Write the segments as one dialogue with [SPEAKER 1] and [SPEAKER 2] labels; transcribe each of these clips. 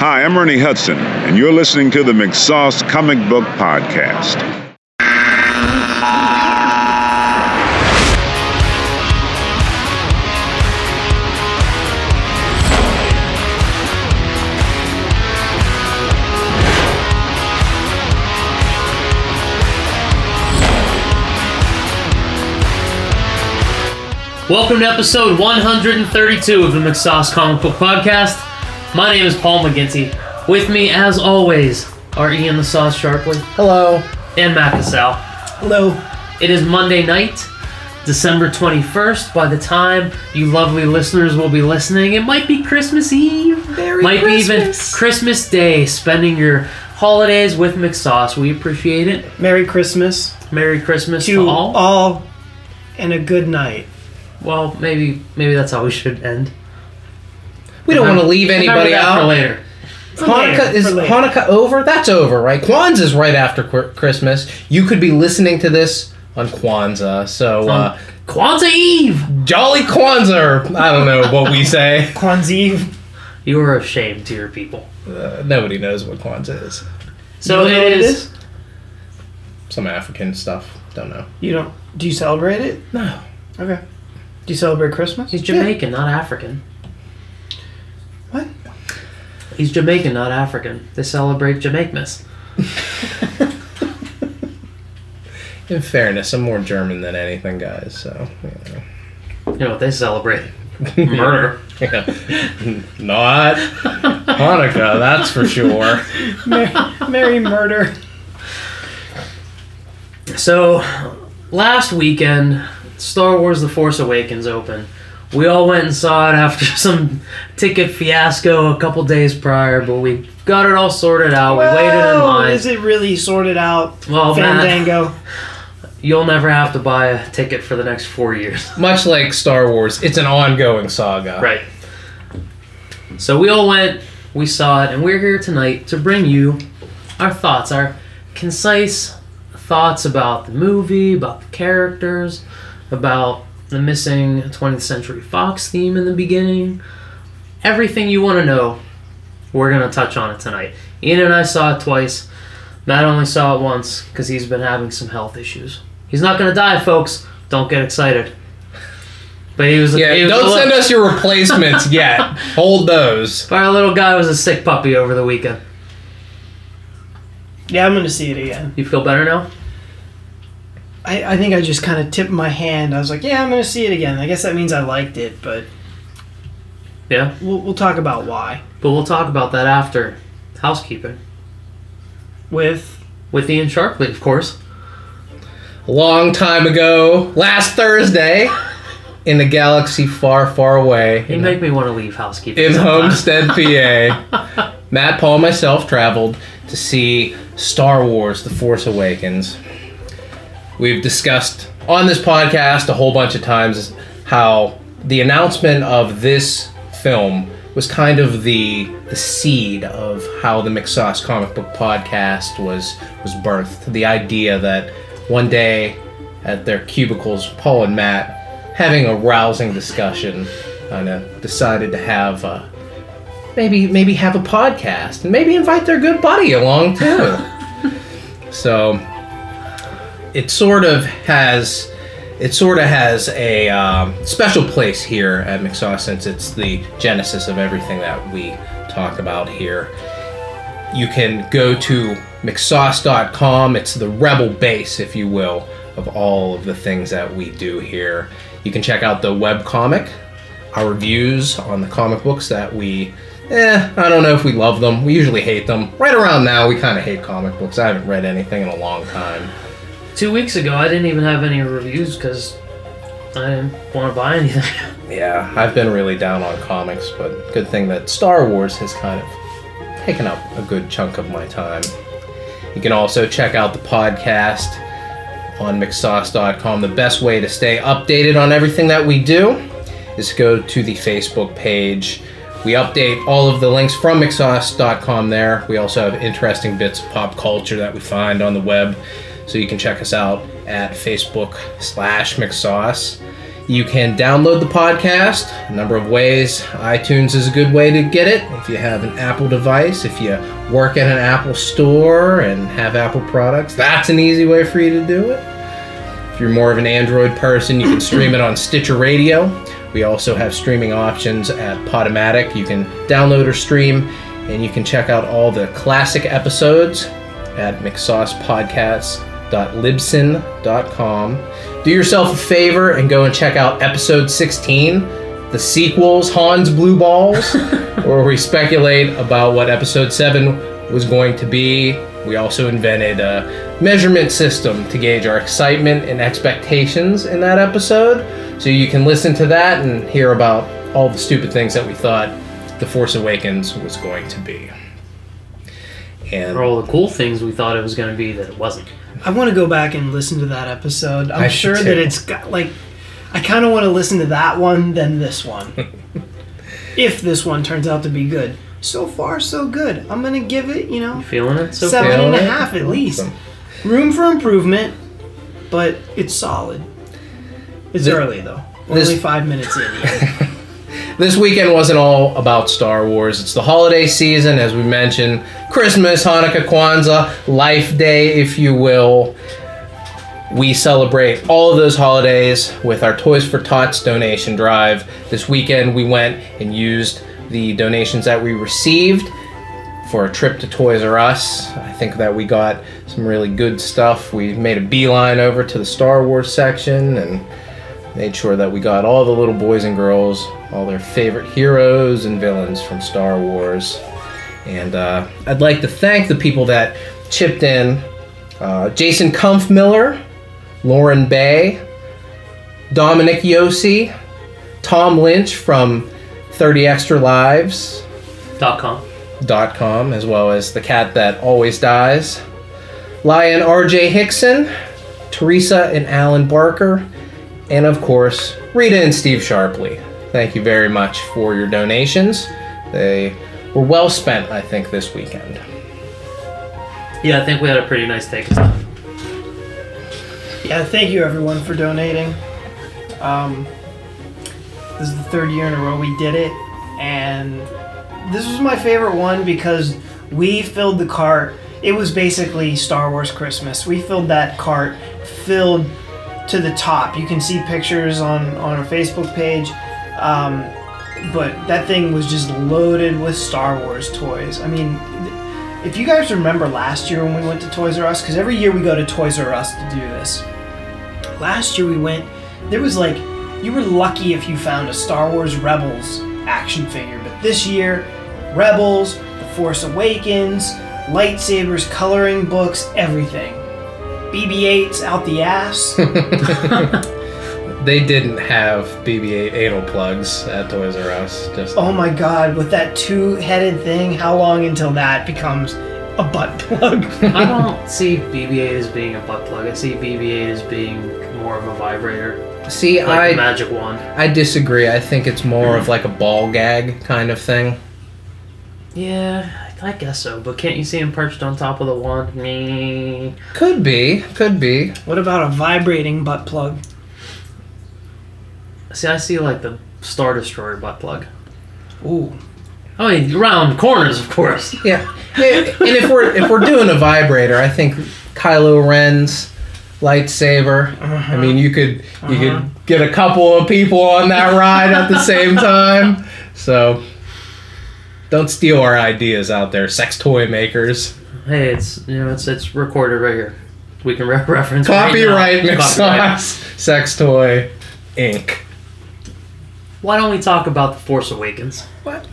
[SPEAKER 1] Hi, I'm Ernie Hudson, and you're listening to the McSauce Comic Book Podcast.
[SPEAKER 2] Welcome to episode 132 of the McSauce Comic Book Podcast. My name is Paul McGinty. With me, as always, are Ian the Sauce Sharpley
[SPEAKER 3] Hello.
[SPEAKER 2] and Matt Cassell.
[SPEAKER 3] Hello.
[SPEAKER 2] It is Monday night, December 21st. By the time you lovely listeners will be listening, it might be Christmas Eve.
[SPEAKER 3] Merry
[SPEAKER 2] might be even
[SPEAKER 3] Christmas.
[SPEAKER 2] Christmas Day, spending your holidays with McSauce. We appreciate it.
[SPEAKER 4] Merry Christmas
[SPEAKER 2] Merry Christmas to,
[SPEAKER 4] to
[SPEAKER 2] all.
[SPEAKER 4] all. and a good night.
[SPEAKER 2] Well, maybe maybe that's how we should end.
[SPEAKER 3] We don't want to leave anybody
[SPEAKER 2] that for
[SPEAKER 3] out.
[SPEAKER 2] later.
[SPEAKER 3] Hanukkah
[SPEAKER 4] later,
[SPEAKER 3] is
[SPEAKER 4] later.
[SPEAKER 3] Hanukkah over? That's over, right? Kwanzaa is right after Qu- Christmas. You could be listening to this on Kwanzaa. So, uh,
[SPEAKER 2] Kwanzaa Eve.
[SPEAKER 3] jolly Kwanzaa. Or, I don't know what we say.
[SPEAKER 4] Kwanzaa. Eve.
[SPEAKER 2] You are a shame to your people.
[SPEAKER 3] Uh, nobody knows what Kwanzaa is.
[SPEAKER 2] So
[SPEAKER 4] You know
[SPEAKER 2] it
[SPEAKER 4] what
[SPEAKER 2] is.
[SPEAKER 3] Some African stuff. Don't know.
[SPEAKER 4] You don't? Do you celebrate it?
[SPEAKER 3] No.
[SPEAKER 4] Okay. Do you celebrate Christmas?
[SPEAKER 2] He's Jamaican, not African.
[SPEAKER 4] What?
[SPEAKER 2] He's Jamaican, not African. They celebrate Jamaicmas.
[SPEAKER 3] In fairness, I'm more German than anything, guys. So, you know.
[SPEAKER 2] You know what they celebrate? Murder.
[SPEAKER 3] Yeah. Not Hanukkah, that's for sure.
[SPEAKER 4] Merry, Merry murder.
[SPEAKER 2] So, last weekend, Star Wars The Force Awakens opened. We all went and saw it after some ticket fiasco a couple days prior, but we got it all sorted out. We waited in
[SPEAKER 4] Well,
[SPEAKER 2] line.
[SPEAKER 4] Is it really sorted out?
[SPEAKER 2] Well, Matt-
[SPEAKER 4] Fandango.
[SPEAKER 2] You'll never have to buy a ticket for the next four years.
[SPEAKER 3] Much like Star Wars, it's an ongoing saga.
[SPEAKER 2] Right. So we all went, we saw it, and we're here tonight to bring you our thoughts, our concise thoughts about the movie, about the characters, about the missing 20th Century Fox theme in the beginning. Everything you want to know, we're going to touch on it tonight. Ian and I saw it twice. Matt only saw it once because he's been having some health issues. He's not going to die, folks. Don't get excited. But he was.
[SPEAKER 3] Yeah,
[SPEAKER 2] he was
[SPEAKER 3] don't
[SPEAKER 2] little-
[SPEAKER 3] send us your replacements yet. Hold those.
[SPEAKER 2] but our little guy was a sick puppy over the weekend.
[SPEAKER 4] Yeah, I'm gonna see it again.
[SPEAKER 2] You feel better now?
[SPEAKER 4] I, I think I just kind of tipped my hand. I was like, yeah, I'm gonna see it again. I guess that means I liked it, but
[SPEAKER 2] Yeah.
[SPEAKER 4] we'll, we'll talk about why.
[SPEAKER 2] But we'll talk about that after housekeeping
[SPEAKER 4] With
[SPEAKER 2] with Ian Sharpley, of course.
[SPEAKER 3] A long time ago, last Thursday, in a galaxy far, far away,
[SPEAKER 2] You make me want to leave housekeeping.
[SPEAKER 3] in. Homestead, PA, Matt, Paul, and myself traveled to see Star Wars: The Force Awakens. We've discussed on this podcast a whole bunch of times how the announcement of this film was kind of the the seed of how the McSauce comic book podcast was was birthed. The idea that one day at their cubicles, Paul and Matt having a rousing discussion, kind of decided to have uh, maybe maybe have a podcast and maybe invite their good buddy along too. so it sort of has it sort of has a um, special place here at McSauce since it's the genesis of everything that we talk about here. You can go to McSauce.com. It's the rebel base, if you will, of all of the things that we do here. You can check out the web comic, our reviews on the comic books that we eh, I don't know if we love them. We usually hate them. Right around now, we kind of hate comic books. I haven't read anything in a long time.
[SPEAKER 2] Two weeks ago, I didn't even have any reviews because I didn't want to buy anything.
[SPEAKER 3] Yeah, I've been really down on comics, but good thing that Star Wars has kind of taken up a good chunk of my time. You can also check out the podcast on mcsauce.com. The best way to stay updated on everything that we do is go to the Facebook page. We update all of the links from mcsauce.com there. We also have interesting bits of pop culture that we find on the web. So you can check us out at Facebook slash mcsauce. You can download the podcast a number of ways. iTunes is a good way to get it if you have an Apple device. If you work at an Apple store and have Apple products, that's an easy way for you to do it. If you're more of an Android person, you can stream it on Stitcher Radio. We also have streaming options at Podomatic. You can download or stream, and you can check out all the classic episodes at mcsaucepodcast.libsyn.com. Do yourself a favor and go and check out episode 16, the sequels, Hans Blue Balls, where we speculate about what episode 7 was going to be. We also invented a measurement system to gauge our excitement and expectations in that episode. So you can listen to that and hear about all the stupid things that we thought The Force Awakens was going to be. And
[SPEAKER 2] Or all the cool things we thought it was going to be that it wasn't.
[SPEAKER 4] I want to go back and listen to that episode. I'm
[SPEAKER 3] I
[SPEAKER 4] sure that it's got like I kind of want to listen to that one than this one. if this one turns out to be good. So far so good. I'm going to give it, you know,
[SPEAKER 2] Feeling it so
[SPEAKER 4] Seven
[SPEAKER 2] far?
[SPEAKER 4] and a half at least.
[SPEAKER 3] Awesome.
[SPEAKER 4] room for improvement, but it's solid. It's early though.
[SPEAKER 3] this-
[SPEAKER 4] Only 5 minutes in.
[SPEAKER 3] This weekend wasn't all about Star Wars. It's the holiday season, as we mentioned Christmas, Hanukkah, Kwanzaa, Life Day, if you will. We celebrate all of those holidays with our Toys for Tots donation drive. This weekend, we went and used the donations that we received for a trip to Toys R Us. I think that we got some really good stuff. We made a beeline over to the Star Wars section and made sure that we got all the little boys and girls all their favorite heroes and villains from Star Wars. And uh, I'd like to thank the people that chipped in uh, Jason Kumpfmiller, Lauren Bay, Dominic Yossi, Tom Lynch from 30 Extra Lives
[SPEAKER 2] Dot com.
[SPEAKER 3] dot com, as well as the cat that always dies, Lion R.J. Hickson, Teresa and Alan Barker, and of course Rita and Steve Sharpley. Thank you very much for your donations. They were well spent, I think, this weekend.
[SPEAKER 2] Yeah, I think we had a pretty nice take
[SPEAKER 4] yeah, thank you everyone for donating. Um, this is the third year in a row we did it, and this was my favorite one because we filled the cart. It was basically Star Wars Christmas. We filled that cart filled to the top. You can see pictures on on our Facebook page. Um, but that thing was just loaded with Star Wars toys. I mean, if you guys remember last year when we went to Toys R Us, because every year we go to Toys R Us to do this. Last year we went, there was like, you were lucky if you found a Star Wars Rebels action figure. But this year, Rebels, The Force Awakens, lightsabers, coloring books, everything. BB 8's out the ass.
[SPEAKER 3] They didn't have BB-8 anal plugs at Toys R Us. Just
[SPEAKER 4] oh my god, with that two headed thing, how long until that becomes a butt plug?
[SPEAKER 2] I don't see BB-8 as being a butt plug. I see BB-8 as being more of a vibrator,
[SPEAKER 3] see,
[SPEAKER 2] like
[SPEAKER 3] I
[SPEAKER 2] the magic wand.
[SPEAKER 3] I disagree. I think it's more of like a ball gag kind of thing.
[SPEAKER 2] Yeah, I guess so. But can't you see him perched on top of the wand? Me.
[SPEAKER 3] Could be, could be.
[SPEAKER 4] what about a vibrating butt plug?
[SPEAKER 2] See, I see like the Star Destroyer butt plug.
[SPEAKER 4] Ooh.
[SPEAKER 2] I mean, round corners, of course.
[SPEAKER 3] Yeah. yeah. And if we're if we're doing a vibrator, I think Kylo Ren's lightsaber. I mean, you could you
[SPEAKER 4] Uh-huh.
[SPEAKER 3] could get a couple of people on that ride at the same time. So don't steal our ideas out there, sex toy makers.
[SPEAKER 2] Hey, it's you know it's it's recorded right here. We can re- reference right
[SPEAKER 3] Copyright.
[SPEAKER 2] Copyright.
[SPEAKER 3] Sex Toy Inc.
[SPEAKER 2] Why don't we talk about the Force Awakens?
[SPEAKER 3] What?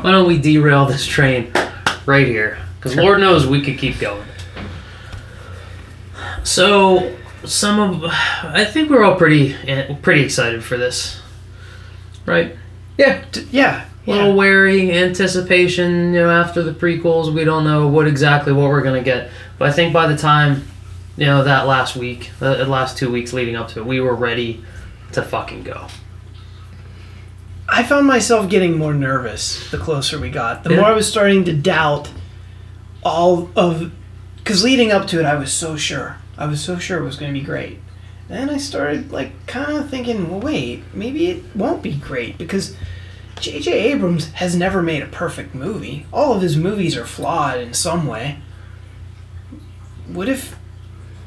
[SPEAKER 2] Why don't we derail this train right here? Because Lord knows we could keep going. So, some of I think we're all pretty eh, pretty excited for this, right?
[SPEAKER 3] Yeah.
[SPEAKER 4] D- yeah.
[SPEAKER 2] Little wary anticipation, you know, after the prequels. We don't know what exactly what we're gonna get, but I think by the time, you know, that last week, the last two weeks leading up to it, we were ready to fucking go.
[SPEAKER 4] I found myself getting more nervous the closer we got. The
[SPEAKER 2] Yeah.
[SPEAKER 4] more I was starting to doubt all of. Because leading up to it, I was so sure. I was so sure it was going to be great. Then I started like kind of thinking, well, wait, maybe it won't be great because J.J. Abrams has never made a perfect movie. All of his movies are flawed in some way. What if,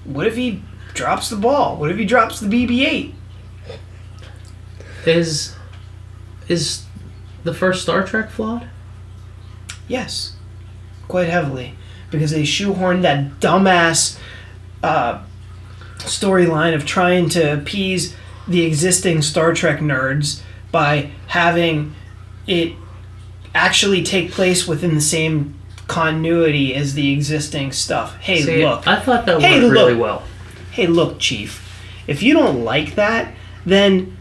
[SPEAKER 4] what if he drops the ball? What if he drops the BB-8?
[SPEAKER 2] Is is the first Star Trek flawed?
[SPEAKER 4] Yes, quite heavily because they shoehorned that dumbass uh, storyline of trying to appease the existing Star Trek nerds by having it actually take place within the same continuity as the existing stuff. Hey,
[SPEAKER 2] See,
[SPEAKER 4] look.
[SPEAKER 2] I thought that
[SPEAKER 4] Hey,
[SPEAKER 2] worked really well.
[SPEAKER 4] hey, look, Chief. If you don't like that, then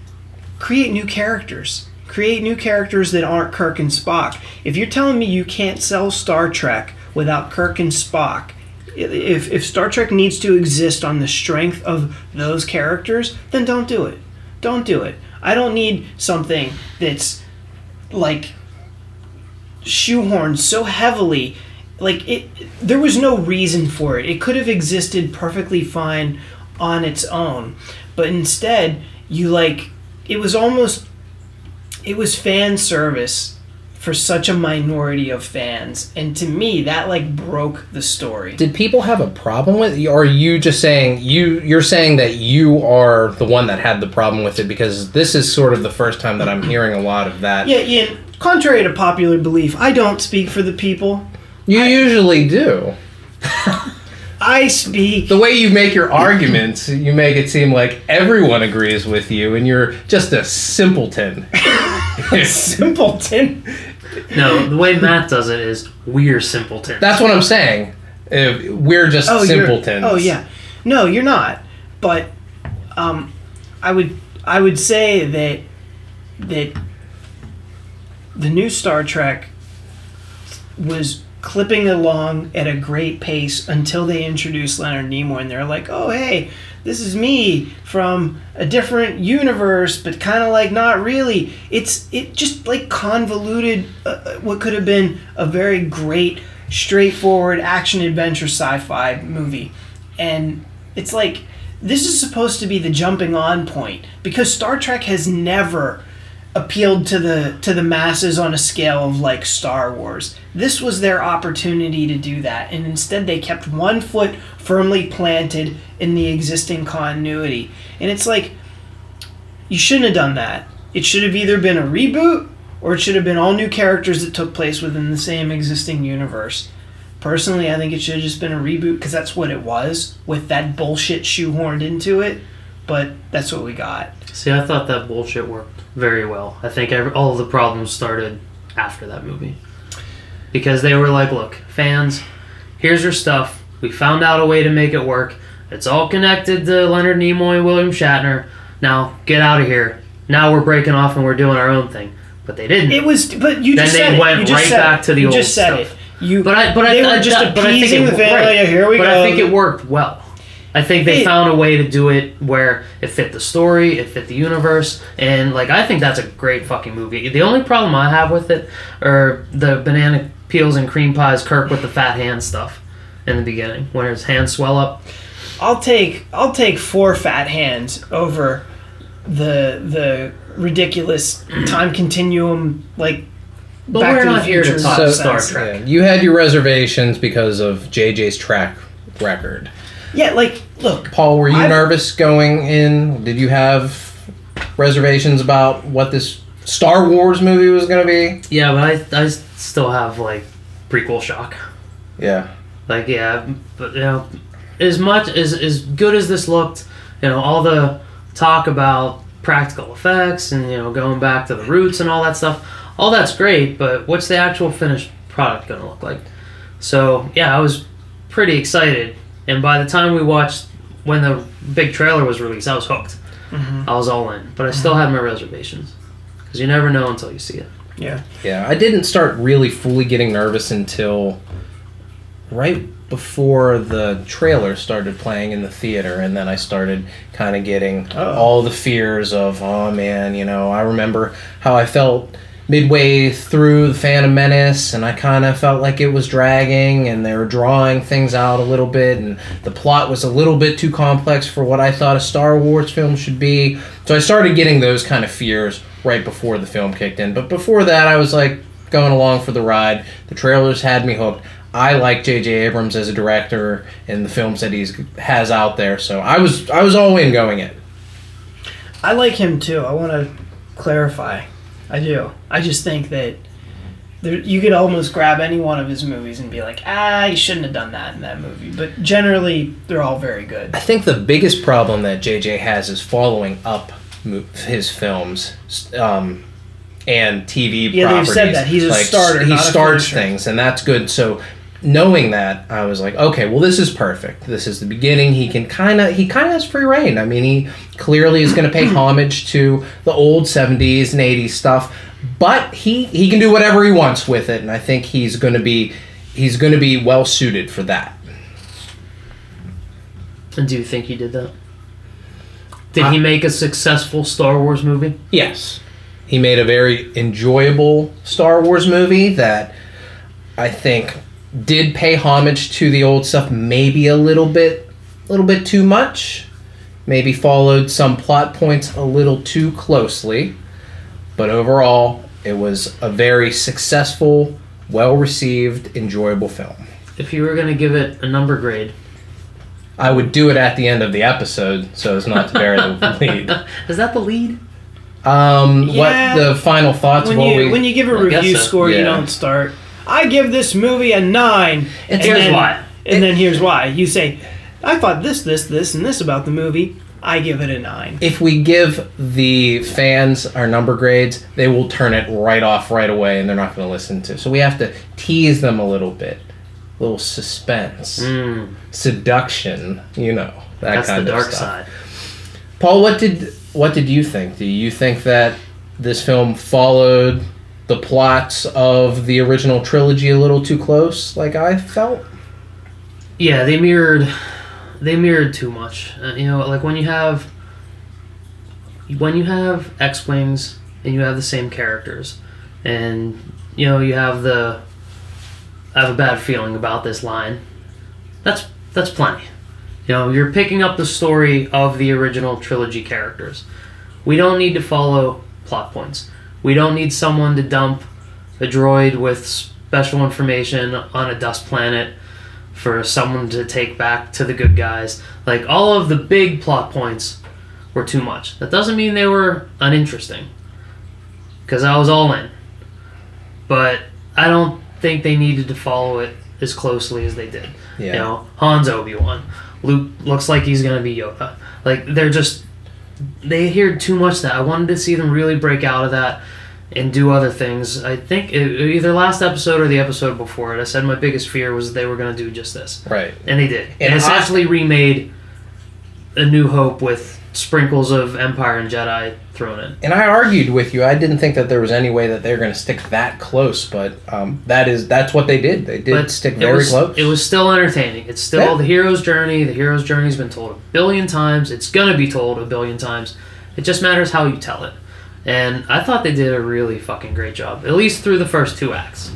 [SPEAKER 4] create new characters. Create new characters that aren't Kirk and Spock. If you're telling me you can't sell Star Trek without Kirk and Spock, if, if Star Trek needs to exist on the strength of those characters, then don't do it. Don't do it. I don't need something that's like shoehorned so heavily like it there was no reason for it. It could have existed perfectly fine on its own. But instead you like it was almost it was fan service for such a minority of fans and to me that like broke the story
[SPEAKER 3] Did people have a problem with it, or are you just saying you you're saying that you are the one that had the problem with it because this is sort of the first time that I'm hearing a lot of that.
[SPEAKER 4] yeah ian contrary to popular belief i don't speak for the people
[SPEAKER 3] You usually do.
[SPEAKER 4] i speak
[SPEAKER 3] The way you make your arguments, you make it seem like everyone agrees with you, and you're just a simpleton.
[SPEAKER 4] A simpleton
[SPEAKER 2] No, the way Matt does it is we're simpletons.
[SPEAKER 3] That's what I'm saying. If we're just
[SPEAKER 4] you're-
[SPEAKER 3] simpletons.
[SPEAKER 4] Oh yeah, no, you're not. But um, I would I would say that that the new Star Trek was clipping along at a great pace until they introduced Leonard Nimoy, and they're like, "Oh hey, this is me from a different universe, but kind of like not really." It's it just like convoluted uh, uh, what could have been a very great, straightforward action adventure sci-fi movie, and it's like this is supposed to be the jumping on point because Star Trek has never appealed to the to the masses on a scale of like Star Wars. This was their opportunity to do that, and instead they kept one foot firmly planted in the existing continuity. And it's like you shouldn't have done that. It should have either been a reboot or it should have been all new characters that took place within the same existing universe. Personally, I think it should have just been a reboot because that's what it was with that bullshit shoehorned into it. But that's what we got.
[SPEAKER 2] See, I thought that bullshit worked very well. I think every, all of the problems started after that movie. Because they were like, look, fans, here's your stuff. We found out a way to make it work. It's all connected to Leonard Nimoy and William Shatner. Now, get out of here. Now we're breaking off and we're doing our own thing. But they didn't.
[SPEAKER 4] It was, but you
[SPEAKER 2] Then
[SPEAKER 4] just
[SPEAKER 2] they
[SPEAKER 4] said
[SPEAKER 2] went
[SPEAKER 4] it. You just
[SPEAKER 2] right
[SPEAKER 4] said
[SPEAKER 2] back
[SPEAKER 4] it.
[SPEAKER 2] to the
[SPEAKER 4] you
[SPEAKER 2] old
[SPEAKER 4] just said
[SPEAKER 2] stuff.
[SPEAKER 4] it. You,
[SPEAKER 2] But I, but
[SPEAKER 4] they
[SPEAKER 2] I,
[SPEAKER 4] were
[SPEAKER 2] I,
[SPEAKER 4] just
[SPEAKER 2] but I think
[SPEAKER 4] appeasing
[SPEAKER 2] it,
[SPEAKER 4] the fan.
[SPEAKER 2] right.
[SPEAKER 4] Here we
[SPEAKER 2] but
[SPEAKER 4] go.
[SPEAKER 2] I think it worked well. I think they
[SPEAKER 4] It-
[SPEAKER 2] found a way to do it where it fit the story, it fit the universe, and like I think that's a great fucking movie. The only problem I have with it are the banana peels and cream pies, Kirk with the fat hand stuff in the beginning when his hands swell up.
[SPEAKER 4] I'll take I'll take four fat hands over the the ridiculous time continuum like.
[SPEAKER 2] But
[SPEAKER 4] Back
[SPEAKER 2] we're
[SPEAKER 4] to the
[SPEAKER 2] not here to
[SPEAKER 4] Future
[SPEAKER 2] talk
[SPEAKER 3] So-
[SPEAKER 2] Star. Trek.
[SPEAKER 3] Yeah, you had your reservations because of JJ's track record.
[SPEAKER 4] Yeah, like look,
[SPEAKER 3] Paul, were you
[SPEAKER 4] I've-
[SPEAKER 3] nervous going in? Did you have reservations about what this Star Wars movie was going to be?
[SPEAKER 2] Yeah, but I I still have like prequel shock.
[SPEAKER 3] Yeah.
[SPEAKER 2] Like yeah, but you know, as much as as good as this looked, you know, all the talk about practical effects and you know going back to the roots and all that stuff, all that's great. But what's the actual finished product going to look like? So yeah, I was pretty excited, and by the time we watched when the big trailer was released, I was hooked. Mm-hmm. I was all in, but I still mm-hmm. had my reservations because you never know until you see it.
[SPEAKER 4] yeah,
[SPEAKER 3] Yeah, I didn't start really fully getting nervous until right before the trailer started playing in the theater, and then I started kind of getting
[SPEAKER 4] Oh.
[SPEAKER 3] all the fears of, oh man, you know, I remember how I felt midway through the Phantom Menace, and I kind of felt like it was dragging, and they were drawing things out a little bit, and the plot was a little bit too complex for what I thought a Star Wars film should be. So I started getting those kind of fears right before the film kicked in. But before that, I was like going along for the ride. The trailers had me hooked. I like J.J. Abrams as a director and the films that he's has out there, so I was I was all in going in.
[SPEAKER 4] I like him too. I want to clarify. I do. I just think that there, you could almost grab any one of his movies and be like, ah, you shouldn't have done that in that movie. But generally, they're all very good.
[SPEAKER 3] I think the biggest problem that JJ has is following up mo- his films um, and TV
[SPEAKER 4] Yeah, they've said that. He's a starter,
[SPEAKER 3] He starts
[SPEAKER 4] finisher.
[SPEAKER 3] things, and that's good. So knowing that, I was like, okay, well, this is perfect. This is the beginning. He can kind of he kind of has free rein. I mean, he clearly is going to pay homage to the old '70s and '80s stuff, but he he can do whatever he wants with it, and I think he's going to be he's going to be well suited for that.
[SPEAKER 2] And do you think he did that? Did he make a successful Star Wars movie?
[SPEAKER 3] Yes. He made a very enjoyable Star Wars movie that I think did pay homage to the old stuff maybe a little bit a little bit too much. Maybe followed some plot points a little too closely. But overall, it was a very successful, well received, enjoyable film.
[SPEAKER 2] If you were going to give it a number grade,
[SPEAKER 3] I would do it at the end of the episode so as not to bury the lead.
[SPEAKER 2] is that the lead?
[SPEAKER 3] Um,
[SPEAKER 4] Yeah.
[SPEAKER 3] what the final thoughts?
[SPEAKER 4] When you
[SPEAKER 3] we,
[SPEAKER 4] when you give a
[SPEAKER 2] I
[SPEAKER 4] review
[SPEAKER 2] so.
[SPEAKER 4] score, you don't start. I give this movie a nine.
[SPEAKER 2] And
[SPEAKER 4] and
[SPEAKER 2] here's
[SPEAKER 4] then,
[SPEAKER 2] why.
[SPEAKER 4] And then here's why. You say, I thought this, this, this, and this about the movie. I give it a nine.
[SPEAKER 3] if we give the fans our number grades, they will turn it right off right away and they're not going to listen to. So we have to tease them a little bit. A little suspense,
[SPEAKER 2] Mm,
[SPEAKER 3] seduction, you know, that
[SPEAKER 2] that's
[SPEAKER 3] kind
[SPEAKER 2] the dark
[SPEAKER 3] of stuff.
[SPEAKER 2] side.
[SPEAKER 3] Paul, what did what did you think? Do you think that this film followed the plots of the original trilogy a little too close like I felt?
[SPEAKER 2] Yeah, they mirrored. They mirrored too much. Uh, you know, like when you have when you have X wings and you have the same characters, and you know you have the I have a bad feeling about this line. That's that's plenty. You know, you're picking up the story of the original trilogy characters. We don't need to follow plot points. We don't need someone to dump a droid with special information on a dust planet for someone to take back to the good guys. Like all of the big plot points were too much. That doesn't mean they were uninteresting. Cuz I was all in. But I don't think they needed to follow it as closely as they did.
[SPEAKER 3] Yeah.
[SPEAKER 2] You know, Han's Obi-Wan. Luke looks like he's going to be Yoda. Like they're just they adhered too much to that. I wanted to see them really break out of that and do other things. I think it, either last episode or the episode before it, I said my biggest fear was that they were going to do just this,
[SPEAKER 3] Right.
[SPEAKER 2] and they did.
[SPEAKER 3] And
[SPEAKER 2] And,
[SPEAKER 3] I-
[SPEAKER 2] essentially remade A New Hope with sprinkles of Empire and Jedi thrown in.
[SPEAKER 3] And I argued with you. I didn't think that there was any way that they were going to stick that close, but um, that is that's what they did. They did
[SPEAKER 2] But
[SPEAKER 3] stick very
[SPEAKER 2] was,
[SPEAKER 3] close.
[SPEAKER 2] It was still entertaining. It's still
[SPEAKER 3] Yeah.
[SPEAKER 2] the hero's journey. The hero's journey's been told a billion times. It's gonna be told a billion times. It just matters how you tell it. And I thought they did a really fucking great job, at least through the first two acts.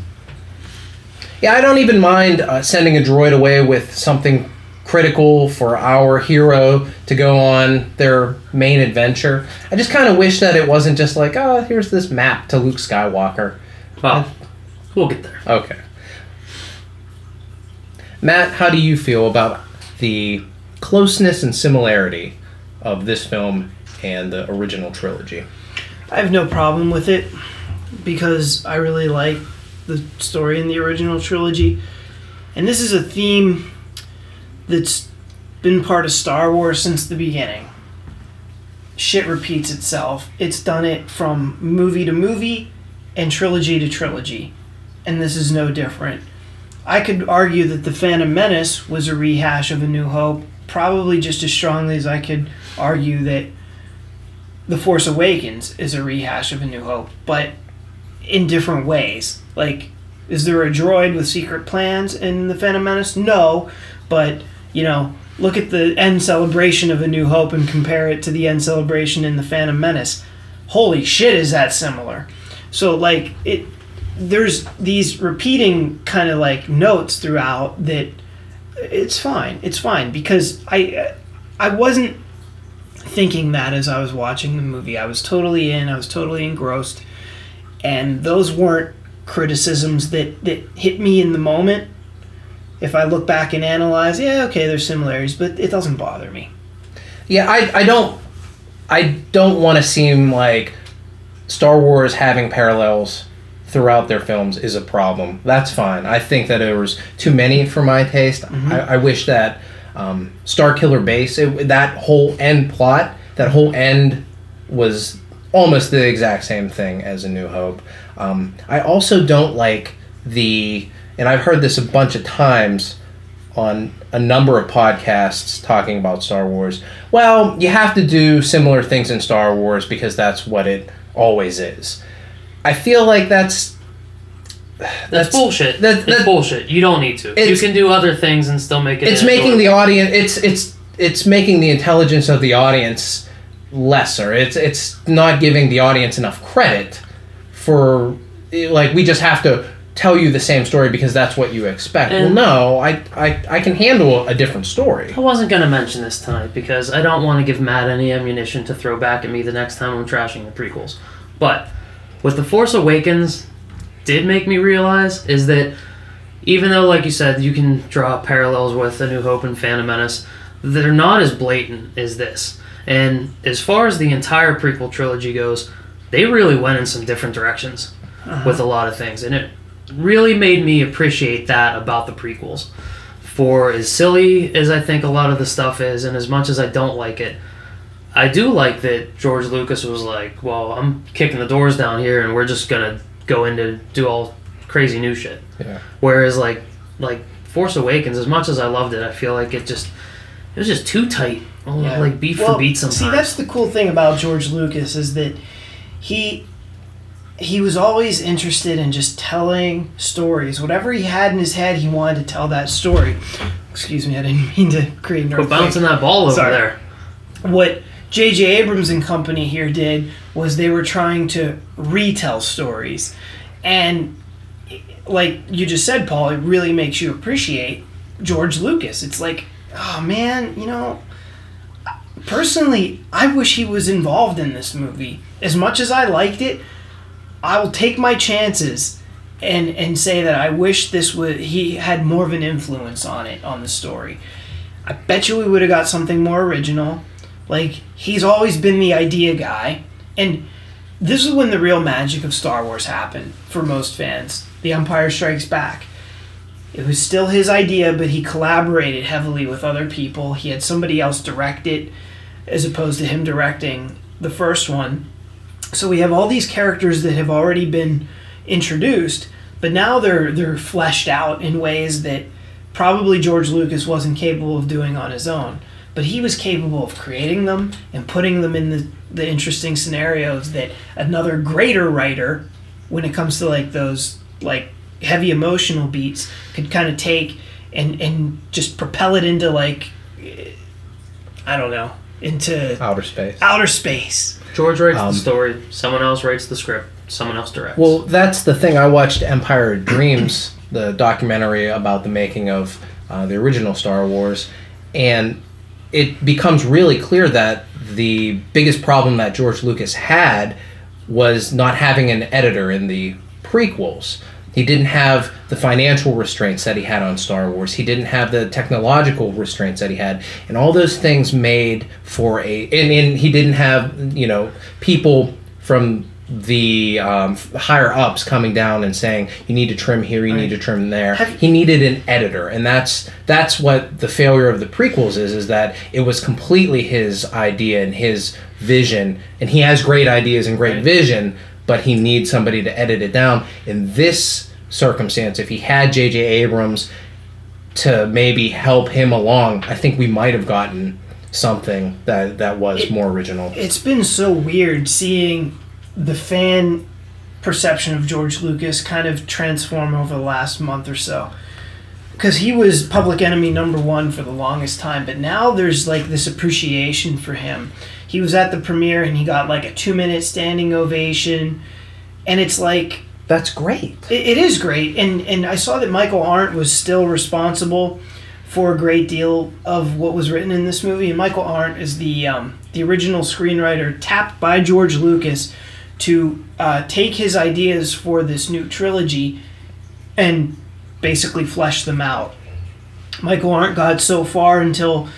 [SPEAKER 3] Yeah, I don't even mind uh, sending a droid away with something critical for our hero to go on their main adventure. I just kind of wish that it wasn't just like, oh, here's this map to Luke Skywalker.
[SPEAKER 2] Well, we'll get there.
[SPEAKER 3] Okay. Matt, how do you feel about the closeness and similarity of this film and the original trilogy?
[SPEAKER 4] I have no problem with it because I really like the story in the original trilogy. And this is a theme that's been part of Star Wars since the beginning. Shit repeats itself. It's done it from movie to movie and trilogy to trilogy. And this is no different. I could argue that The Phantom Menace was a rehash of A New Hope, probably just as strongly as I could argue that the Force Awakens is a rehash of A New Hope, but in different ways. Like, is there a droid with secret plans in The Phantom Menace? No, but, you know, look at the end celebration of A New Hope and compare it to the end celebration in The Phantom Menace. Holy shit, is that similar? So like it, there's these repeating kind of like notes throughout that. It's fine. It's fine because I, I wasn't thinking that as I was watching the movie. I was totally in. I was totally engrossed, and those weren't criticisms that that hit me in the moment. If I look back and analyze, yeah, okay, there's similarities, but it doesn't bother me.
[SPEAKER 3] Yeah, I, I don't I don't want to seem like Star Wars having parallels throughout their films is a problem. That's fine. I think that there was too many for my taste. I, I wish that um, Starkiller Base, it, that whole end plot, that whole end was almost the exact same thing as A New Hope. Um, I also don't like the, and I've heard this a bunch of times on a number of podcasts talking about Star Wars. Well, you have to do similar things in Star Wars because that's what it always is. I feel like that's
[SPEAKER 2] That's, bullshit.
[SPEAKER 3] that- that-
[SPEAKER 2] bullshit. You don't need to. You can do other things and still make it.
[SPEAKER 3] it's making the audience it's it's it's making the intelligence of the audience lesser. It's it's not giving the audience enough credit for like we just have to tell you the same story because that's what you expect.
[SPEAKER 2] And-
[SPEAKER 3] well, no, I, I I can handle a different story.
[SPEAKER 2] I wasn't gonna mention this tonight because I don't want to give Matt any ammunition to throw back at me the next time I'm trashing the prequels. But what The Force Awakens did make me realize is that even though, like you said, you can draw parallels with A New Hope and Phantom Menace, they're not as blatant as this. And as far as the entire prequel trilogy goes, they really went in some different directions uh-huh. with a lot of things, and it really made me appreciate that about the prequels. For as silly as I think a lot of the stuff is, and as much as I don't like it, I do like that George Lucas was like, "Well, I'm kicking the doors down here, and we're just gonna go into do all crazy new shit."
[SPEAKER 3] Yeah.
[SPEAKER 2] Whereas like like Force Awakens, as much as I loved it, I feel like it just it was just too tight, Oh, like beat
[SPEAKER 4] Well,
[SPEAKER 2] for beat sometimes.
[SPEAKER 4] See, that's the cool thing about George Lucas is that he he was always interested in just telling stories. Whatever he had in his head, he wanted to tell that story. Excuse me, I didn't mean to create an earthquake.
[SPEAKER 2] bouncing that ball over
[SPEAKER 4] Sorry.
[SPEAKER 2] there.
[SPEAKER 4] What J.J. Abrams and company here did was they were trying to retell stories, and like you just said, Paul, it really makes you appreciate George Lucas. It's like, oh man, you know. Personally, I wish he was involved in this movie. As much as I liked it, I will take my chances and and say that I wish this would he had more of an influence on it on the story. I bet you we would have got something more original. Like he's always been the idea guy, and this is when the real magic of Star Wars happened for most fans. The Empire Strikes Back. It was still his idea, but he collaborated heavily with other people. He had somebody else direct it, as opposed to him directing the first one. So we have all these characters that have already been introduced, but now they're they're fleshed out in ways that probably George Lucas wasn't capable of doing on his own. But he was capable of creating them and putting them in the, the interesting scenarios that another greater writer, when it comes to like those like heavy emotional beats, could kind of take and and just propel it into like I don't know into
[SPEAKER 3] Outer space.
[SPEAKER 4] outer space.
[SPEAKER 2] George writes
[SPEAKER 3] Um,
[SPEAKER 2] the story. Someone else writes the script. Someone else directs.
[SPEAKER 3] Well, that's the thing. I watched Empire of Dreams, the documentary about the making of uh, the original Star Wars, and it becomes really clear that the biggest problem that George Lucas had was not having an editor in the prequels. He didn't have the financial restraints that he had on Star Wars. He didn't have the technological restraints that he had, and all those things made for a. And, and he didn't have you know people from the um, higher ups coming down and saying you need to trim here, you need to trim there.
[SPEAKER 4] Have-
[SPEAKER 3] he needed an editor, and that's that's what the failure of the prequels is. Is that it was completely his idea and his vision, and he has great ideas and great
[SPEAKER 4] Right.
[SPEAKER 3] vision, but he needs somebody to edit it down. In this circumstance, if he had J.J. Abrams to maybe help him along, I think we might have gotten something that that was
[SPEAKER 4] It-
[SPEAKER 3] more original.
[SPEAKER 4] It's been so weird seeing the fan perception of George Lucas kind of transform over the last month or so. Because he was public enemy number one for the longest time, but now there's like this appreciation for him. He was at the premiere and he got like a two minute standing ovation. and it's like
[SPEAKER 3] That's great.
[SPEAKER 4] it, it is great, and and I saw that Michael Arndt was still responsible for a great deal of what was written in this movie. And Michael Arndt is the um, the original screenwriter tapped by George Lucas to uh, take his ideas for this new trilogy and basically flesh them out. Michael Arndt got so far until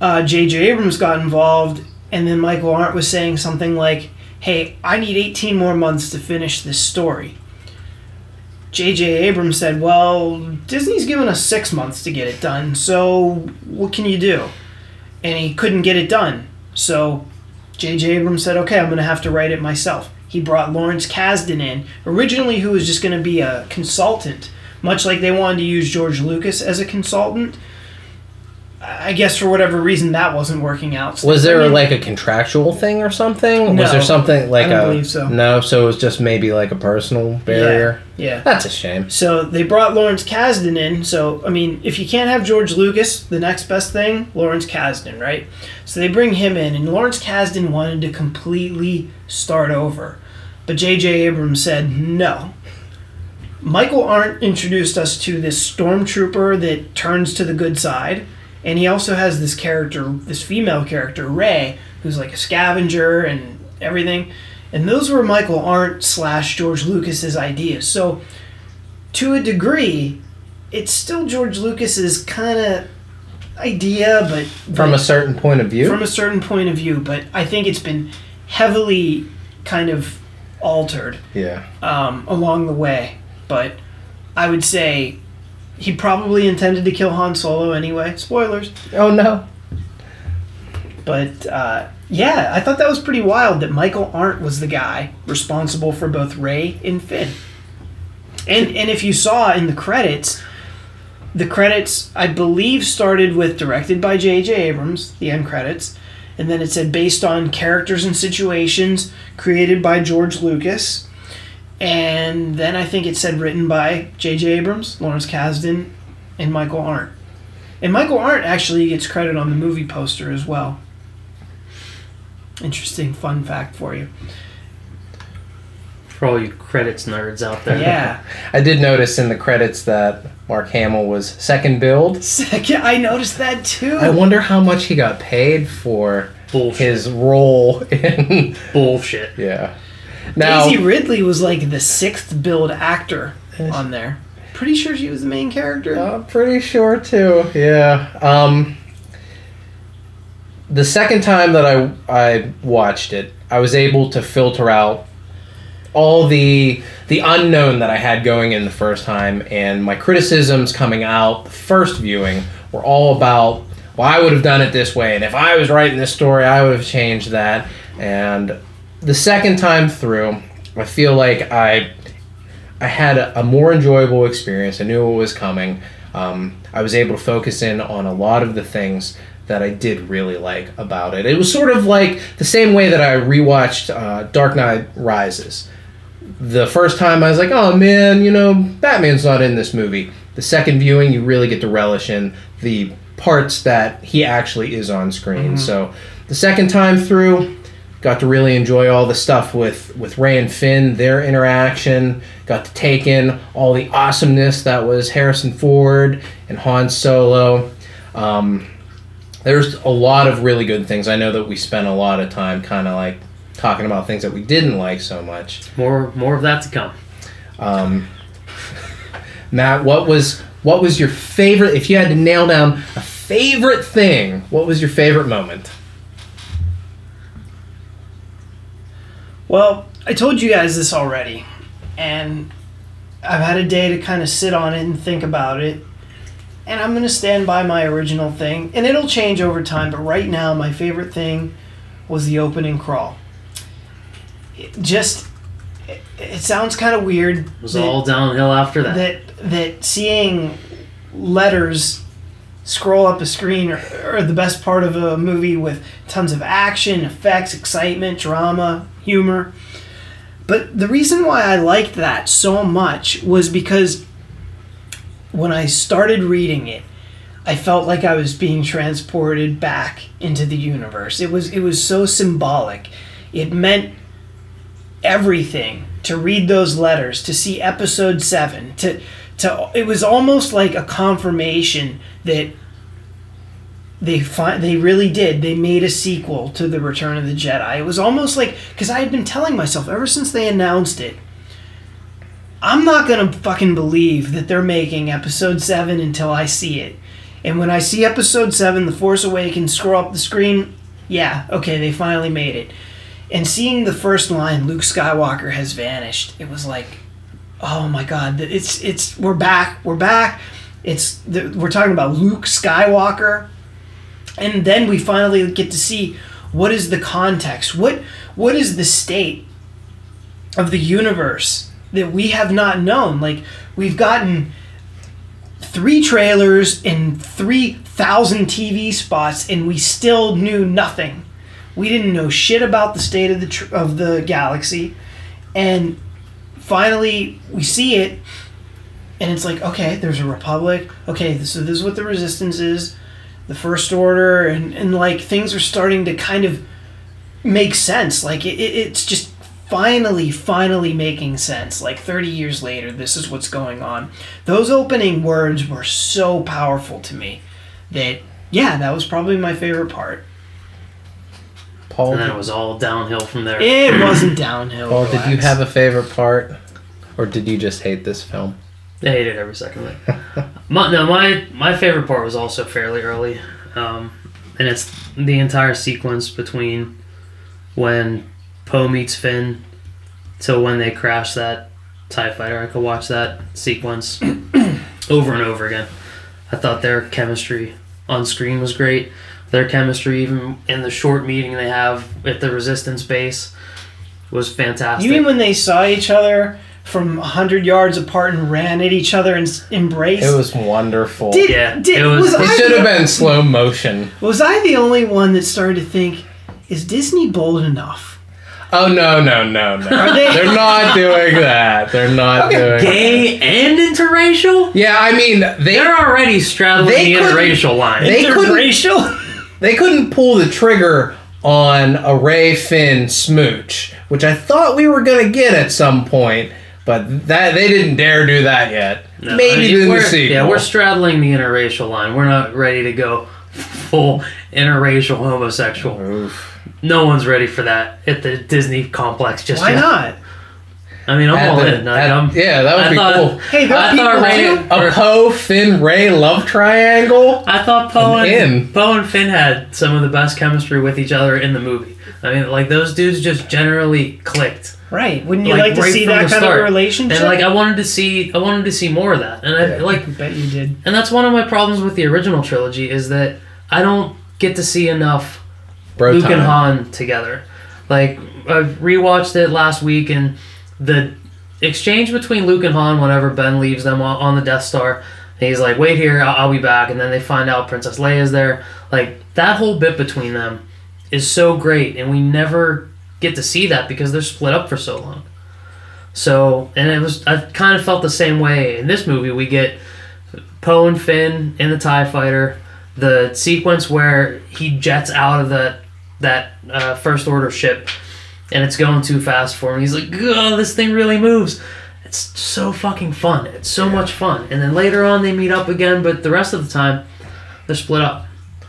[SPEAKER 4] uh, J.J. Abrams got involved, and then Michael Arndt was saying something like, "Hey, I need 18 more months to finish this story." J.J. Abrams said, Well, Disney's given us six months to get it done, so what can you do? And he couldn't get it done. So J.J. Abrams said, Okay, I'm going to have to write it myself. He brought Lawrence Kasdan in, originally, who was just going to be a consultant, much like they wanted to use George Lucas as a consultant. I guess for whatever reason that wasn't working out. So
[SPEAKER 3] Was there
[SPEAKER 4] in-
[SPEAKER 3] like a contractual thing or something?
[SPEAKER 4] No.
[SPEAKER 3] was there something like
[SPEAKER 4] don't
[SPEAKER 3] a
[SPEAKER 4] believe so.
[SPEAKER 3] no? So it was just maybe like a personal barrier.
[SPEAKER 4] Yeah.
[SPEAKER 3] That's a shame.
[SPEAKER 4] So they brought Lawrence Kasdan in. So I mean, if you can't have George Lucas, the next best thing, Lawrence Kasdan, right? So they bring him in, and Lawrence Kasdan wanted to completely start over, but J.J. Abrams said no. Michael Arndt introduced us to this stormtrooper that turns to the good side, and he also has this character, this female character, Rey, who's like a scavenger and everything. And those were Michael Arndt slash George Lucas's ideas. So to a degree, it's still George Lucas's kind of idea, but
[SPEAKER 3] From a certain point of view.
[SPEAKER 4] from a certain point of view. But I think it's been heavily kind of altered
[SPEAKER 3] yeah.
[SPEAKER 4] um, along the way. But I would say he probably intended to kill Han Solo anyway. Spoilers.
[SPEAKER 3] Oh no.
[SPEAKER 4] But uh, yeah, I thought that was pretty wild that Michael Arndt was the guy responsible for both Rey and Finn. And and if you saw in the credits, the credits I believe started with directed by J.J. Abrams, the end credits, and then it said based on characters and situations created by George Lucas. And then I think it said written by J.J. Abrams, Lawrence Kasdan, and Michael Arndt. And Michael Arndt actually gets credit on the movie poster as well. Interesting fun fact for you.
[SPEAKER 2] For all you credits nerds out there.
[SPEAKER 4] Yeah.
[SPEAKER 3] I did notice in the credits that Mark Hamill was second billed.
[SPEAKER 4] Second, I noticed that too.
[SPEAKER 3] I wonder how much he got paid for
[SPEAKER 2] Bullshit.
[SPEAKER 3] his role in.
[SPEAKER 2] Bullshit.
[SPEAKER 3] Yeah. Now,
[SPEAKER 4] Daisy Ridley was like the sixth billed actor on there. Pretty sure she was the main character.
[SPEAKER 3] I'm pretty sure too. Yeah. Um, the second time that I I watched it, I was able to filter out all the the unknown that I had going in the first time, and my criticisms coming out the first viewing were all about. Well, I would have done it this way, and if I was writing this story, I would have changed that. And the second time through, I feel like I I had a, a more enjoyable experience. I knew what was coming. Um, I was able to focus in on a lot of the things that I did really like about it. It was sort of like the same way that I rewatched uh, Dark Knight Rises. The first time I was like, oh man, you know, Batman's not in this movie. The second viewing, you really get to relish in the parts that he actually is on screen. So the second time through, got to really enjoy all the stuff with with Rey and Finn, their interaction. Got to take in all the awesomeness that was Harrison Ford and Han Solo. Um, there's a lot of really good things. I know that we spent a lot of time kind of like talking about things that we didn't like so much.
[SPEAKER 2] More more of that to come.
[SPEAKER 3] Um, Matt, what was what was your favorite? If you had to nail down a favorite thing, what was your favorite moment?
[SPEAKER 4] Well, I told you guys this already, and I've had a day to kind of sit on it and think about it. And I'm going to stand by my original thing, and it'll change over time, but right now, my favorite thing was the opening crawl. It just, it, it sounds kind of weird.
[SPEAKER 2] It was
[SPEAKER 4] that-
[SPEAKER 2] all downhill after that.
[SPEAKER 4] that that seeing letters scroll up a screen are, are the best part of a movie with tons of action, effects, excitement, drama, humor. But the reason why I liked that so much was because when I started reading it, I felt like I was being transported back into the universe. It was it was so symbolic. It meant everything to read those letters, to see episode 7, to to it was almost like a confirmation that they fi- they really did. They made a sequel to the Return of the Jedi. It was almost like because I had been telling myself ever since they announced it, I'm not gonna fucking believe that they're making Episode Seven until I see it. And when I see Episode Seven, The Force Awakens, scroll up the screen, yeah, okay, they finally made it. And seeing the first line, Luke Skywalker has vanished, it was like, oh my god, it's it's we're back, we're back. It's we're talking about Luke Skywalker and then we finally get to see what is the context what what is the state of the universe that we have not known? Like we've gotten three trailers and 3000 TV spots and we still knew nothing. We didn't know shit about the state of the tr- of the galaxy. And finally we see it and it's like okay there's a republic. Okay so this is what the resistance is the first order and, and like things are starting to kind of make sense. Like it, it, it's just finally finally making sense. Like 30 years later this is what's going on. Those opening words were so powerful to me that yeah that was probably my favorite part.
[SPEAKER 3] Paul,
[SPEAKER 2] And then it was all downhill from there.
[SPEAKER 4] it wasn't downhill
[SPEAKER 3] Paul, did you have a favorite part, or did you just hate this film?
[SPEAKER 2] I hated every second of it. my, no, my my favorite part was also fairly early, um, and it's the entire sequence between when Poe meets Finn till when they crash that Tie Fighter. I could watch that sequence over and over again. I thought their chemistry on screen was great. Their chemistry, even in the short meeting they have at the Resistance base, was fantastic.
[SPEAKER 4] you mean when they saw each other from 100 yards apart and ran at each other and embraced
[SPEAKER 3] It was wonderful.
[SPEAKER 4] did,
[SPEAKER 2] Yeah,
[SPEAKER 4] did,
[SPEAKER 2] it was-
[SPEAKER 4] was,
[SPEAKER 3] It should have been slow motion.
[SPEAKER 4] Was I the only one that started to think, is Disney bold enough?
[SPEAKER 3] Oh no no no no!
[SPEAKER 4] Are they-
[SPEAKER 3] They're not doing that. They're not doing.
[SPEAKER 2] gay and interracial?
[SPEAKER 3] Yeah, I mean they
[SPEAKER 2] They're already straddling
[SPEAKER 3] They
[SPEAKER 2] the interracial line.
[SPEAKER 3] They couldn't-
[SPEAKER 4] Interracial?
[SPEAKER 3] they couldn't pull the trigger on a Rey Finn smooch, which I thought we were gonna get at some point, but that they didn't dare do that yet.
[SPEAKER 2] No,
[SPEAKER 3] Maybe
[SPEAKER 2] I mean,
[SPEAKER 3] in the
[SPEAKER 2] we're-
[SPEAKER 3] sequel.
[SPEAKER 2] Yeah, we're straddling the interracial line. We're not ready to go full interracial homosexual.
[SPEAKER 3] Oof.
[SPEAKER 2] No one's ready for that at the Disney complex just
[SPEAKER 4] Why
[SPEAKER 2] yet.
[SPEAKER 4] not?
[SPEAKER 2] I mean, I'm
[SPEAKER 3] At
[SPEAKER 2] all
[SPEAKER 3] the-
[SPEAKER 2] in. Like,
[SPEAKER 3] at-
[SPEAKER 2] I'm-
[SPEAKER 3] yeah, that would
[SPEAKER 2] I
[SPEAKER 3] be
[SPEAKER 2] thought-
[SPEAKER 3] cool.
[SPEAKER 4] Hey, there are
[SPEAKER 2] I thought
[SPEAKER 4] people Rey.
[SPEAKER 3] A Poe Finn Rey love triangle.
[SPEAKER 2] I thought Poe and
[SPEAKER 3] in.
[SPEAKER 2] Poe and Finn had some of the best chemistry with each other in the movie. I mean, like those dudes just generally clicked.
[SPEAKER 4] Right. Wouldn't you
[SPEAKER 2] Like,
[SPEAKER 4] like, to
[SPEAKER 2] right
[SPEAKER 4] see that kind
[SPEAKER 2] start.
[SPEAKER 4] of relationship?
[SPEAKER 2] And like I wanted to see, I wanted to see more of that. And I like
[SPEAKER 4] I bet you did.
[SPEAKER 2] And that's one of my problems with the original trilogy is that I don't get to see enough
[SPEAKER 3] Bro
[SPEAKER 2] Luke and. Han together. Like I rewatched it last week, and the exchange between Luke and Han whenever Ben leaves them on the Death Star, he's like, "Wait here, I'll, I'll be back," and then they find out Princess Leia's there. Like that whole bit between them is so great, and we never get to see that because they're split up for so long. So, and it was I kind of felt the same way in this movie. We get Poe and Finn in the Tie Fighter, the sequence where he jets out of the that uh, First Order ship, and it's going too fast for him. He's like, "Oh, this thing really moves." It's so fucking fun. It's so much fun. And then later on, they meet up again, but the rest of the time, they're split up.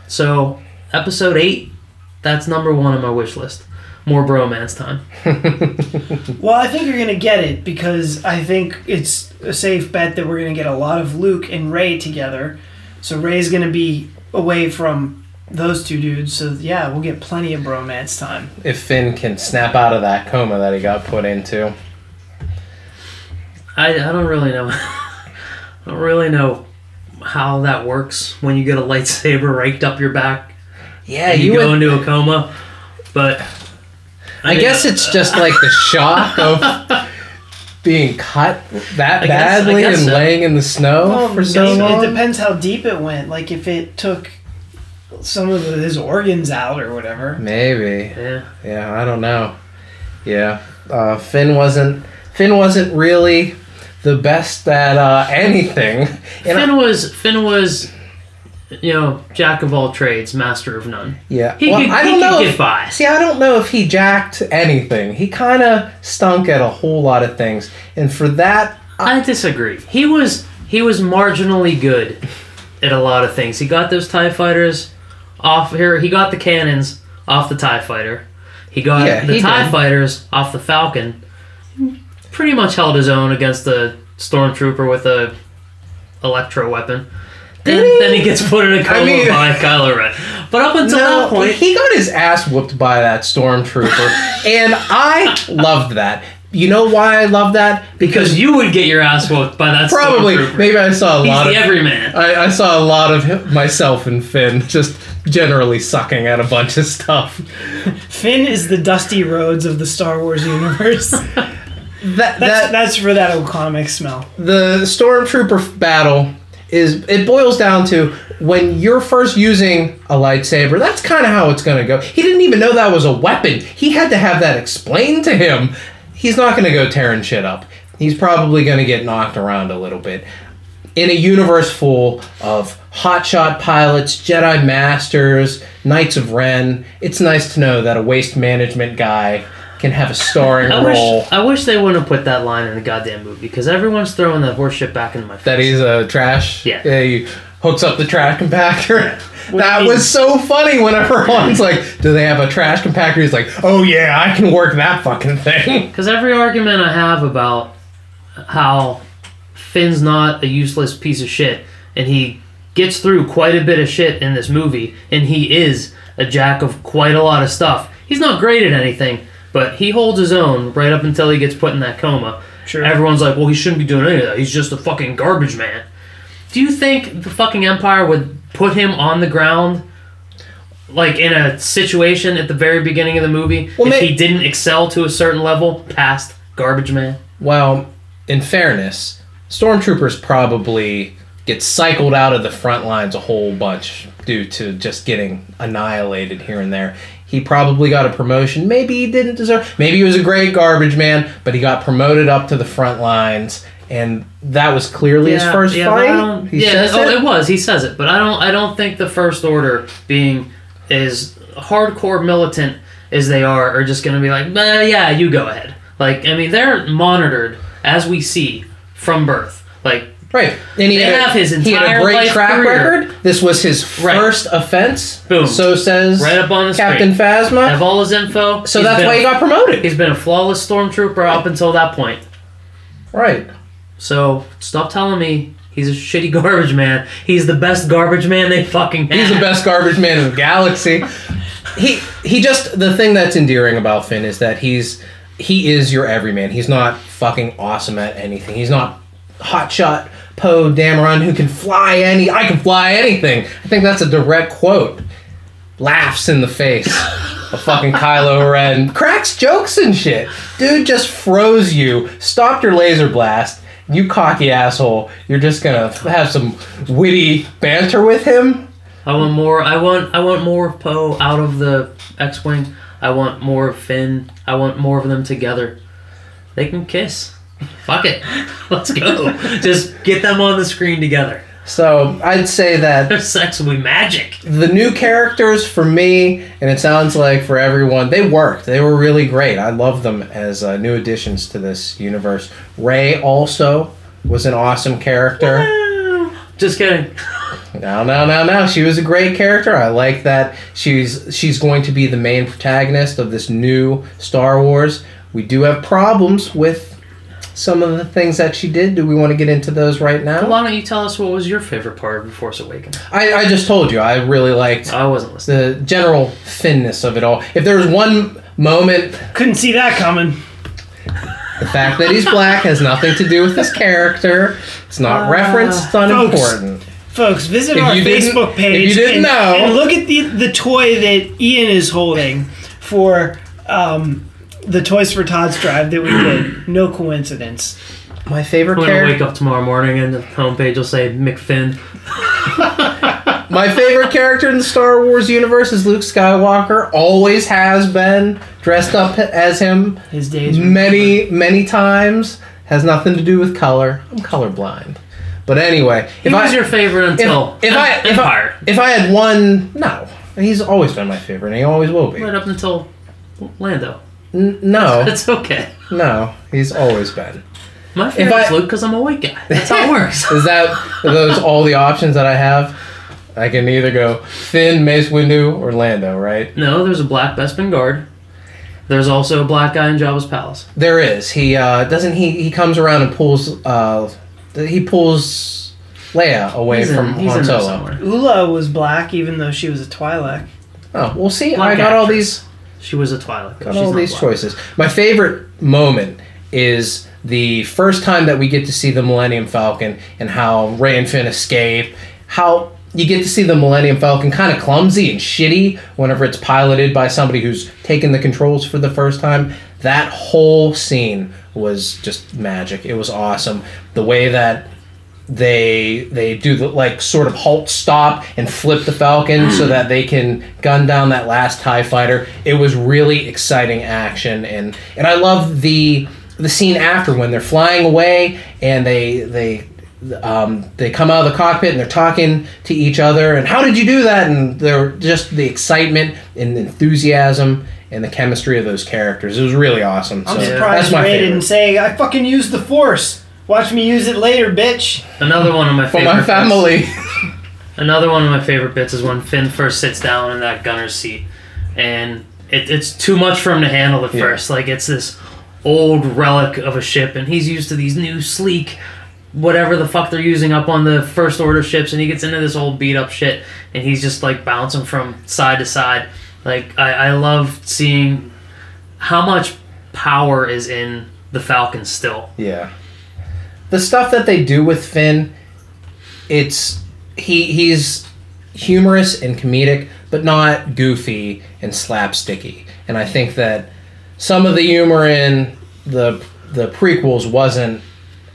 [SPEAKER 2] So, episode eight, that's number one on my wish list. More bromance time.
[SPEAKER 4] Well, I think you're gonna get it because I think it's a safe bet that we're gonna get a lot of Luke and Rey together. So Rey's gonna be away from those two dudes. So yeah, we'll get plenty of bromance time.
[SPEAKER 3] If Finn can snap out of that coma that he got put into.
[SPEAKER 2] I, I don't really know. I don't really know how that works when you get a lightsaber raked up your back
[SPEAKER 3] Yeah,
[SPEAKER 2] and you,
[SPEAKER 3] you
[SPEAKER 2] go
[SPEAKER 3] would,
[SPEAKER 2] into a coma. But
[SPEAKER 3] I guess it's just like the shock of being cut that
[SPEAKER 2] I guess-
[SPEAKER 3] badly
[SPEAKER 2] guess
[SPEAKER 3] and
[SPEAKER 2] so.
[SPEAKER 3] laying in the snow
[SPEAKER 4] Well,
[SPEAKER 3] for so long.
[SPEAKER 4] It depends how deep it went. Like if it took some of his organs out or whatever.
[SPEAKER 3] Maybe.
[SPEAKER 2] yeah.
[SPEAKER 3] Yeah, I don't know. Yeah, uh, Finn wasn't. Finn wasn't really the best at uh, anything. And I-
[SPEAKER 2] Finn was Finn was you know, jack of all trades, master of none.
[SPEAKER 3] Yeah.
[SPEAKER 2] He
[SPEAKER 3] well,
[SPEAKER 2] could-
[SPEAKER 3] I don't
[SPEAKER 2] could
[SPEAKER 3] know.
[SPEAKER 2] get
[SPEAKER 3] if,
[SPEAKER 2] by.
[SPEAKER 3] See, I don't know if he jacked anything. He kind of stunk at a whole lot of things, and for that,
[SPEAKER 2] I disagree. He was he was marginally good at a lot of things. He got those Tie Fighters off here. He got the cannons off the Tie Fighter. He got
[SPEAKER 3] Yeah,
[SPEAKER 2] the
[SPEAKER 3] he
[SPEAKER 2] Tie
[SPEAKER 3] did.
[SPEAKER 2] Fighters off the Falcon. Pretty much held his own against the Stormtrooper with a electro weapon. Then,
[SPEAKER 3] he?
[SPEAKER 2] then he gets put in a coma
[SPEAKER 3] mean-
[SPEAKER 2] by Kylo Ren. But up until
[SPEAKER 3] no,
[SPEAKER 2] that point,
[SPEAKER 3] he got his ass whooped by that stormtrooper, and I loved that. You know why I love that?
[SPEAKER 2] because you would get your ass whooped by that
[SPEAKER 3] Probably, maybe I saw a
[SPEAKER 2] He's
[SPEAKER 3] lot
[SPEAKER 2] the
[SPEAKER 3] of
[SPEAKER 2] everyman.
[SPEAKER 3] I, I saw a lot of him- myself and Finn just generally sucking at a bunch of stuff.
[SPEAKER 4] Finn is the Dusty Roads of the Star Wars universe.
[SPEAKER 3] That
[SPEAKER 4] That's
[SPEAKER 3] that
[SPEAKER 4] that's for that old comic smell.
[SPEAKER 3] the stormtrooper battle is it boils down to when you're first using a lightsaber that's kind of how it's going to go he didn't even know that was a weapon he had to have that explained to him he's not going to go tearing shit up he's probably going to get knocked around a little bit in a universe full of hotshot pilots jedi masters knights of ren it's nice to know that a waste management guy can have a starring
[SPEAKER 2] I
[SPEAKER 3] role
[SPEAKER 2] wish, I wish they wouldn't have put that line in the goddamn movie because everyone's throwing that horseshit back in my face.
[SPEAKER 3] that he's a trash.
[SPEAKER 2] Yeah.
[SPEAKER 3] he hooks up the trash compactor. That was so funny whenever one's like, "Do they have a trash compactor?" He's like, "Oh yeah, I can work that fucking thing."
[SPEAKER 2] Because every argument I have about how Finn's not a useless piece of shit, and he gets through quite a bit of shit in this movie, and he is a jack of quite a lot of stuff. He's not great at anything, but he holds his own right up until he gets put in that coma.
[SPEAKER 4] Sure.
[SPEAKER 2] Everyone's like, well, he shouldn't be doing any of that. He's just a fucking garbage man. Do you think the fucking Empire would put him on the ground? Like in a situation at the very beginning of the movie,
[SPEAKER 3] Well,
[SPEAKER 2] if he didn't excel to a certain level past garbage man.
[SPEAKER 3] Well, in fairness, stormtroopers probably get cycled out of the front lines a whole bunch due to just getting annihilated here and there. He probably got a promotion. Maybe he didn't deserve. Maybe he was a great garbage man, but he got promoted up to the front lines, and that was clearly his first
[SPEAKER 2] yeah,
[SPEAKER 3] fight. He
[SPEAKER 2] yeah,
[SPEAKER 3] says
[SPEAKER 2] oh,
[SPEAKER 3] it.
[SPEAKER 2] it was. He says it, but I don't. I don't think the First Order being as hardcore militant as they are are just going to be like, "Bah, yeah, you go ahead. Like, I mean, they're monitored as we see from birth. Like,
[SPEAKER 3] Right, and he
[SPEAKER 2] They
[SPEAKER 3] had a,
[SPEAKER 2] have his
[SPEAKER 3] he had a
[SPEAKER 2] entire
[SPEAKER 3] great track
[SPEAKER 2] career.
[SPEAKER 3] record. This was his
[SPEAKER 2] Right.
[SPEAKER 3] first offense.
[SPEAKER 2] Boom.
[SPEAKER 3] So says
[SPEAKER 2] right up on the
[SPEAKER 3] Captain
[SPEAKER 2] screen.
[SPEAKER 3] Phasma.
[SPEAKER 2] Have all his info.
[SPEAKER 3] So
[SPEAKER 2] He's
[SPEAKER 3] that's why
[SPEAKER 2] a-
[SPEAKER 3] he got promoted.
[SPEAKER 2] He's been a flawless stormtrooper up until that point.
[SPEAKER 3] Right.
[SPEAKER 2] So stop telling me he's a shitty garbage man. He's the best garbage man they fucking have.
[SPEAKER 3] He's the best garbage man in the galaxy. He he just the thing that's endearing about Finn is that he's he is your everyman. He's not fucking awesome at anything. He's not hotshot Poe Dameron who can fly any I can fly anything. I think that's a direct quote. Laughs in the face. A fucking Kylo Ren cracks jokes and shit. Dude just froze you, stopped your laser blast. You cocky asshole. You're just gonna have some witty banter with him.
[SPEAKER 2] I want more. I want. I want more of Poe out of the X-wing. I want more of Finn. I want more of them together. They can kiss. Fuck it. Let's go. Just get them on the screen together.
[SPEAKER 3] So I'd say that
[SPEAKER 2] sex will be magic.
[SPEAKER 3] the new characters for me, and it sounds like for everyone, they worked. They were really great. I love them as uh, new additions to this universe. Rey also was an awesome character.
[SPEAKER 2] Just kidding.
[SPEAKER 3] Now, now, now, now, she was a great character. I like that she's she's going to be the main protagonist of this new Star Wars. We do have problems with some of the things that she did. Do we want to get into those right now?
[SPEAKER 2] Why don't you tell us what was your favorite part of The Force Awakens?
[SPEAKER 3] I, I just told you I really liked
[SPEAKER 2] I wasn't listening.
[SPEAKER 3] the general thinness of it all. If there was one moment,
[SPEAKER 4] Couldn't see that coming.
[SPEAKER 3] the fact that he's black has nothing to do with his character. It's not referenced. It's unimportant.
[SPEAKER 4] Folks, visit
[SPEAKER 3] If
[SPEAKER 4] our
[SPEAKER 3] you didn't-
[SPEAKER 4] Facebook
[SPEAKER 3] if
[SPEAKER 4] page
[SPEAKER 3] you didn't
[SPEAKER 4] and,
[SPEAKER 3] know-
[SPEAKER 4] and look at the the toy that Ian is holding for um, the Toys for Tots drive that we did. No coincidence.
[SPEAKER 3] My favorite
[SPEAKER 2] I'm gonna wake
[SPEAKER 3] character.
[SPEAKER 2] up tomorrow morning and the homepage will say McFinn.
[SPEAKER 3] My favorite character in the Star Wars universe is Luke Skywalker. Always has been dressed up as him
[SPEAKER 4] His days. were
[SPEAKER 3] many many times. Has nothing to do with color. I'm colorblind. But anyway,
[SPEAKER 2] He
[SPEAKER 3] if
[SPEAKER 2] was
[SPEAKER 3] I
[SPEAKER 2] your favorite
[SPEAKER 3] if,
[SPEAKER 2] until
[SPEAKER 3] if I if
[SPEAKER 2] Empire.
[SPEAKER 3] I if I had one, no, he's always been my favorite, and he always will be.
[SPEAKER 2] right up until Lando.
[SPEAKER 3] N- no,
[SPEAKER 2] It's okay.
[SPEAKER 3] no, he's always been.
[SPEAKER 2] My favorite's
[SPEAKER 3] I-
[SPEAKER 2] Luke because I'm a white guy. That's how it works.
[SPEAKER 3] Is that are those all the options that I have? I can either go Finn, Mace Windu, or Lando, right?
[SPEAKER 2] no, there's a black Bespin guard. There's also a black guy in Jabba's palace.
[SPEAKER 3] There is. He uh, doesn't. He he comes around and pulls. Uh, he pulls Leia away
[SPEAKER 2] He's in,
[SPEAKER 3] from
[SPEAKER 2] he's
[SPEAKER 3] Han Solo.
[SPEAKER 4] Oola was black, even though she was a Twi'lek.
[SPEAKER 3] Oh, well, see,
[SPEAKER 2] Black
[SPEAKER 3] I got all these.
[SPEAKER 2] She was a Twilight.
[SPEAKER 3] Got all these choices. My favorite moment is the first time that we get to see the Millennium Falcon and how Rey and Finn escape. How you get to see the Millennium Falcon kind of clumsy and shitty whenever it's piloted by somebody who's taken the controls for the first time. That whole scene was just magic. It was awesome. The way that they they do the like sort of halt stop and flip the falcon so that they can gun down that last tie fighter. It was really exciting action and and i love the the scene after when they're flying away and they they um, they come out of the cockpit and they're talking to each other and how did you do that? And they're just the excitement and enthusiasm and the chemistry of those characters. It was really awesome.
[SPEAKER 4] I'm
[SPEAKER 3] so
[SPEAKER 4] surprised
[SPEAKER 3] that's my
[SPEAKER 4] Rey
[SPEAKER 3] favorite.
[SPEAKER 4] didn't say, I fucking used the Force. Watch me use it later, bitch.
[SPEAKER 2] Another one of my
[SPEAKER 3] for
[SPEAKER 2] favorite.
[SPEAKER 3] my
[SPEAKER 2] bits-
[SPEAKER 3] family
[SPEAKER 2] Another one of my favorite bits is when Finn first sits down in that gunner's seat, and it, it's too much for him to handle at
[SPEAKER 3] Yeah.
[SPEAKER 2] first. Like it's this old relic of a ship, and he's used to these new sleek, whatever the fuck they're using up on the first order ships, and he gets into this old beat up shit, and he's just like bouncing from side to side. Like I, I love seeing how much power is in the Falcon still.
[SPEAKER 3] Yeah. The stuff that they do with Finn, it's he he's humorous and comedic, but not goofy and slapsticky. And I think that some of the humor in the the prequels wasn't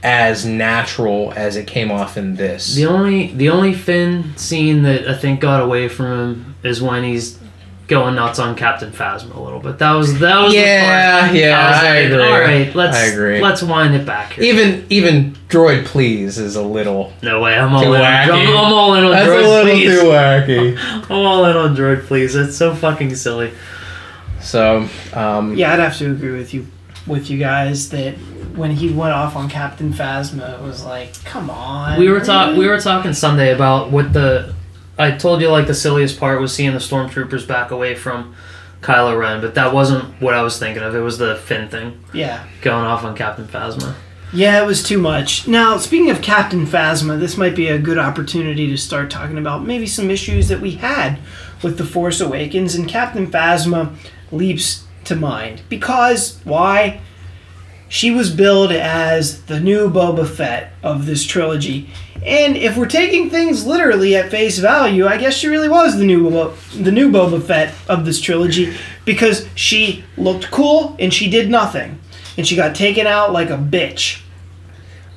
[SPEAKER 3] as natural as it came off in this.
[SPEAKER 2] The only the only Finn scene that I think got away from him is when he's going nuts on Captain Phasma a little bit. That was that was
[SPEAKER 3] Yeah,
[SPEAKER 2] the part
[SPEAKER 3] yeah,
[SPEAKER 2] was
[SPEAKER 3] I agree.
[SPEAKER 2] All right, let's
[SPEAKER 3] I agree.
[SPEAKER 2] let's wind it back here.
[SPEAKER 3] even even Droid Please is a little
[SPEAKER 2] no way, I'm all in. On,
[SPEAKER 3] wacky.
[SPEAKER 2] I'm, I'm all in on
[SPEAKER 3] that's
[SPEAKER 2] droid,
[SPEAKER 3] a little
[SPEAKER 2] please.
[SPEAKER 3] too wacky.
[SPEAKER 2] I'm all in on droid, please. It's so fucking silly.
[SPEAKER 3] So um,
[SPEAKER 4] Yeah, I'd have to agree with you with you guys that when he went off on Captain Phasma, it was like, come on.
[SPEAKER 2] We were talk
[SPEAKER 4] really?
[SPEAKER 2] we were talking Sunday about what the I told you like the silliest part was seeing the stormtroopers back away from Kylo Ren, but that wasn't what I was thinking of. It was the Finn thing
[SPEAKER 4] Yeah.
[SPEAKER 2] going off on Captain Phasma.
[SPEAKER 4] Yeah, it was too much. Now, speaking of Captain Phasma, this might be a good opportunity to start talking about maybe some issues that we had with The Force Awakens, and Captain Phasma leaps to mind. Because, why? She was billed as the new Boba Fett of this trilogy. And if we're taking things literally at face value, I guess she really was the new Bo- the new Boba Fett of this trilogy because she looked cool and she did nothing. And she got taken out like a bitch.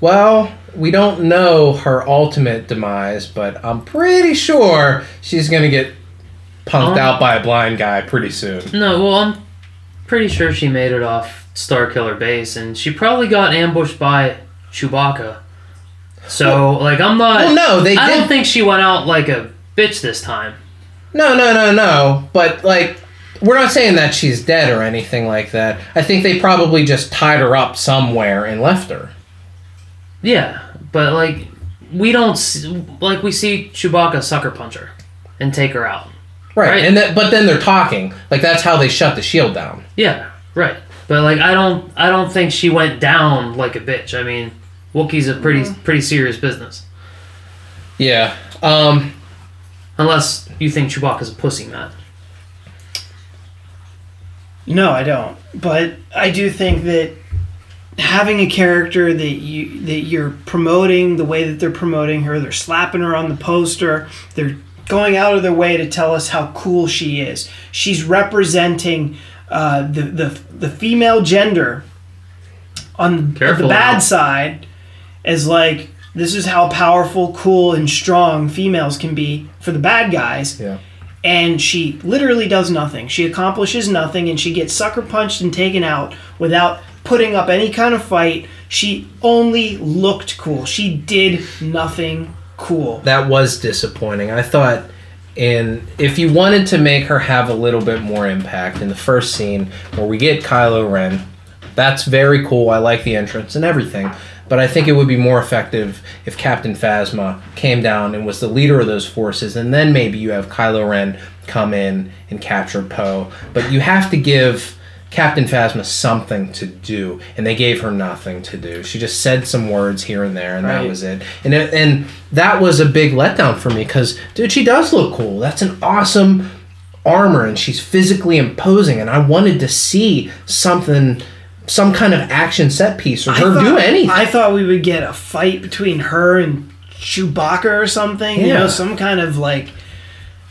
[SPEAKER 3] Well, we don't know her ultimate demise, but I'm pretty sure she's gonna get punked
[SPEAKER 2] Um,
[SPEAKER 3] out by a blind guy pretty soon.
[SPEAKER 2] No, well, I'm pretty sure she made it off Starkiller Base, and she probably got ambushed by Chewbacca. So, like, I'm not.
[SPEAKER 3] Well, no, they
[SPEAKER 2] I
[SPEAKER 3] did.
[SPEAKER 2] don't think she went out like a bitch this time.
[SPEAKER 3] No, no, no, no. But like, we're not saying that she's dead or anything like that. I think they probably just tied her up somewhere and left her.
[SPEAKER 2] Yeah, but like, we don't s like we see Chewbacca sucker punch her and take her out.
[SPEAKER 3] Right.
[SPEAKER 2] Right.
[SPEAKER 3] And that, but then they're talking. Like that's how they shut the shield down.
[SPEAKER 2] Yeah, right. But like, I don't, I don't think she went down like a bitch. I mean, Wookiee's a pretty, pretty serious business.
[SPEAKER 3] Yeah. Um.
[SPEAKER 2] Unless you think Chewbacca's a pussy, Matt.
[SPEAKER 4] No, I don't. But I do think that having a character that you that you're promoting the way that they're promoting her, they're slapping her on the poster, they're going out of their way to tell us how cool she is. She's representing uh, the, the the female gender on the,
[SPEAKER 2] Careful
[SPEAKER 4] the bad
[SPEAKER 2] now.
[SPEAKER 4] side is like this is how powerful, cool, and strong females can be for the bad guys
[SPEAKER 3] Yeah.
[SPEAKER 4] and she literally does nothing. She accomplishes nothing, and she gets sucker punched and taken out without putting up any kind of fight, She only looked cool. She did nothing cool.
[SPEAKER 3] that was disappointing. I thought in if you wanted to make her have a little bit more impact in the first scene where we get Kylo Ren, that's very cool. I like the entrance and everything. But I think it would be more effective if Captain Phasma came down and was the leader of those forces, and then maybe you have Kylo Ren come in and capture Poe. But you have to give Captain Phasma something to do, and they gave her nothing to do. She just said some words here and there, and that was it. And it, and that was a big letdown for me because, dude, she does look cool. That's an awesome armor, and she's physically imposing. And I wanted to see something, some kind of action set piece or
[SPEAKER 4] I
[SPEAKER 3] her
[SPEAKER 4] thought,
[SPEAKER 3] do anything.
[SPEAKER 4] I thought we would get a fight between her and Chewbacca or something. You know, some kind of like.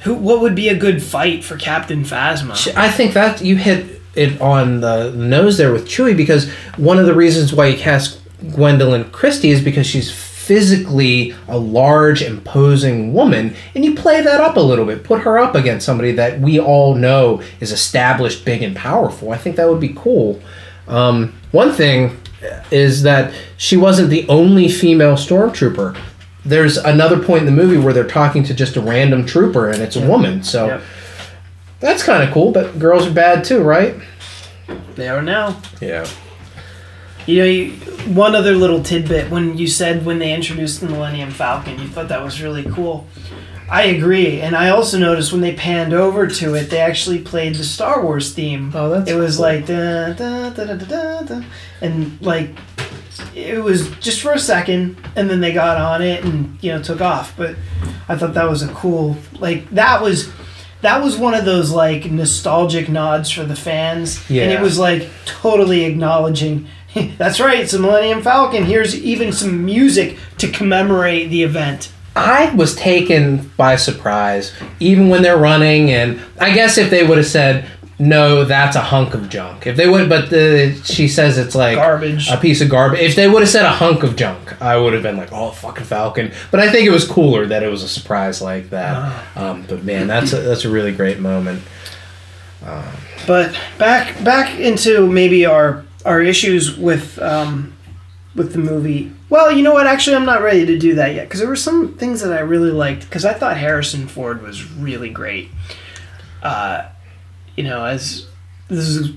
[SPEAKER 4] Who? What would be a good fight for Captain Phasma?
[SPEAKER 3] I think that you hit it on the nose there with Chewie because one of the reasons why you cast Gwendoline Christie is because she's physically a large, imposing woman, and you play that up a little bit. Put her up against somebody that we all know is established, big, and powerful. I think that would be cool. Um, one thing is that she wasn't the only female stormtrooper. There's another point in the movie where they're talking to just a random trooper, and it's a woman. So.
[SPEAKER 4] Yep.
[SPEAKER 3] That's kind of cool, but girls are bad too, right?
[SPEAKER 4] They are now.
[SPEAKER 3] Yeah.
[SPEAKER 4] You know, you, one other little tidbit when you said when they introduced the Millennium Falcon, you thought that was really cool. I agree, and I also noticed when they panned over to it, they actually played the Star Wars theme.
[SPEAKER 3] Oh, that's
[SPEAKER 4] It was
[SPEAKER 3] cool.
[SPEAKER 4] like da, da, da, da, da, da, da, and like it was just for a second, and then they got on it and you know took off. But I thought that was a cool like that was. That was one of those like nostalgic nods for the fans, and it was like totally acknowledging that's right, it's a Millennium Falcon. Here's even some music to commemorate the event.
[SPEAKER 3] I was taken by surprise, even when they're running, and I guess if they would have said, "No, that's a hunk of junk," if they would, but the, she says it's like
[SPEAKER 4] Garbage.
[SPEAKER 3] a piece of garbage. If they would have said a hunk of junk, I would have been like, "Oh, fucking Falcon." But I think it was cooler that it was a surprise like that. Um, but man, that's a, that's a really great moment.
[SPEAKER 4] But back back into maybe our our issues with um, with the movie. Well, you know what? Actually, I'm not ready to do that yet because there were some things that I really liked because I thought Harrison Ford was really great. Uh, you know, as this is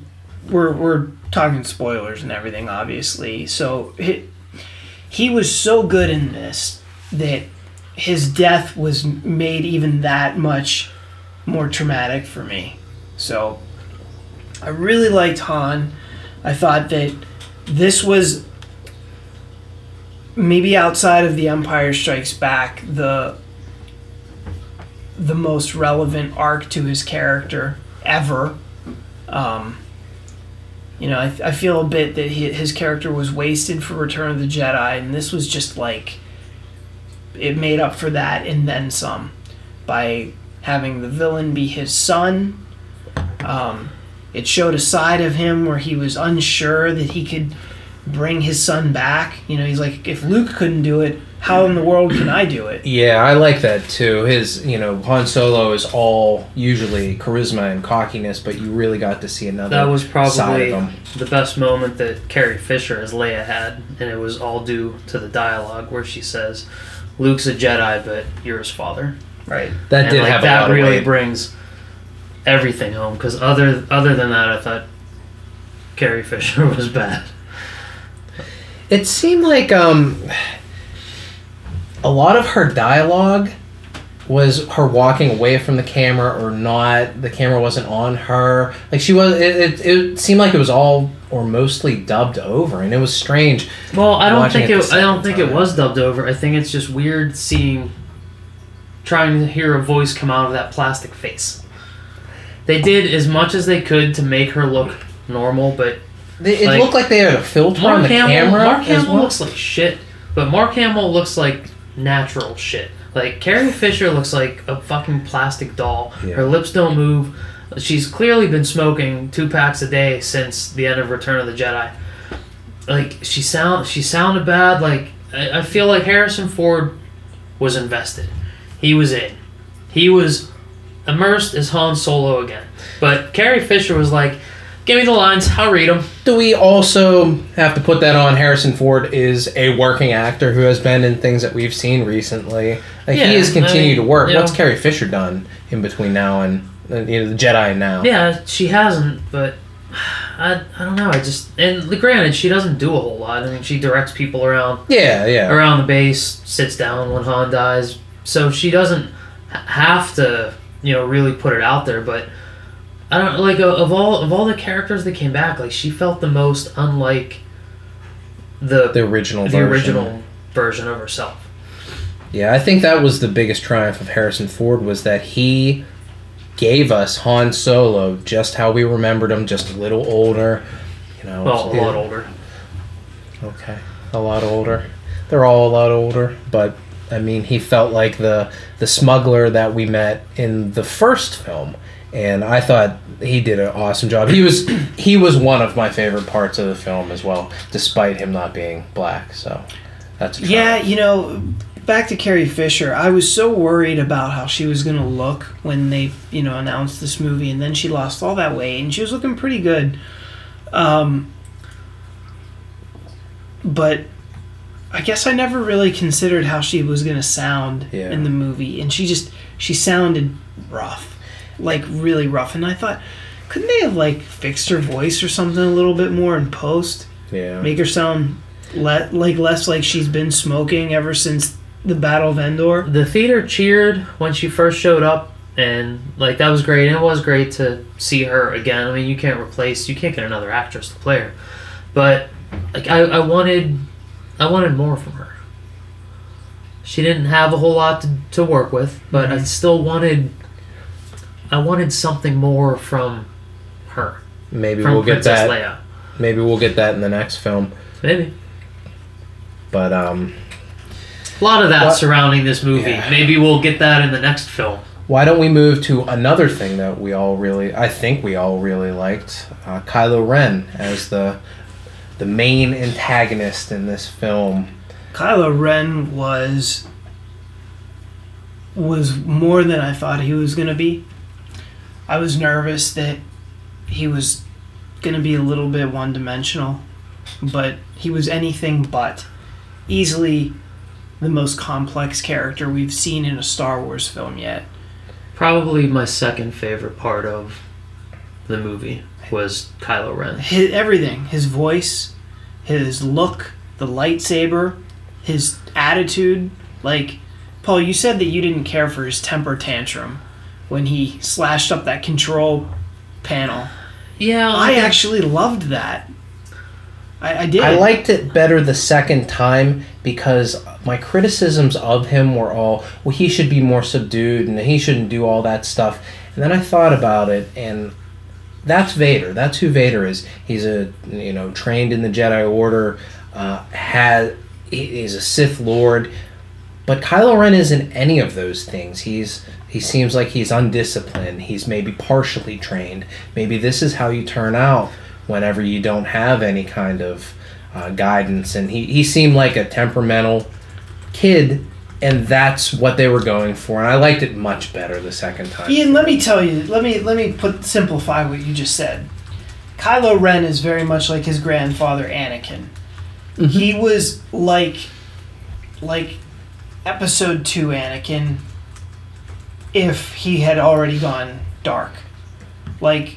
[SPEAKER 4] we're we're talking spoilers and everything, obviously. So he, he was so good in this that his death was made even that much more traumatic for me. So I really liked Han. I thought that this was maybe outside of the Empire Strikes Back the the most relevant arc to his character ever. Um, you know, I, I feel a bit that he, his character was wasted for Return of the Jedi, and this was just like it made up for that and then some by having the villain be his son. Um, it showed a side of him where he was unsure that he could bring his son back. You know, he's like, if Luke couldn't do it, how in the world can I do it?
[SPEAKER 3] Yeah, I like that too. His, you know, Han Solo is all usually charisma and cockiness, but you really got to see another
[SPEAKER 2] That was
[SPEAKER 3] side
[SPEAKER 2] probably
[SPEAKER 3] of him.
[SPEAKER 2] the best moment that Carrie Fisher as Leia had, and it was all due to the dialogue where she says, "Luke's a Jedi, but you're his father." Right.
[SPEAKER 3] That
[SPEAKER 2] and
[SPEAKER 3] did
[SPEAKER 2] like,
[SPEAKER 3] have a
[SPEAKER 2] that
[SPEAKER 3] lot of
[SPEAKER 2] really
[SPEAKER 3] weight.
[SPEAKER 2] brings everything home because other other than that, I thought Carrie Fisher was bad.
[SPEAKER 3] It seemed like um, a lot of her dialogue was her walking away from the camera or not. The camera wasn't on her. Like she was. It, it, it seemed like it was all or mostly dubbed over, and it was strange.
[SPEAKER 2] Well, I don't think
[SPEAKER 3] it
[SPEAKER 2] it. I don't think it was dubbed over. I think it's just weird seeing, trying to hear a voice come out of that plastic face. They did as much as they could to make her look normal, but
[SPEAKER 3] It, it
[SPEAKER 2] Like,
[SPEAKER 3] looked like they had a filter on the
[SPEAKER 2] Hamill,
[SPEAKER 3] camera.
[SPEAKER 2] Mark Hamill
[SPEAKER 3] well.
[SPEAKER 2] looks like shit, but Mark Hamill looks like natural shit. Like Carrie Fisher looks like a fucking plastic doll.
[SPEAKER 3] Yeah.
[SPEAKER 2] Her lips don't move. She's clearly been smoking two packs a day since the end of Return of the Jedi. Like she sound she sounded bad. Like I, I feel like Harrison Ford was invested. He was in. He was immersed as Han Solo again. But Carrie Fisher was like, Give me the lines. I'll read them.
[SPEAKER 3] Do we also have to put that on? Harrison Ford is a working actor who has been in things that we've seen recently. Like
[SPEAKER 2] Yeah,
[SPEAKER 3] he has continued
[SPEAKER 2] I mean,
[SPEAKER 3] to work.
[SPEAKER 2] you
[SPEAKER 3] What's
[SPEAKER 2] know-
[SPEAKER 3] Carrie Fisher done in between now and uh, you know the Jedi now?
[SPEAKER 2] Yeah, she hasn't, but I, I don't know. I just and granted, she doesn't do a whole lot. I mean, she directs people around
[SPEAKER 3] yeah, yeah.
[SPEAKER 2] around the base, sits down when Han dies, so she doesn't have to, you know, really put it out there. But I don't like of all of all the characters that came back, like she felt the most unlike the
[SPEAKER 3] the original.
[SPEAKER 2] the
[SPEAKER 3] version.
[SPEAKER 2] original version of herself.
[SPEAKER 3] Yeah, I think that was the biggest triumph of Harrison Ford was that he gave us Han Solo just how we remembered him, just a little older. You know,
[SPEAKER 2] Well, a
[SPEAKER 3] yeah.
[SPEAKER 2] lot older.
[SPEAKER 3] Okay, a lot older. They're all a lot older, but I mean, he felt like the the smuggler that we met in the first film, and I thought he did an awesome job. He was he was one of my favorite parts of the film as well, despite him not being black. So that's a
[SPEAKER 4] Yeah, you know, back to Carrie Fisher. I was so worried about how she was going to look when they, you know, announced this movie, and then she lost all that weight, and she was looking pretty good. Um, but I guess I never really considered how she was going to sound
[SPEAKER 3] Yeah.
[SPEAKER 4] in the movie, and she just she sounded rough, like really rough, and I thought. Couldn't they have like fixed her voice or something a little bit more in post?
[SPEAKER 3] yeah.
[SPEAKER 4] make her sound le- like less like she's been smoking ever since the Battle of Endor.
[SPEAKER 2] the theater cheered when she first showed up and like that was great and it was great to see her again i mean you can't replace you can't get another actress to play her but like i, I wanted i wanted more from her she didn't have a whole lot to, to work with but i mm-hmm. still wanted i wanted something more from her
[SPEAKER 3] Maybe
[SPEAKER 2] from
[SPEAKER 3] we'll get that.
[SPEAKER 2] leia
[SPEAKER 3] Maybe we'll get that in the next film.
[SPEAKER 2] maybe
[SPEAKER 3] But um,
[SPEAKER 2] a lot of that
[SPEAKER 3] What-
[SPEAKER 2] surrounding this movie
[SPEAKER 3] Yeah.
[SPEAKER 2] maybe we'll get that in the next film
[SPEAKER 3] why don't we move to another thing that we all really, I think we all really liked, uh, Kylo Ren as the the main antagonist in this film.
[SPEAKER 4] Kylo Ren was was more than I thought he was gonna be. I was nervous that he was gonna be a little bit one dimensional, but he was anything but. Easily the most complex character we've seen in a Star Wars film yet.
[SPEAKER 2] Probably my second favorite part of the movie was Kylo Ren.
[SPEAKER 4] his, everything his voice his look the lightsaber his attitude like paul you said that you didn't care for his temper tantrum when he slashed up that control panel
[SPEAKER 2] Yeah,
[SPEAKER 4] i actually loved that i, I did
[SPEAKER 3] I liked it better the second time because my criticisms of him were all, well, he should be more subdued and he shouldn't do all that stuff. And then I thought about it, and that's Vader. That's who Vader is. He's a you know trained in the Jedi Order, uh, has he- he's a Sith Lord, but Kylo Ren isn't any of those things. He's he seems like he's undisciplined. He's maybe partially trained. Maybe this is how you turn out whenever you don't have any kind of uh, guidance. And he, he seemed like a temperamental kid, and that's what they were going for. And I liked it much better the second time.
[SPEAKER 4] ian let me tell you let me let me put simplify what you just said kylo ren is very much like his grandfather anakin he was like like episode 2 anakin if he had already gone dark like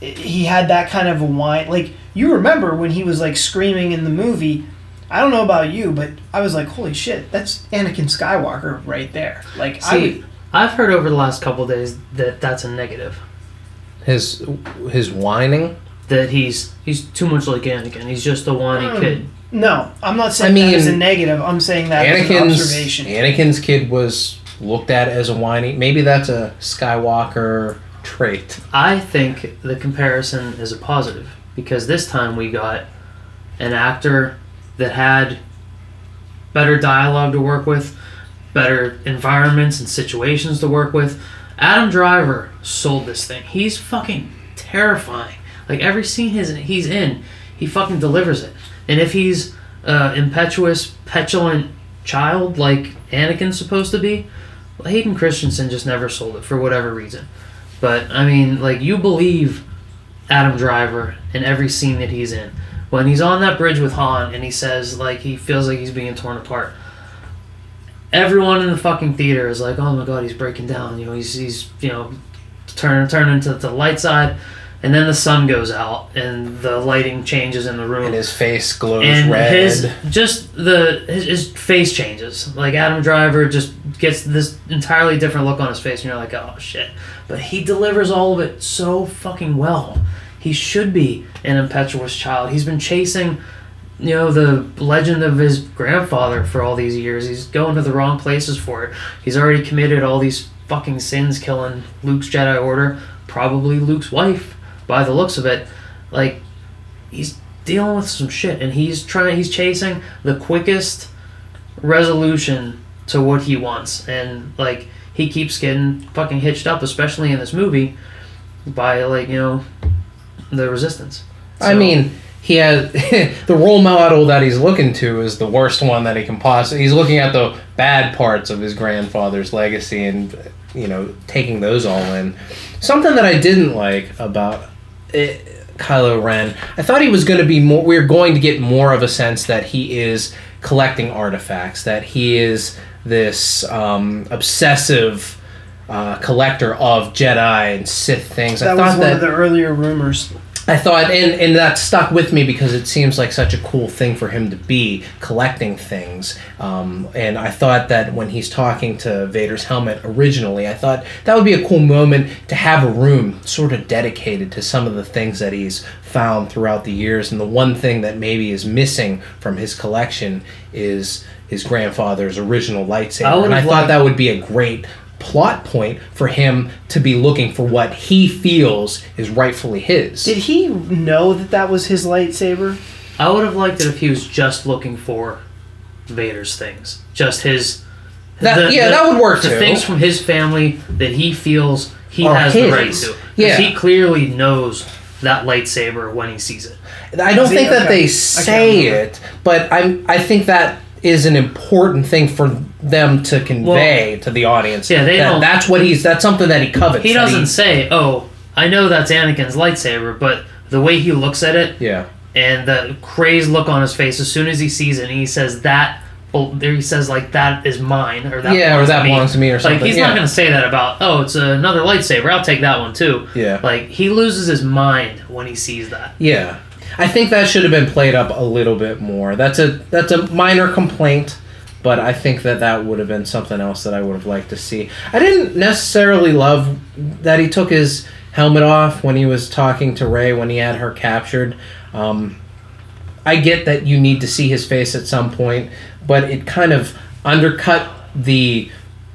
[SPEAKER 4] he had that kind of a whine like you remember when he was like screaming in the movie i don't know about you but i was like holy shit that's anakin skywalker right there like i
[SPEAKER 2] See,
[SPEAKER 4] would
[SPEAKER 2] I've heard over the last couple of days that that's a negative.
[SPEAKER 3] His his whining.
[SPEAKER 2] That he's he's too much like Anakin. He's just a whiny
[SPEAKER 4] Hmm.
[SPEAKER 2] kid.
[SPEAKER 4] no i'm not saying
[SPEAKER 3] I
[SPEAKER 4] that as a negative i'm saying that as an
[SPEAKER 3] Anakin's
[SPEAKER 4] observation
[SPEAKER 3] Anakin's kid was looked at as a whiny. Maybe that's a Skywalker trait.
[SPEAKER 2] I think the comparison is a positive because this time we got an actor that had better dialogue to work with, better environments and situations to work with. Adam Driver sold this thing. He's fucking terrifying. Like every scene he's he's in, he fucking delivers it. And if he's uh, impetuous, petulant child like Anakin's supposed to be, Hayden Christensen just never sold it for whatever reason. But I mean, like you believe Adam Driver in every scene that he's in. When he's on that bridge with Han and he says like he feels like he's being torn apart. Everyone in the fucking theater is like, "Oh my god, he's breaking down." You know, he's he's you know turning turning to the light side, and then the sun goes out and the lighting changes in the room
[SPEAKER 3] And his face glows
[SPEAKER 2] and
[SPEAKER 3] red.
[SPEAKER 2] his just the his, his face changes. Like Adam Driver just gets this entirely different look on his face, and you're like, oh shit. But he delivers all of it so fucking well. He should be an impetuous child. He's been chasing, you know, the legend of his grandfather for all these years. He's going to the wrong places for it. He's already committed all these fucking sins, killing Luke's Jedi Order, probably Luke's wife, by the looks of it. Like he's dealing with some shit and he's trying he's chasing the quickest resolution to what he wants and like he keeps getting fucking hitched up especially in this movie by like you know the resistance
[SPEAKER 3] I mean, he has the role model that he's looking to is the worst one that he can possibly. He's looking at the bad parts of his grandfather's legacy and you know taking those all in. Something that I didn't like about it, Kylo Ren, I thought he was going to be more. We are going to get more of a sense that he is collecting artifacts, that he is this um, obsessive. Uh, collector of Jedi and Sith things. I
[SPEAKER 4] That
[SPEAKER 3] thought
[SPEAKER 4] was one
[SPEAKER 3] that
[SPEAKER 4] of the earlier rumors.
[SPEAKER 3] I thought, and, and that stuck with me because it seems like such a cool thing for him to be collecting things. Um, and I thought that when he's talking to Vader's helmet originally, I thought that would be a cool moment to have a room sort of dedicated to some of the things that he's found throughout the years. And the one thing that maybe is missing from his collection is his grandfather's original lightsaber.
[SPEAKER 2] I
[SPEAKER 3] and I thought
[SPEAKER 2] liked-
[SPEAKER 3] that would be a great plot point for him to be looking for what he feels is rightfully his.
[SPEAKER 4] Did he know that that was his lightsaber?
[SPEAKER 2] i would have liked it if he was just looking for vader's things just his
[SPEAKER 3] That- yeah, that would work
[SPEAKER 2] the
[SPEAKER 3] too.
[SPEAKER 2] things from his family that he feels he
[SPEAKER 3] Are
[SPEAKER 2] has the right to 'Cause
[SPEAKER 3] Yeah.
[SPEAKER 2] he clearly knows that lightsaber when he sees it
[SPEAKER 3] I don't
[SPEAKER 4] See,
[SPEAKER 3] think that they say
[SPEAKER 4] can't
[SPEAKER 3] it, but I'm I think that is an important thing for them to convey to the audience.
[SPEAKER 2] Yeah, they
[SPEAKER 3] that
[SPEAKER 2] don't-
[SPEAKER 3] That's what he's. That's something that he covets.
[SPEAKER 2] He doesn't say, "Oh, I know that's Anakin's lightsaber," but the way he looks at it
[SPEAKER 3] Yeah.
[SPEAKER 2] and the crazed look on his face as soon as he sees it, and he says that. Well, there he says like that is mine, or that
[SPEAKER 3] Yeah, or that
[SPEAKER 2] to me.
[SPEAKER 3] belongs to me or something,
[SPEAKER 2] Like he's
[SPEAKER 3] yeah.
[SPEAKER 2] not gonna say that about oh, it's another lightsaber. I'll take that one too.
[SPEAKER 3] Yeah.
[SPEAKER 2] Like he loses his mind when he sees that.
[SPEAKER 3] Yeah. I think that should have been played up a little bit more. That's a that's a minor complaint, but I think that that would have been something else that I would have liked to see. I didn't necessarily love that he took his helmet off when he was talking to Rey when he had her captured. Um, I get that you need to see his face at some point, but it kind of undercut the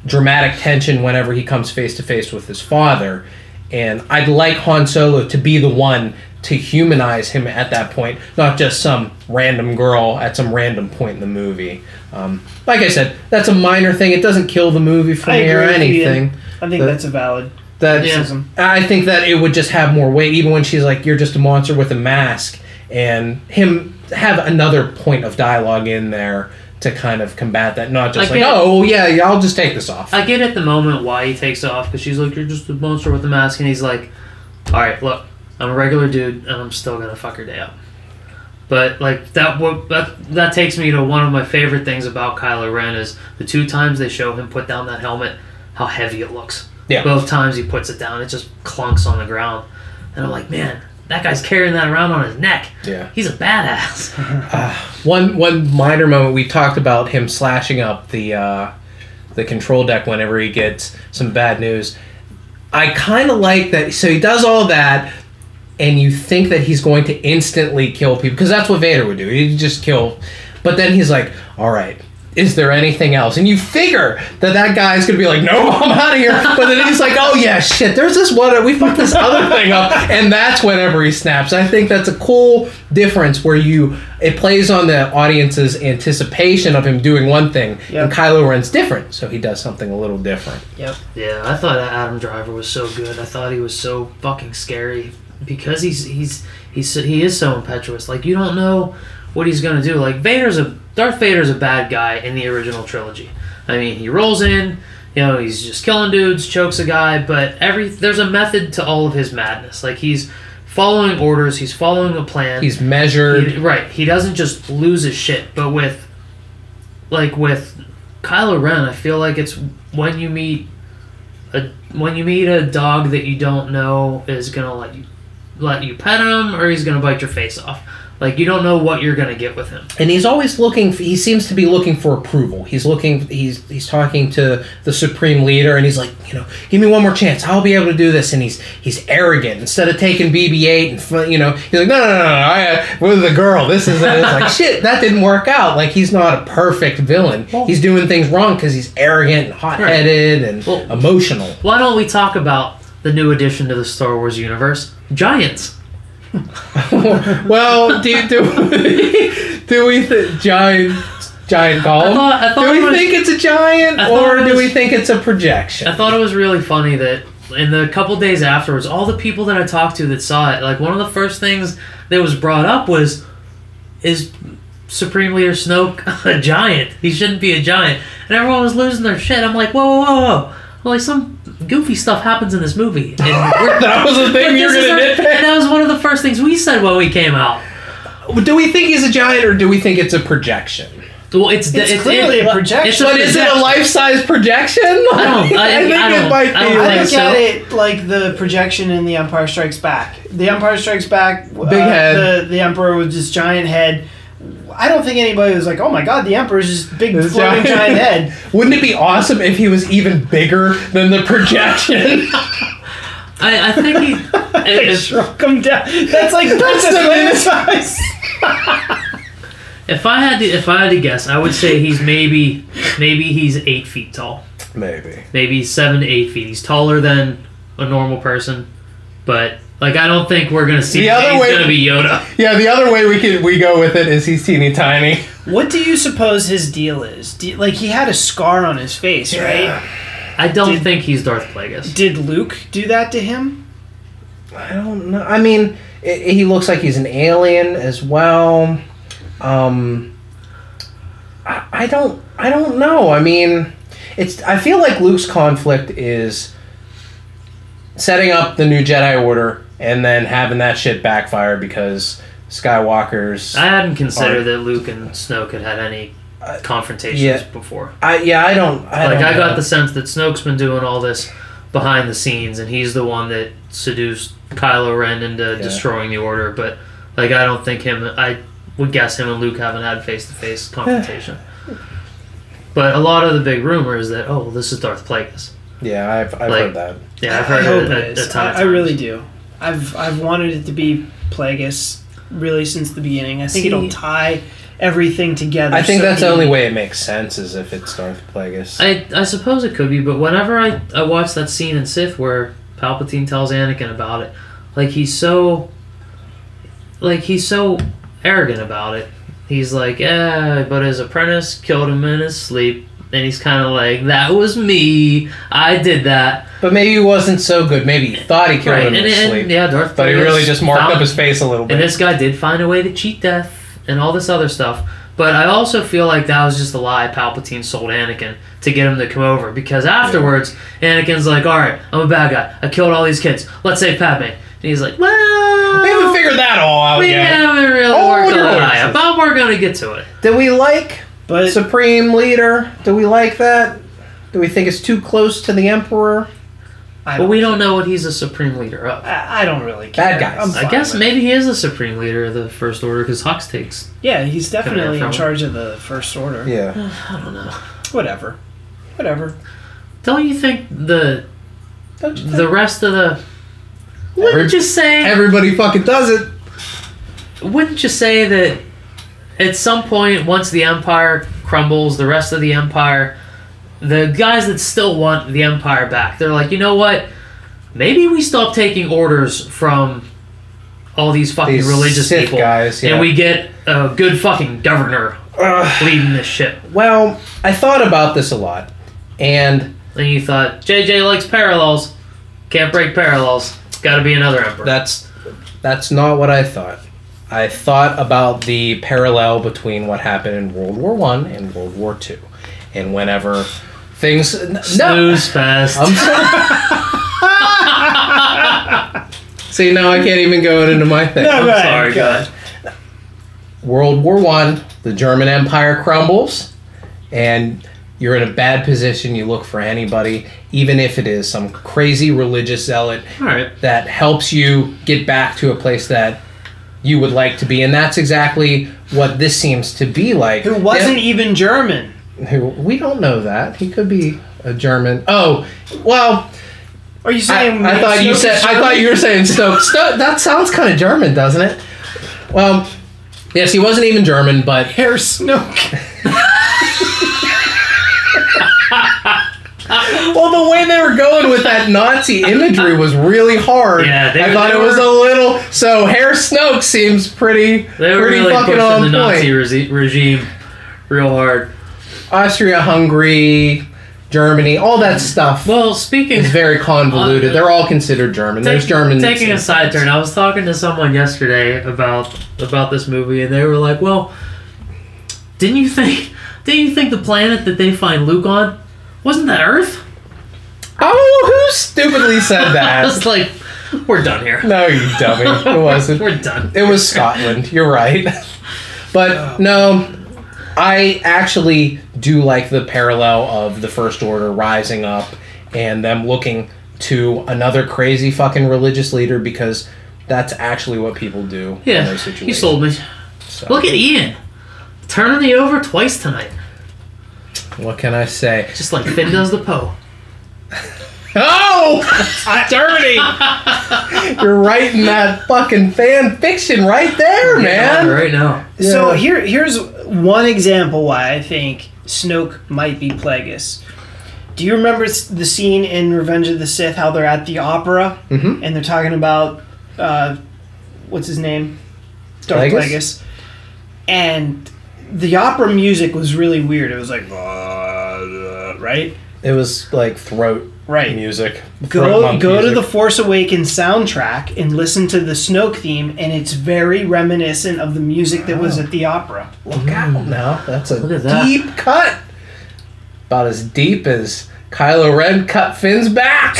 [SPEAKER 3] dramatic tension whenever he comes face to face with his father. And I'd like Han Solo to be the one to humanize him at that point, not just some random girl at some random point in the movie. Um, like I said, that's a minor thing. It doesn't kill the movie for
[SPEAKER 4] I
[SPEAKER 3] me or
[SPEAKER 4] agree with you,
[SPEAKER 3] anything.
[SPEAKER 4] I think
[SPEAKER 3] But-
[SPEAKER 4] that's a valid
[SPEAKER 3] That's,
[SPEAKER 2] Yeah.
[SPEAKER 4] criticism.
[SPEAKER 3] I think that it would just have more weight, even when she's like, "You're just a monster with a mask," and him have another point of dialogue in there to kind of combat that, not just
[SPEAKER 2] I
[SPEAKER 3] like,
[SPEAKER 2] get-
[SPEAKER 3] "Oh yeah, yeah, I'll just take this off."
[SPEAKER 2] I get at the moment why he takes it off because she's like, "You're just a monster with a mask," and he's like, "All right, look, I'm a regular dude, and I'm still gonna fuck her day up." But like that, what that that takes me to one of my favorite things about Kylo Ren is the two times they show him put down that helmet, how heavy it looks.
[SPEAKER 3] Yeah.
[SPEAKER 2] Both times he puts it down, it just clunks on the ground, and I'm like, man, that guy's carrying that around on his neck.
[SPEAKER 3] Yeah.
[SPEAKER 2] He's a badass.
[SPEAKER 3] One one minor moment we talked about him slashing up the uh, the control deck whenever he gets some bad news. I kind of like that. So he does all that, and you think that he's going to instantly kill people because that's what Vader would do. He'd just kill. But then he's like, "All right." Is there anything else? And you figure that that guy's gonna be like, no, I'm out of here. But then he's like, oh yeah, shit. There's this one. We fucked this other thing up, and that's whenever he snaps. I think that's a cool difference where you it plays on the audience's anticipation of him doing one thing,
[SPEAKER 4] Yep.
[SPEAKER 3] and Kylo Ren's different, so he does something a little different.
[SPEAKER 4] Yep.
[SPEAKER 2] Yeah, I thought Adam Driver was so good. I thought he was so fucking scary because he's he's he's he is so impetuous. Like you don't know what he's gonna do. Like Vader's a Darth Vader's a bad guy in the original trilogy. I mean, he rolls in, you know, he's just killing dudes, chokes a guy, but every there's a method to all of his madness. Like he's following orders. He's following a plan.
[SPEAKER 3] He's measured.
[SPEAKER 2] He- right. He doesn't just lose his shit, but with like with Kylo Ren, I feel like it's when you meet a when you meet a dog that you don't know is gonna let you let you pet him or he's gonna bite your face off. Like you don't know what you're gonna get with him.
[SPEAKER 3] and he's always looking he seems to be looking for approval. He's looking he's he's talking to the supreme leader and he's like you know give me one more chance. I'll be able to do this. And he's he's arrogant. Instead of taking bb8 and you know he's like no no no no, I, uh, with the girl this is it's like shit that didn't work out. Like he's not a perfect villain. He's doing things wrong because he's arrogant and hot-headed and
[SPEAKER 2] Well-
[SPEAKER 3] emotional.
[SPEAKER 2] Why don't we talk about the new addition to the Star Wars universe? Giants.
[SPEAKER 3] well do, do, do we th- giant giant golem
[SPEAKER 2] I thought- I thought
[SPEAKER 3] do we
[SPEAKER 2] it was-
[SPEAKER 3] think it's a giant or
[SPEAKER 2] it
[SPEAKER 3] do we think it's a projection
[SPEAKER 2] I thought it was really funny that in the couple days afterwards, all the people that I talked to that saw it, like one of the first things that was brought up was, is Supreme Leader Snoke a giant? He shouldn't be a giant, and everyone was losing their shit. I'm like, whoa, whoa, whoa, whoa! Well, like some goofy stuff happens in this movie. And
[SPEAKER 3] that was the thing you were gonna
[SPEAKER 2] our-
[SPEAKER 3] nitpick.
[SPEAKER 2] that was one of the first things we said when we came out.
[SPEAKER 3] Do we think he's a giant or do we think it's a projection?
[SPEAKER 2] Well, it's
[SPEAKER 4] It's clearly a projection.
[SPEAKER 2] It's a
[SPEAKER 3] But is it a life-size projection?
[SPEAKER 2] I don't- I-
[SPEAKER 3] think
[SPEAKER 2] I
[SPEAKER 3] it
[SPEAKER 2] don't-
[SPEAKER 3] might be.
[SPEAKER 2] I don't
[SPEAKER 4] I
[SPEAKER 2] think
[SPEAKER 4] look
[SPEAKER 2] so.
[SPEAKER 4] at it like the projection in The Empire Strikes Back. The Empire Strikes Back, uh,
[SPEAKER 3] head.
[SPEAKER 4] The, the Emperor with his giant head. I don't think anybody was like, "Oh my God, the Emperor's just big
[SPEAKER 3] This
[SPEAKER 4] floating
[SPEAKER 3] giant-
[SPEAKER 4] giant head."
[SPEAKER 3] Wouldn't it be awesome if he was even bigger than the projection?
[SPEAKER 2] I, I think he. if,
[SPEAKER 4] Shrunk him down. That's like Princess
[SPEAKER 3] the
[SPEAKER 4] Leia size.
[SPEAKER 2] if I had to, if I had to guess, I would say he's maybe, maybe he's eight feet tall.
[SPEAKER 3] Maybe.
[SPEAKER 2] Maybe seven to eight feet. He's taller than a normal person, but like I don't think we're gonna see.
[SPEAKER 3] The other
[SPEAKER 2] he's
[SPEAKER 3] way-
[SPEAKER 2] gonna be Yoda.
[SPEAKER 3] Yeah, the other way we could we go with it is he's teeny tiny.
[SPEAKER 4] What do you suppose his deal is? Do you- like he had a scar on his face, right?
[SPEAKER 2] I don't
[SPEAKER 4] Did-
[SPEAKER 2] think he's Darth Plagueis.
[SPEAKER 4] Did Luke do that to him?
[SPEAKER 3] I don't know. I mean, i he looks like he's an alien as well. Um, I, I don't. I don't know. I mean, it's. I feel like Luke's conflict is setting up the new Jedi Order and then having that shit backfire because Skywalker's.
[SPEAKER 2] I hadn't considered
[SPEAKER 3] Alright.
[SPEAKER 2] that Luke and Snoke had had any confrontations
[SPEAKER 3] yeah.
[SPEAKER 2] before.
[SPEAKER 3] I yeah. I don't. I
[SPEAKER 2] like
[SPEAKER 3] don't
[SPEAKER 2] I got
[SPEAKER 3] know.
[SPEAKER 2] the sense that Snoke's been doing all this behind the scenes, and he's the one that seduced Kylo Ren into destroying the Order. But like, I don't think him. I would guess him and Luke haven't had face to face confrontation. But a lot of the big rumors that oh, this is Darth Plagueis.
[SPEAKER 3] Yeah, I've, I've
[SPEAKER 2] like-
[SPEAKER 3] heard that.
[SPEAKER 2] Yeah, I've
[SPEAKER 4] I
[SPEAKER 2] heard
[SPEAKER 4] hope
[SPEAKER 2] it
[SPEAKER 4] it
[SPEAKER 2] a, a,
[SPEAKER 4] is.
[SPEAKER 2] ton of
[SPEAKER 4] I, I really do. I've I've wanted it to be Plagueis really since the beginning. I think
[SPEAKER 2] See-
[SPEAKER 4] it'll tie everything together.
[SPEAKER 3] I think
[SPEAKER 4] so
[SPEAKER 3] that's the only way it makes sense is if it's Darth Plagueis.
[SPEAKER 2] I, I suppose it could be, but whenever I, I watch that scene in Sith where Palpatine tells Anakin about it, like he's so like he's so arrogant about it. He's like, yeah, but his apprentice killed him in his sleep, and he's kind of like, that was me, I did that,
[SPEAKER 3] But maybe he wasn't so good. Maybe he thought he killed
[SPEAKER 2] right?
[SPEAKER 3] him
[SPEAKER 2] And,
[SPEAKER 3] in his
[SPEAKER 2] and
[SPEAKER 3] sleep.
[SPEAKER 2] yeah, Darth,
[SPEAKER 3] But he really just marked
[SPEAKER 2] found-
[SPEAKER 3] up his face a little bit.
[SPEAKER 2] And this guy did find a way to cheat death and all this other stuff. But I also feel like that was just a lie Palpatine sold Anakin to get him to come over. Because afterwards, Anakin's like, alright, I'm a bad guy. I killed all these kids. Let's save Padme. And he's like, well.
[SPEAKER 3] we haven't figured that all out
[SPEAKER 2] we
[SPEAKER 3] yet.
[SPEAKER 2] haven't really
[SPEAKER 3] Oh,
[SPEAKER 2] worked on
[SPEAKER 3] no,
[SPEAKER 2] that
[SPEAKER 3] it's-
[SPEAKER 2] out. But we're going to get to it.
[SPEAKER 3] Do we like
[SPEAKER 4] But
[SPEAKER 3] Supreme Leader? Do we like that? Do we think it's too close to the Emperor?
[SPEAKER 4] I
[SPEAKER 2] But
[SPEAKER 4] don't,
[SPEAKER 2] we don't know what he's a Supreme Leader of.
[SPEAKER 4] I, I don't really care.
[SPEAKER 3] Bad guys.
[SPEAKER 4] I'm
[SPEAKER 2] I guess
[SPEAKER 4] with
[SPEAKER 2] maybe he is a Supreme Leader of the First Order because Hux takes.
[SPEAKER 4] Yeah, he's definitely in charge of the First Order.
[SPEAKER 3] Yeah.
[SPEAKER 2] I don't know.
[SPEAKER 4] Whatever. Whatever.
[SPEAKER 2] Don't you think the
[SPEAKER 3] Don't you think?
[SPEAKER 2] the rest of the. Wouldn't
[SPEAKER 3] Every-
[SPEAKER 2] you say.
[SPEAKER 3] Everybody fucking does it.
[SPEAKER 2] wouldn't you say that at some point once the empire crumbles the rest of the empire the guys that still want the empire back they're like you know what? Maybe we stop taking orders from all these fucking
[SPEAKER 3] These
[SPEAKER 2] religious
[SPEAKER 3] Sith
[SPEAKER 2] people
[SPEAKER 3] guys, yeah.
[SPEAKER 2] and we get a good fucking governor leading this ship.
[SPEAKER 3] Well, I thought about this a lot, and
[SPEAKER 2] and you thought jj likes parallels. Can't break parallels. Gotta be another emperor.
[SPEAKER 3] That's that's not what I thought. I thought about the parallel between what happened in World War One and World War Two, and whenever things n- no,
[SPEAKER 2] snooze fest
[SPEAKER 3] I'm sorry. See, now I can't even go into my thing.
[SPEAKER 4] No, go ahead,
[SPEAKER 2] Sorry,
[SPEAKER 4] go
[SPEAKER 2] go
[SPEAKER 4] ahead.
[SPEAKER 2] ahead.
[SPEAKER 3] World War One, the German Empire crumbles, and you're in a bad position. You look for anybody, even if it is some crazy religious zealot
[SPEAKER 2] All right.
[SPEAKER 3] that helps you get back to a place that you would like to be, and that's exactly what this seems to be like.
[SPEAKER 4] Who wasn't even German?
[SPEAKER 3] Who we don't know that he could be a German. Oh, well,
[SPEAKER 4] Are you saying?
[SPEAKER 3] I thought you said I thought you were saying Stoke. Stoke that sounds kind of German, doesn't it? Well, yes, he wasn't even German, but
[SPEAKER 4] Herr Snoke.
[SPEAKER 3] well, the way they were going with that Nazi imagery was really hard.
[SPEAKER 2] Yeah, they-
[SPEAKER 3] I thought it was a little. So Herr Snoke seems pretty,
[SPEAKER 2] They were
[SPEAKER 3] pretty
[SPEAKER 2] really
[SPEAKER 3] fucking
[SPEAKER 2] pushing
[SPEAKER 3] on
[SPEAKER 2] the
[SPEAKER 3] point.
[SPEAKER 2] Nazi regime real hard.
[SPEAKER 3] Austria, Hungary, Germany, all that stuff.
[SPEAKER 2] Well, speaking
[SPEAKER 3] is very convoluted.
[SPEAKER 2] Uh,
[SPEAKER 3] They're all considered German. There's
[SPEAKER 2] Take-
[SPEAKER 3] German.
[SPEAKER 2] Taking a side turn, I was talking to someone yesterday about about this movie, and they were like, "Well, didn't you think? Didn't you think the planet that they find Luke on wasn't that Earth?"
[SPEAKER 3] Oh, who stupidly said
[SPEAKER 2] I
[SPEAKER 3] that?
[SPEAKER 2] was like, "We're done here.
[SPEAKER 3] no, you dummy. It wasn't.
[SPEAKER 2] We're done."
[SPEAKER 3] It was Scotland. You're right. But no, I actually do like the parallel of the First Order rising up and them looking to another crazy fucking religious leader because that's actually what people do in
[SPEAKER 2] Yeah,
[SPEAKER 3] those situations.
[SPEAKER 2] you sold me.
[SPEAKER 3] So,
[SPEAKER 2] Look at Ian, turning me over twice tonight,
[SPEAKER 3] What can I say?
[SPEAKER 2] just like Finn does the Poe.
[SPEAKER 3] Oh, dirty! You're writing that fucking fan fiction right there, man.
[SPEAKER 2] right now.
[SPEAKER 4] So here, here's one example why I think Snoke might be Plagueis. Do you remember the scene in Revenge of the Sith how they're at the opera
[SPEAKER 3] Mhm.
[SPEAKER 4] and they're talking about uh, what's his name, Darth
[SPEAKER 3] Plagueis?
[SPEAKER 4] Plagueis, and the opera music was really weird. It was like right,
[SPEAKER 3] It was like throat
[SPEAKER 4] right.
[SPEAKER 3] music. throat
[SPEAKER 4] Go
[SPEAKER 3] monk
[SPEAKER 4] go to the Force Awakens soundtrack and listen to the Snoke theme, and it's very reminiscent of the music that was at the opera.
[SPEAKER 3] Look mm, out now. That's a
[SPEAKER 2] at that.
[SPEAKER 3] deep cut. About as deep as Kylo Ren cut Finn's back.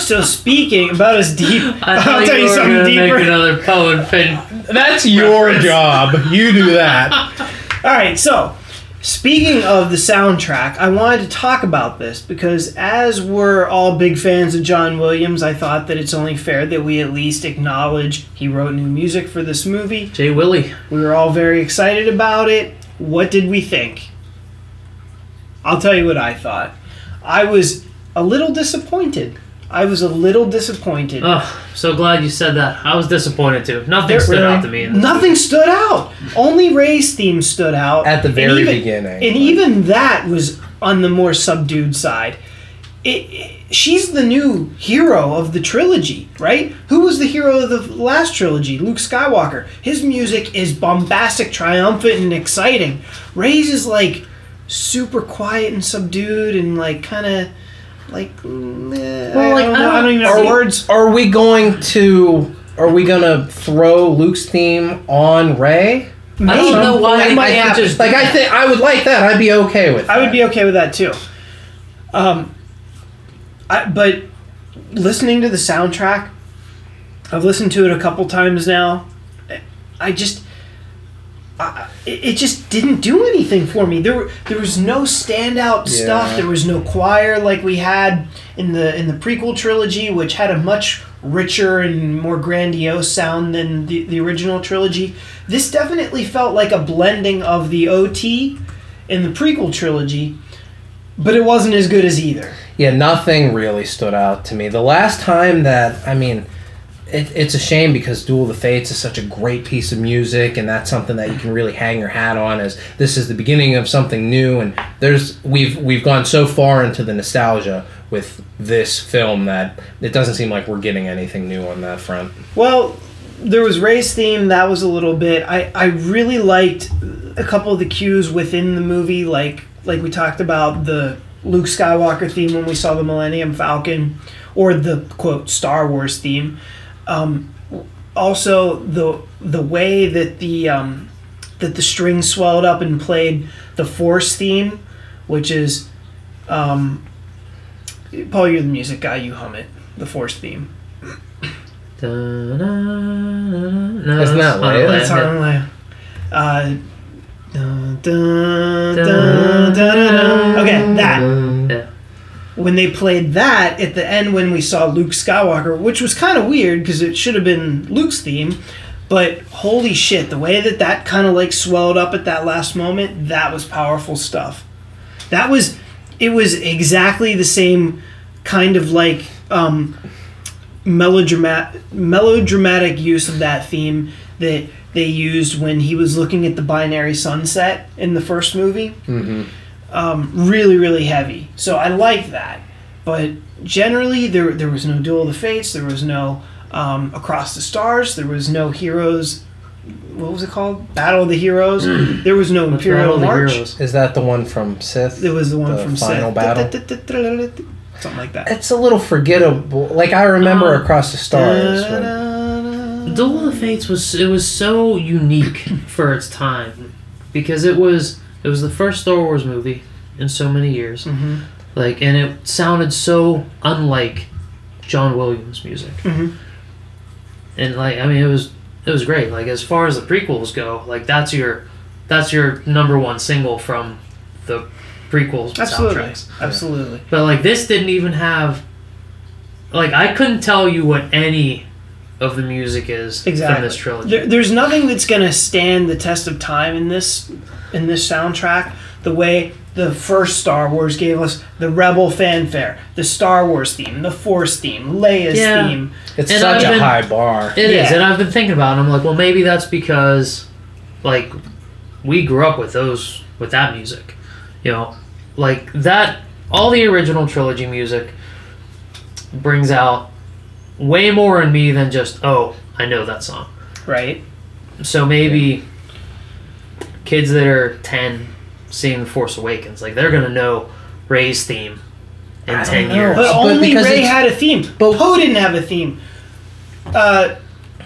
[SPEAKER 4] So speaking about as deep,
[SPEAKER 2] I
[SPEAKER 4] I'll tell
[SPEAKER 2] you
[SPEAKER 4] you something deeper.
[SPEAKER 2] make another Poe and Finn.
[SPEAKER 3] That's your job. You do that.
[SPEAKER 4] All right, so speaking of the soundtrack, I wanted to talk about this because as we're all big fans of John Williams, I thought that it's only fair that we at least acknowledge he wrote new music for this movie.
[SPEAKER 2] Jay Willie.
[SPEAKER 4] We were all very excited about it. What did we think? I'll tell you what I thought. I was a little disappointed. I was a little disappointed.
[SPEAKER 2] Oh, so glad you said that. I was disappointed too. Nothing
[SPEAKER 4] There-
[SPEAKER 2] stood out to me. In this.
[SPEAKER 4] Nothing stood out. Only Rey's theme stood out
[SPEAKER 3] At the
[SPEAKER 4] And
[SPEAKER 3] very
[SPEAKER 4] even-
[SPEAKER 3] beginning.
[SPEAKER 4] and even that was on the more subdued side. It, it- she's the new hero of the trilogy, right? Who was the hero of the last trilogy? Luke Skywalker. His music is bombastic, triumphant, and exciting. Rey's is like super quiet and subdued and like kind of like. mm, eh,
[SPEAKER 2] Well,
[SPEAKER 4] I, don't
[SPEAKER 2] I
[SPEAKER 4] know, I
[SPEAKER 2] don't-
[SPEAKER 4] don't even know
[SPEAKER 3] we,
[SPEAKER 4] words.
[SPEAKER 3] are we going to? Are we gonna throw Luke's theme on Rey?
[SPEAKER 2] I don't know why
[SPEAKER 3] That might
[SPEAKER 2] could
[SPEAKER 3] happen.
[SPEAKER 2] just
[SPEAKER 3] like I think I would like that. I'd be okay with.
[SPEAKER 4] I would
[SPEAKER 3] that.
[SPEAKER 4] be okay with that too. Um, I, but listening to the soundtrack, I've listened to it a couple times now. I just, I, it just didn't do anything for me. There, were- there was no standout stuff. There was no choir like we had in the in the prequel trilogy, which had a much richer and more grandiose sound than the, the original trilogy. This definitely felt like a blending of the OT in the prequel trilogy, but it wasn't as good as either.
[SPEAKER 3] Yeah, nothing really stood out to me. The last time that, I mean, it, it's a shame because Duel of the Fates is such a great piece of music, and that's something that you can really hang your hat on. As this is the beginning of something new, and there's we've we've gone so far into the nostalgia with this film that it doesn't seem like we're getting anything new on that front.
[SPEAKER 4] Well, there was Rey's theme. That was a little bit. I, I really liked a couple of the cues within the movie, like like we talked about the Luke Skywalker theme when we saw the Millennium Falcon, or the quote Star Wars theme. Um, also, the the way that the um, that the strings swelled up and played the Force theme, which is um, Paul, you're the music guy. You hum it. The Force theme.
[SPEAKER 2] No,
[SPEAKER 3] Isn't that
[SPEAKER 2] it's
[SPEAKER 3] Leia?
[SPEAKER 2] not
[SPEAKER 4] That's
[SPEAKER 2] Leia.
[SPEAKER 4] on Leia. Uh, dun, dun, dun, dun, dun. Okay, that. When they played that at the end when we saw Luke Skywalker, which was kind of weird because it should have been Luke's theme, but holy shit, the way that that kind of like swelled up at that last moment, that was powerful stuff. That was, it was exactly the same kind of like um, melodramatic melodramatic use of that theme that they used when he was looking at the binary sunset in the first movie.
[SPEAKER 3] Mm-hmm.
[SPEAKER 4] Um, really, really heavy. So I like that. But generally, there there was no Duel of the Fates. There was no um, Across the Stars. There was no Heroes. What was it called? Battle of the Heroes. there was no Imperial
[SPEAKER 2] Battle of the
[SPEAKER 4] March.
[SPEAKER 2] Heroes?
[SPEAKER 3] Is that the one from Sith?
[SPEAKER 4] It was the one
[SPEAKER 3] The
[SPEAKER 4] from
[SPEAKER 3] final
[SPEAKER 4] Sith.
[SPEAKER 3] battle?
[SPEAKER 4] Something like that.
[SPEAKER 3] It's a little forgettable. Like I remember
[SPEAKER 2] Um,
[SPEAKER 3] Across the Stars. when-
[SPEAKER 2] Duel of the Fates was it was so unique for its time because it was it was the first Star Wars movie in so many years.
[SPEAKER 4] Mhm.
[SPEAKER 2] Like and it sounded so unlike John Williams music.
[SPEAKER 4] Mhm.
[SPEAKER 2] And like I mean it was it was great. Like as far as the prequels go, like that's your that's your number one single from the prequels
[SPEAKER 4] Absolutely.
[SPEAKER 2] soundtracks.
[SPEAKER 4] Absolutely.
[SPEAKER 2] But like this didn't even have like I couldn't tell you what any of the music is
[SPEAKER 4] Exactly.
[SPEAKER 2] from this trilogy.
[SPEAKER 4] There, there's nothing that's gonna stand the test of time in this in this soundtrack. The way the first Star Wars gave us the Rebel fanfare, the Star Wars theme, the Force theme, Leia's
[SPEAKER 2] Yeah.
[SPEAKER 4] theme.
[SPEAKER 3] It's
[SPEAKER 2] And
[SPEAKER 3] such
[SPEAKER 2] I've
[SPEAKER 3] a
[SPEAKER 2] been-
[SPEAKER 3] high bar.
[SPEAKER 2] It is,
[SPEAKER 4] Yeah.
[SPEAKER 2] and I've been thinking about it. I'm like, well, maybe that's because, like, we grew up with those, with that music. You know, like that, all the original trilogy music brings out way more in me than just, oh, I know that song.
[SPEAKER 4] Right.
[SPEAKER 2] So maybe kids that are 10 seeing The Force Awakens, like, they're going to know Rey's theme in 10
[SPEAKER 3] know.
[SPEAKER 2] years.
[SPEAKER 4] But
[SPEAKER 3] But
[SPEAKER 4] only
[SPEAKER 3] Rey
[SPEAKER 4] had a theme.
[SPEAKER 3] but-
[SPEAKER 4] Poe didn't have a theme. Uh,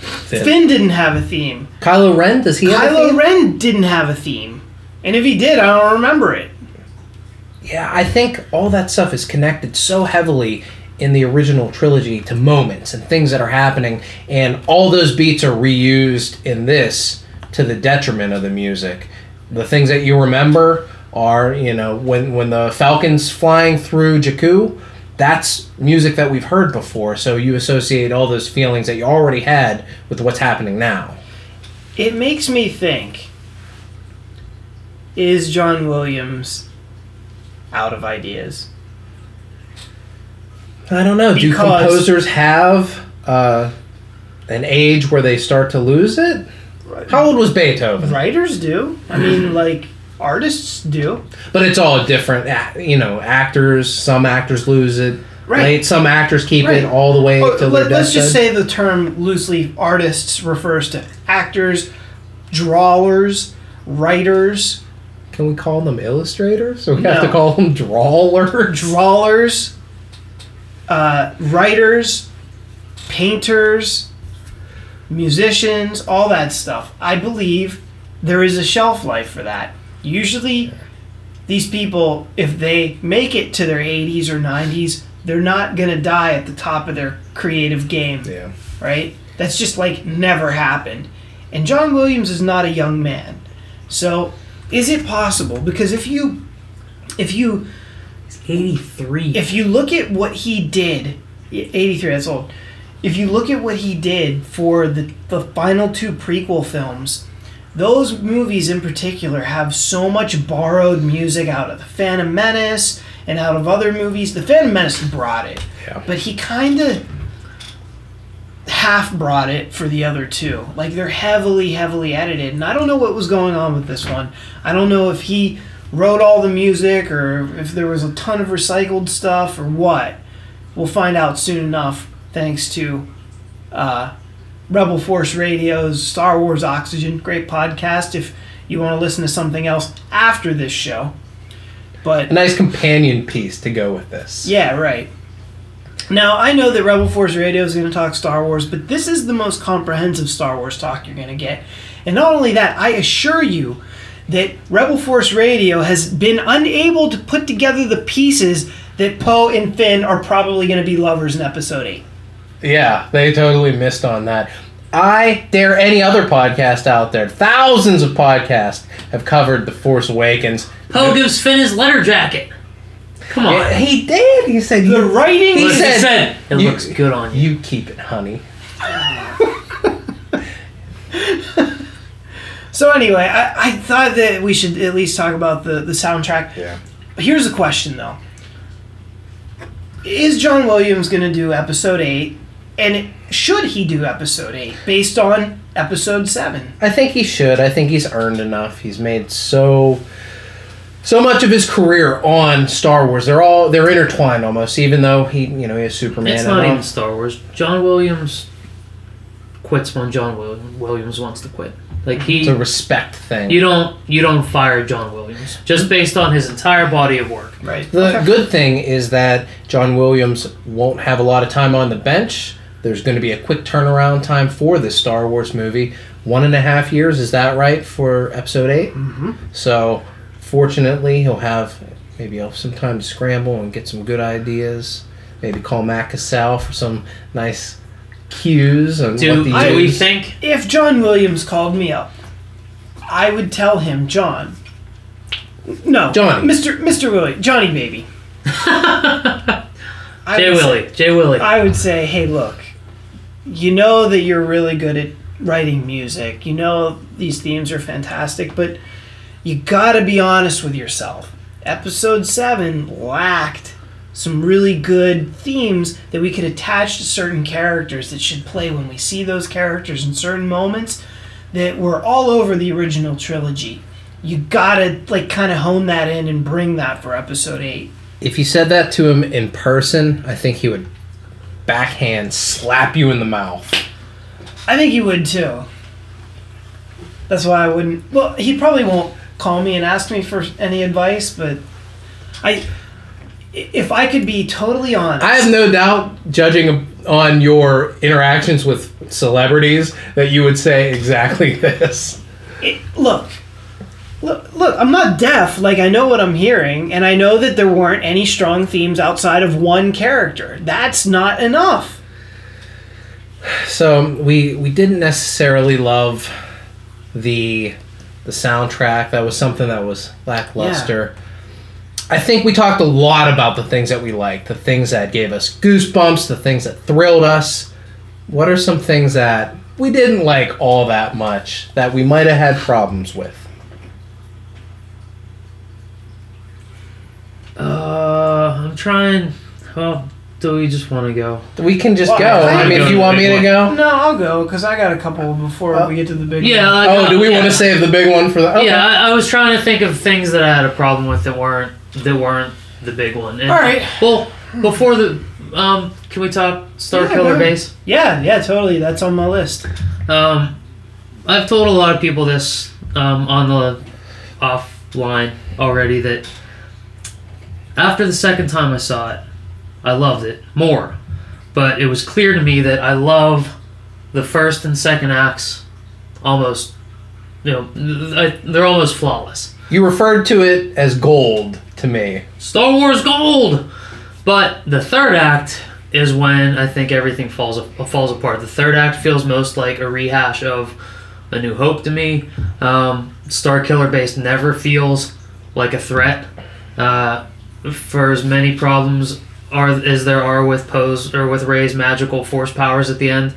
[SPEAKER 4] Finn didn't have a theme.
[SPEAKER 3] Kylo Ren, does he have a
[SPEAKER 4] Kylo
[SPEAKER 3] theme?
[SPEAKER 4] Ren didn't have a theme. And if he did, I don't remember it.
[SPEAKER 3] Yeah, I think all that stuff is connected so heavily in the original trilogy to moments and things that are happening, and all those beats are reused in this to the detriment of the music. The things that you remember are, you know, when when the Falcon's flying through Jakku, that's music that we've heard before, so you associate all those feelings that you already had with what's happening now.
[SPEAKER 4] It makes me think is John Williams out of ideas?
[SPEAKER 3] I don't know. Do composers have uh, an age where they start to lose it? How old was Beethoven?
[SPEAKER 4] Writers do. I mean, like, artists do.
[SPEAKER 3] But it's all different. You know, actors. Some actors lose it.
[SPEAKER 4] Right.
[SPEAKER 3] Late. Some actors keep
[SPEAKER 4] Right.
[SPEAKER 3] it all the way
[SPEAKER 4] Oh,
[SPEAKER 3] till
[SPEAKER 4] let,
[SPEAKER 3] their
[SPEAKER 4] us just say the term loosely artists refers to actors, drawers, writers,
[SPEAKER 3] Can we call them illustrators? So we have to call them drawlers?
[SPEAKER 4] drawers, uh, writers, painters, musicians, all that stuff. I believe there is a shelf life for that. Usually, these people, if they make it to their 80s or 90s, they're not going to die at the top of their creative game,
[SPEAKER 3] yeah.
[SPEAKER 4] right? That's just like never happened. And John Williams is not a young man. So, is it possible? Because if you if you He's
[SPEAKER 2] 83.
[SPEAKER 4] if you look at what he did, 83, that's old. If you look at what he did for the, the final two prequel films, those movies in particular have so much borrowed music out of The Phantom Menace and out of other movies. The Phantom Menace brought it,
[SPEAKER 3] Yeah.
[SPEAKER 4] but he kind of half brought it for the other two. Like they're heavily, heavily edited, and I don't know what was going on with this one. I don't know if he wrote all the music or if there was a ton of recycled stuff or what. We'll find out soon enough, thanks to uh, Rebel Force Radio's Star Wars Oxygen. Great podcast if you want to listen to something else after this show. But
[SPEAKER 3] A nice companion piece to go with this.
[SPEAKER 4] yeah, right. Now, I know that Rebel Force Radio is going to talk Star Wars, but this is the most comprehensive Star Wars talk you're going to get. And not only that, I assure you that Rebel Force Radio has been unable to put together the pieces that Poe and Finn are probably going to be lovers in Episode 8.
[SPEAKER 3] Yeah, they totally missed on that. I dare any other podcast out there. Thousands of podcasts have covered The Force Awakens.
[SPEAKER 2] Poe gives Finn his letter jacket. Come on.
[SPEAKER 3] Yeah, he did. He said
[SPEAKER 4] The writing
[SPEAKER 3] He
[SPEAKER 2] he
[SPEAKER 3] said-
[SPEAKER 2] said, it
[SPEAKER 3] you-
[SPEAKER 2] looks good on you.
[SPEAKER 3] you keep it, honey.
[SPEAKER 4] So anyway, I, I thought that we should at least talk about the, the soundtrack.
[SPEAKER 3] Yeah.
[SPEAKER 4] Here's a question though. Is John Williams going to do episode 8 and should he do episode 8 based on episode 7?
[SPEAKER 3] I think he should. I think he's earned enough. He's made so so much of his career on Star Wars. They're all they're intertwined almost. Even though he you know he has Superman.
[SPEAKER 2] It's not
[SPEAKER 3] all.
[SPEAKER 2] even Star Wars. John Williams quits when John Williams wants to quit. Like he,
[SPEAKER 3] It's a respect thing.
[SPEAKER 2] you don't you don't fire John Williams just based on his entire body of work.
[SPEAKER 4] Right.
[SPEAKER 3] The good thing is that John Williams won't have a lot of time on the bench. There's going to be a quick turnaround time for this Star Wars movie. One and a half years, is that right, for episode 8? Mm-hmm. So, fortunately, he'll have maybe he'll have some time to scramble and get some good ideas. Maybe call Matt Cassell for some nice cues and
[SPEAKER 2] Do,
[SPEAKER 3] what the
[SPEAKER 2] do we think
[SPEAKER 4] If John Williams called me up, I would tell him, John. No,
[SPEAKER 3] Johnny.
[SPEAKER 4] Mr. Mr. Willie, Johnny baby. I
[SPEAKER 2] Jay
[SPEAKER 4] would say-
[SPEAKER 2] Willie? Jay Willie.
[SPEAKER 4] I would say, hey, look, you know that you're really good at writing music. You know these themes are fantastic, but you gotta be honest with yourself. Episode 7 lacked some really good themes that we could attach to certain characters that should play when we see those characters in certain moments that were all over the original trilogy. You gotta like kind of hone that in and bring that for episode 8.
[SPEAKER 3] If you said that to him in person, I think he would backhand slap you in the mouth.
[SPEAKER 4] I think he would too. That's why I wouldn't. Well, he probably won't call me and ask me for any advice, but I, if I could be totally honest,
[SPEAKER 3] I have no doubt, judging on your interactions with celebrities, that you would say exactly this.
[SPEAKER 4] it, look, look, look. I'm not deaf. Like I know what I'm hearing, and I know that there weren't any strong themes outside of one character. That's not enough.
[SPEAKER 3] So we we didn't necessarily love the the soundtrack. That was something that was lackluster. I think we talked a lot about the things that we liked, the things that gave us goosebumps, the things that thrilled us. What are some things that we didn't like all that much that we might have had problems with?
[SPEAKER 2] Uh, I'm trying. Well, do we just want to go?
[SPEAKER 3] We can just
[SPEAKER 4] Well,
[SPEAKER 3] go.
[SPEAKER 4] I
[SPEAKER 3] I mean,
[SPEAKER 2] go
[SPEAKER 3] if
[SPEAKER 2] to
[SPEAKER 3] you
[SPEAKER 2] the
[SPEAKER 3] want
[SPEAKER 2] big
[SPEAKER 3] me to
[SPEAKER 2] one.
[SPEAKER 3] go.
[SPEAKER 4] No, I'll go because I got a couple before
[SPEAKER 3] Oh.
[SPEAKER 4] we get to the big.
[SPEAKER 2] Yeah.
[SPEAKER 4] one.
[SPEAKER 2] I
[SPEAKER 3] Oh,
[SPEAKER 2] got-
[SPEAKER 3] do we want to save the big one for the? Okay.
[SPEAKER 2] Yeah, I, I was trying to think of things that I had a problem with that weren't that weren't the big one. And,
[SPEAKER 4] All right.
[SPEAKER 2] Well, before the um, can we talk Star
[SPEAKER 4] Yeah, go
[SPEAKER 2] Killer
[SPEAKER 4] ahead.
[SPEAKER 2] Base?
[SPEAKER 4] Yeah, yeah, totally. That's on my list.
[SPEAKER 2] Um, I've told a lot of people this um, on the offline already that after the second time I saw it, I loved it more. But it was clear to me that I love the first and second acts almost, you know, I, they're almost flawless.
[SPEAKER 3] You referred to it as gold to me.
[SPEAKER 2] Star Wars Gold. But the third act is when I think everything falls falls apart. The third act feels most like a rehash of A New Hope to me. Um, Starkiller Base never feels like a threat. Uh, for as many problems are as there are with Poe's or with Rey's magical force powers at the end,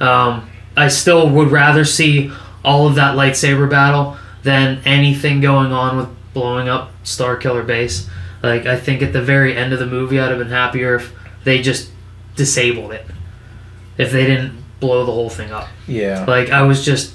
[SPEAKER 2] um, I still would rather see all of that lightsaber battle than anything going on with blowing up Starkiller Base. Like I think at the very end of the movie, I'd have been happier if they just disabled it, if they didn't blow the whole thing up.
[SPEAKER 3] Yeah.
[SPEAKER 2] Like I was just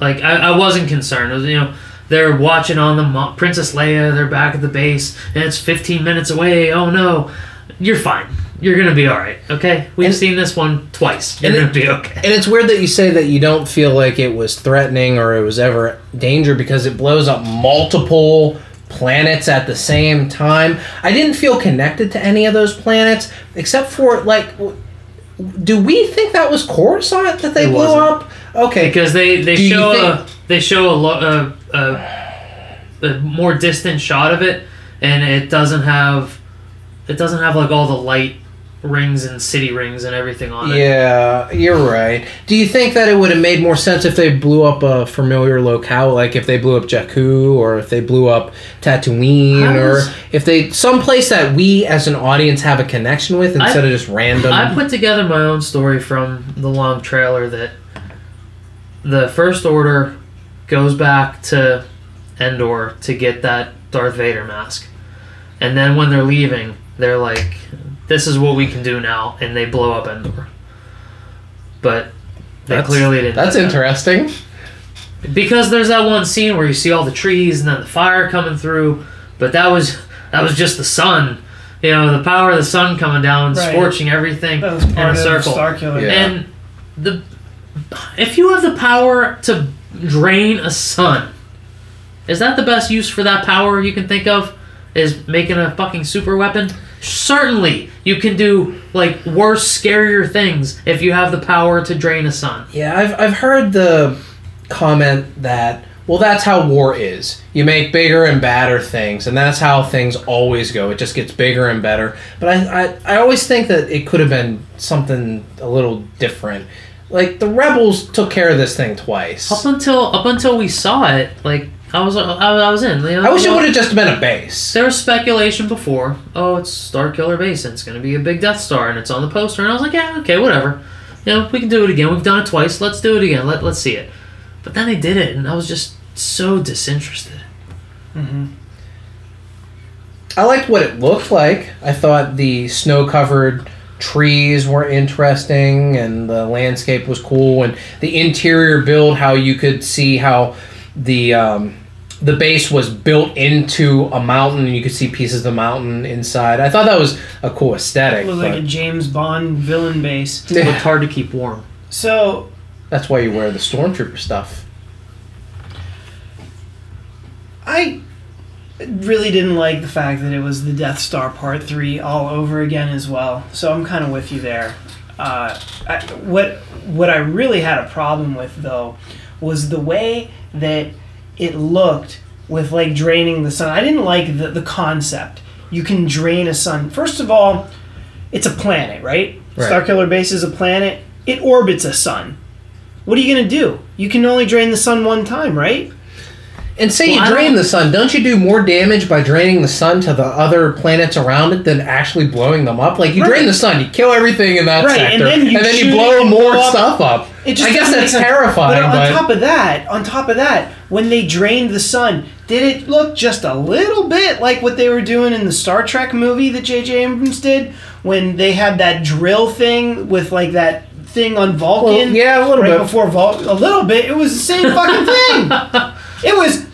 [SPEAKER 2] like I, I wasn't concerned. It was, you know they're watching on the mo- Princess Leia. They're back at the base, and it's 15 minutes away. Oh no, you're fine. You're gonna be all right. Okay, we've
[SPEAKER 3] And-
[SPEAKER 2] seen this one twice. You're
[SPEAKER 3] and
[SPEAKER 2] gonna be okay.
[SPEAKER 3] And it's weird that you say that you don't feel like it was threatening or it was ever danger because it blows up multiple planets at the same time. I didn't feel connected to any of those planets except for like w- do we think that was Coruscant that they
[SPEAKER 2] It
[SPEAKER 3] blew up? Okay.
[SPEAKER 2] because they they
[SPEAKER 3] Do
[SPEAKER 2] show a they show a, lo- a, a, a more distant shot of it, and it doesn't have it doesn't have like all the light rings and city rings and everything on it.
[SPEAKER 3] Yeah, you're right. Do you think that it would have made more sense if they blew up a familiar locale, like if they blew up Jakku, or if they blew up Tatooine,
[SPEAKER 2] I
[SPEAKER 3] or if they some place that we as an audience have a connection with instead of just random?
[SPEAKER 2] I put together my own story from the long trailer that the First Order goes back to Endor to get that Darth Vader mask. And then when they're leaving, they're like, this is what we can do now. And they blow up Endor. But they
[SPEAKER 3] That's-
[SPEAKER 2] clearly didn't.
[SPEAKER 3] That's
[SPEAKER 2] do that.
[SPEAKER 3] interesting.
[SPEAKER 2] Because there's that one scene where you see all the trees and then the fire coming through. But that was that was just the sun. You know, the power of the sun coming down,
[SPEAKER 4] Right.
[SPEAKER 2] scorching everything
[SPEAKER 4] That was
[SPEAKER 2] in a
[SPEAKER 4] of
[SPEAKER 2] circle.
[SPEAKER 3] Yeah.
[SPEAKER 2] And the if you have the power to drain a sun, is that the best use for that power you can think of? Is making a fucking super weapon? Certainly, you can do like worse, scarier things if you have the power to drain a sun.
[SPEAKER 3] Yeah, I've I've heard the comment that well, that's how war is. You make bigger and badder things, and that's how things always go. It just gets bigger and better. But I I, I always think that it could have been something a little different. Like the rebels took care of this thing twice.
[SPEAKER 2] Up until up until we saw it, like I was I, I was in. You know,
[SPEAKER 3] I wish it would have just been a base.
[SPEAKER 2] There was speculation before. Oh, it's Starkiller Base and it's going to be a big Death Star and it's on the poster. And I was like, yeah, okay, whatever. You know, we can do it again. We've done it twice. Let's do it again. Let, let's see it. But then they did it and I was just so disinterested. Mm-hmm.
[SPEAKER 3] I liked what it looked like. I thought the snow-covered trees were interesting, and the landscape was cool, and the interior build, how you could see how the um, the base was built into a mountain, and you could see pieces of the mountain inside. I thought that was a cool aesthetic.
[SPEAKER 4] It was like a James Bond villain base.
[SPEAKER 2] It looked hard to keep warm.
[SPEAKER 4] So
[SPEAKER 3] that's why you wear the stormtrooper stuff.
[SPEAKER 4] I really didn't like the fact that it was the Death Star Part Three all over again as well. So I'm kind of with you there. Uh, I, what what I really had a problem with though was the way that it looked with like draining the sun. I didn't like the, the concept. You can drain a sun. First of all, it's a planet, right?
[SPEAKER 3] Right.
[SPEAKER 4] Starkiller Base is a planet. It orbits a sun. What are you gonna do? You can only drain the sun one time, right?
[SPEAKER 3] And say
[SPEAKER 2] Well,
[SPEAKER 3] you drain the sun, don't you do more damage by draining the sun to the other planets around it than actually blowing them up? Like you drain the sun, you kill everything in that
[SPEAKER 4] Right, and then you shoot
[SPEAKER 3] blow
[SPEAKER 4] it and
[SPEAKER 3] more
[SPEAKER 4] blow up-
[SPEAKER 3] stuff up.
[SPEAKER 4] It just
[SPEAKER 3] I guess that's
[SPEAKER 4] sense.
[SPEAKER 3] terrifying,
[SPEAKER 4] But
[SPEAKER 3] but,
[SPEAKER 4] on top of that, on top of that, when they drained the sun, did it look just a little bit like what they were doing in the Star Trek movie that J.J. Abrams did when they had that drill thing with like that thing on Vulcan?
[SPEAKER 3] Well, yeah, a little
[SPEAKER 4] right
[SPEAKER 3] bit.
[SPEAKER 4] before Vulcan. A little bit. It was the same fucking thing. It was.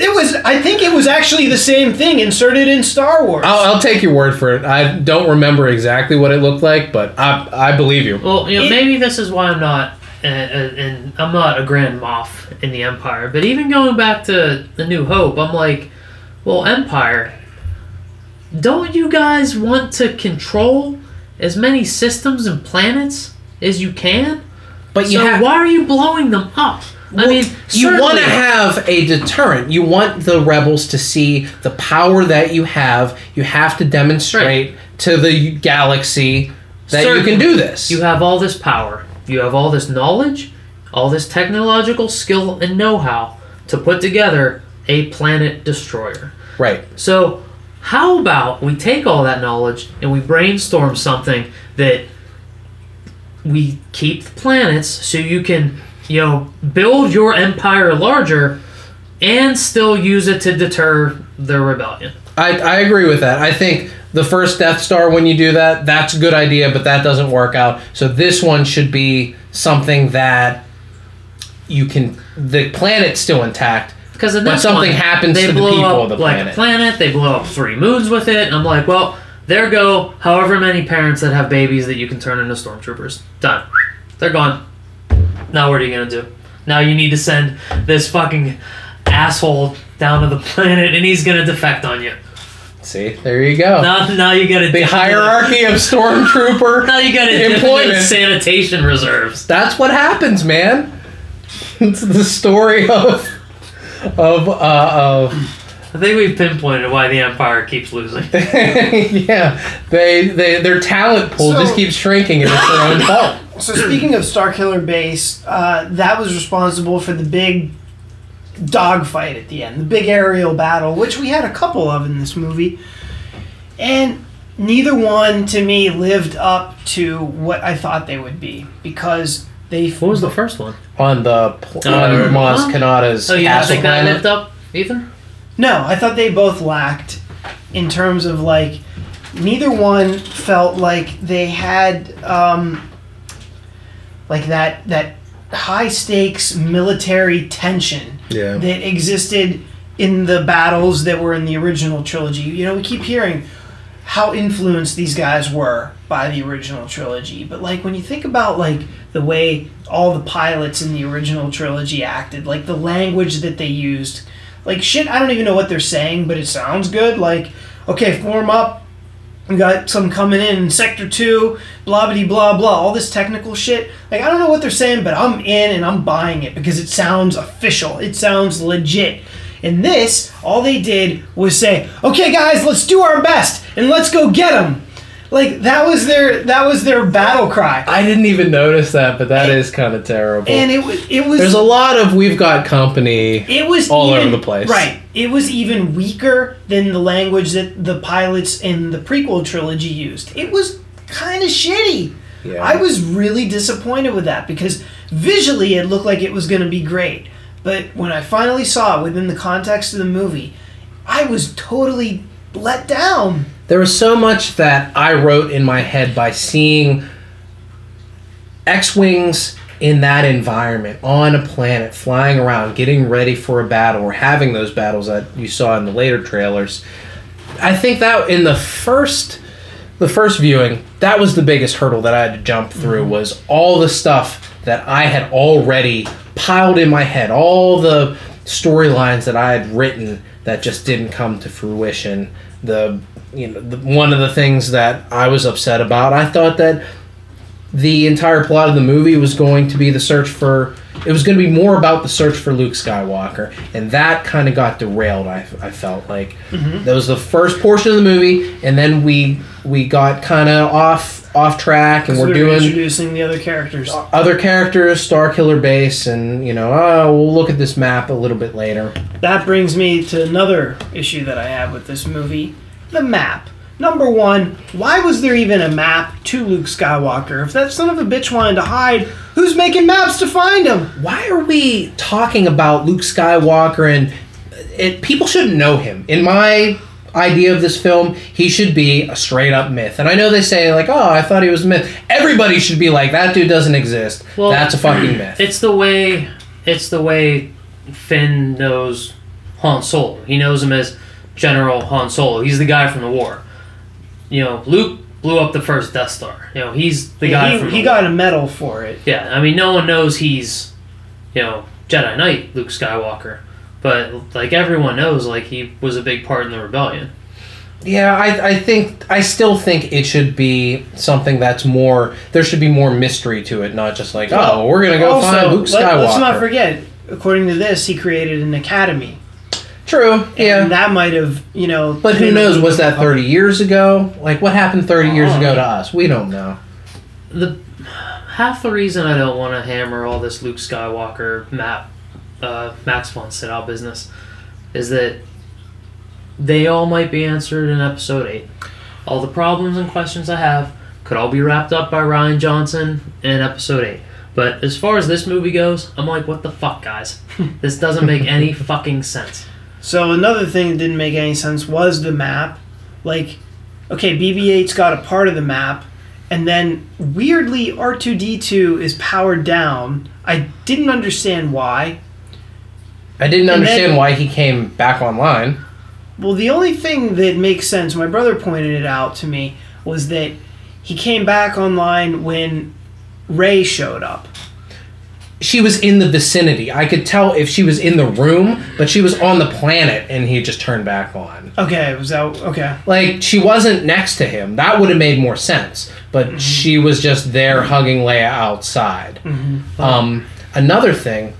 [SPEAKER 4] It was. I think it was actually the same thing inserted in Star Wars.
[SPEAKER 3] I'll, I'll take your word for it. I don't remember exactly what it looked like, but I I believe you.
[SPEAKER 2] Well, you know,
[SPEAKER 4] It-
[SPEAKER 2] maybe this is why I'm not, uh, uh, and I'm not a Grand Moff in the Empire. But even going back to the New Hope, I'm like, well, Empire, don't you guys want to control as many systems and planets as you can?
[SPEAKER 3] But you
[SPEAKER 2] so
[SPEAKER 3] have
[SPEAKER 2] why are you blowing them up? I
[SPEAKER 3] Well,
[SPEAKER 2] mean,
[SPEAKER 3] you want to have a deterrent. You want the rebels to see the power that you have. You have to demonstrate to the galaxy that you can do this.
[SPEAKER 2] You have all this power. You have all this knowledge, all this technological skill and know-how to put together a planet destroyer.
[SPEAKER 3] right.
[SPEAKER 2] So, how about we take all that knowledge and we brainstorm something that we keep the planets so you can, you know, build your empire larger and still use it to deter the rebellion.
[SPEAKER 3] I, I agree with that. I think the first Death Star, when you do that, that's a good idea, but that doesn't work out. So this one should be something that you can. The planet's still intact,
[SPEAKER 2] Because in this
[SPEAKER 3] something
[SPEAKER 2] one,
[SPEAKER 3] happens
[SPEAKER 2] they
[SPEAKER 3] to the people
[SPEAKER 2] up
[SPEAKER 3] of the
[SPEAKER 2] like
[SPEAKER 3] planet.
[SPEAKER 2] a planet. They blow up three moons with it. And I'm like, well, there go however many parents that have babies that you can turn into stormtroopers. Done. They're gone. Now what are you gonna do? Now you need to send this fucking asshole down to the planet, and he's gonna defect on you.
[SPEAKER 3] See, there you go.
[SPEAKER 2] Now, now you got to
[SPEAKER 3] the hierarchy of stormtrooper.
[SPEAKER 2] Now you got to
[SPEAKER 3] Employment.
[SPEAKER 2] sanitation reserves.
[SPEAKER 3] That's what happens, man. It's the story of of uh, of
[SPEAKER 2] I think we've pinpointed why the Empire keeps losing.
[SPEAKER 3] yeah, they, they their talent pool
[SPEAKER 4] So-
[SPEAKER 3] just keeps shrinking, and it's their own fault.
[SPEAKER 4] So speaking of Starkiller Base, uh, that was responsible for the big dogfight at the end, the big aerial battle, which we had a couple of in this movie, and neither one to me lived up to what I thought they would be because they.
[SPEAKER 2] What was the first one?
[SPEAKER 3] On the pl-
[SPEAKER 2] Uh,
[SPEAKER 3] on Maz
[SPEAKER 2] huh?
[SPEAKER 3] Kanata's
[SPEAKER 2] Oh, you don't think that lived up, Ethan?
[SPEAKER 4] No, I thought they both lacked in terms of like neither one felt like they had um, like that that high stakes military tension
[SPEAKER 3] Yeah.
[SPEAKER 4] that existed in the battles that were in the original trilogy. You know, we keep hearing how influenced these guys were by the original trilogy, but like when you think about like the way all the pilots in the original trilogy acted, like the language that they used, like shit, I don't even know what they're saying, but it sounds good. Like, okay, form up. We got some coming in sector two, blah blah blah blah, all this technical shit. Like I don't know what they're saying, but I'm in and I'm buying it because it sounds official. It sounds legit. And this, all they did was say, "Okay, guys, let's do our best and let's go get them." Like that was their that was their battle cry,
[SPEAKER 3] I didn't even notice that, but that is kind of terrible.
[SPEAKER 4] and it was it was
[SPEAKER 3] There's a lot of we've got company.
[SPEAKER 4] It was
[SPEAKER 3] all
[SPEAKER 4] even-
[SPEAKER 3] over the place.
[SPEAKER 4] Right. It was even weaker than the language that the pilots in the prequel trilogy used. It was kind of shitty.
[SPEAKER 3] Yeah.
[SPEAKER 4] I was really disappointed with that because visually it looked like it was going to be great. But when I finally saw it within the context of the movie, I was totally let down.
[SPEAKER 3] There was so much that I wrote in my head by seeing X-wings in that environment on a planet, flying around, getting ready for a battle, or having those battles that you saw in the later trailers. I think that in the first the first viewing, that was the biggest hurdle that I had to jump through mm-hmm. was all the stuff that I had already piled in my head, all the storylines that I had written that just didn't come to fruition. The you know the, one of the things that I was upset about, I thought that the entire plot of the movie was going to be the search for it was going to be more about the search for Luke Skywalker and that kind of got derailed I, I felt like. Mm-hmm. That was the first portion of the movie and then we we got kind of off off track and we're
[SPEAKER 4] we were
[SPEAKER 3] doing
[SPEAKER 4] introducing the other characters.
[SPEAKER 3] other characters Starkiller base and you know oh we'll look at this map a little bit later.
[SPEAKER 4] That brings me to another issue that I have with this movie the map. Number one, why was there even a map to Luke Skywalker? If that son of a bitch wanted to hide, who's making maps to find him?
[SPEAKER 3] why are we talking about Luke Skywalker and it people shouldn't know him. In my idea of this film, he should be a straight up myth. And I know they say like, "Oh, I thought he was a myth." Everybody should be like, "That dude doesn't exist."
[SPEAKER 2] Well,
[SPEAKER 3] That's a fucking myth.
[SPEAKER 2] It's the way it's the way Finn knows Han Solo. He knows him as General Han Solo. He's the guy from the war. You know, Luke blew up the first Death Star. You know, he's the guy
[SPEAKER 4] he
[SPEAKER 2] from
[SPEAKER 4] he
[SPEAKER 2] the
[SPEAKER 4] got a medal for it.
[SPEAKER 2] Yeah, I mean, no one knows he's, you know, Jedi Knight Luke Skywalker, but like everyone knows, like he was a big part in the rebellion.
[SPEAKER 3] Yeah, I, I think I still think it should be something that's more. There should be more mystery to it, not just like, oh, we're gonna go
[SPEAKER 4] also,
[SPEAKER 3] find Luke Skywalker.
[SPEAKER 4] let, us not forget, according to this, he created an academy.
[SPEAKER 3] True, yeah.
[SPEAKER 4] And that might have, you know.
[SPEAKER 3] But who knows?
[SPEAKER 4] little
[SPEAKER 3] Was that
[SPEAKER 4] of-
[SPEAKER 3] 30 years ago? Like, what happened 30 years
[SPEAKER 2] Oh.
[SPEAKER 3] ago to us? We don't know.
[SPEAKER 2] The half the reason I don't want to hammer all this Luke Skywalker map, uh, Max von Sydow business, is that they all might be answered in Episode Eight. All the problems and questions I have could all be wrapped up by Rian Johnson in Episode Eight. But as far as this movie goes, I'm like, what the fuck, guys? This doesn't make any fucking sense.
[SPEAKER 4] So another thing that didn't make any sense was the map. Like, okay, BB-8's got a part of the map, and then weirdly R2D2 is powered down. I didn't understand why.
[SPEAKER 3] I didn't
[SPEAKER 4] And
[SPEAKER 3] understand
[SPEAKER 4] then-
[SPEAKER 3] why he came back online.
[SPEAKER 4] Well, the only thing that makes sense, my brother pointed it out to me, was that he came back online when Rey showed up.
[SPEAKER 3] She was in the vicinity. I could tell if she was in the room, but she was on the planet and he just turned back on.
[SPEAKER 4] Okay, was that okay?
[SPEAKER 3] Like, she wasn't next to him. That would have made more sense. But she was just there hugging Leia outside. Um, another thing.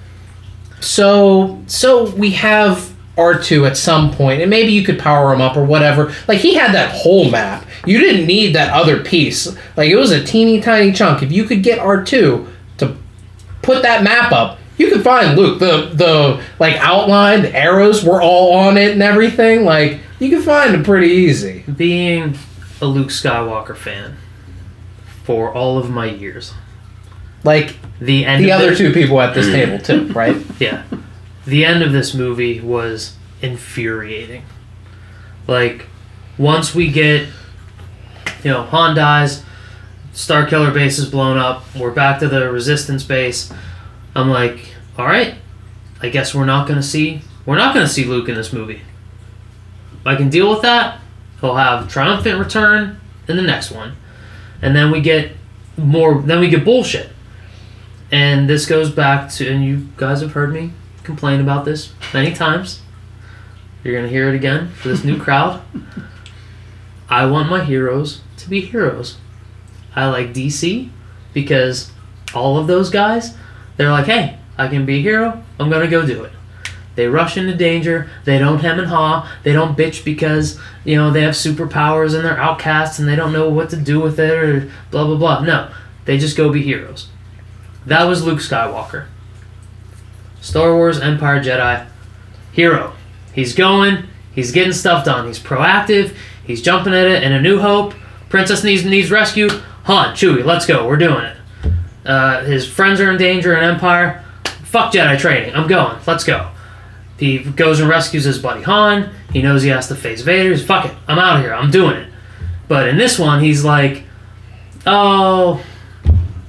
[SPEAKER 3] So, so we have R2 at some point, and maybe you could power him up or whatever. Like he had that whole map. You didn't need that other piece. Like it was a teeny tiny chunk. If you could get R2 to put that map up, you could find Luke. The the like outline, the arrows were all on it and everything. Like you could find him pretty easy.
[SPEAKER 2] Being a Luke Skywalker fan for all of my years,
[SPEAKER 3] Like
[SPEAKER 2] the end
[SPEAKER 3] the
[SPEAKER 2] of
[SPEAKER 3] other
[SPEAKER 2] this-
[SPEAKER 3] two people at this mm. table too, right?
[SPEAKER 2] Yeah. The end of this movie was infuriating. Like, once we get, you know, Han dies, Starkiller base is blown up, we're back to the Resistance base. I'm like, all right, I guess we're not gonna see, we're not gonna see Luke in this movie. I can deal with that. He'll have triumphant return in the next one, and then we get more. Then we get bullshit. And this goes back to, and you guys have heard me complain about this many times. You're gonna hear it again for this new crowd. I want my heroes to be heroes. I like DC because all of those guys, they're like, hey, I can be a hero. I'm gonna go do it. They rush into danger. They don't hem and haw. They don't bitch because you know they have superpowers and they're outcasts and they don't know what to do with it or blah blah blah. No, they just go be heroes. That was Luke Skywalker. Star Wars Empire Jedi hero. He's going. He's getting stuff done. He's proactive. He's jumping at it. And A New Hope. Princess needs needs rescued. Han, Chewie, let's go. We're doing it. Uh, his friends are in danger in Empire. Fuck Jedi training. I'm going. Let's go. He goes and rescues his buddy Han. He knows he has to face Vader. He's fuck it. I'm out of here. I'm doing it. But in this one, he's like, oh,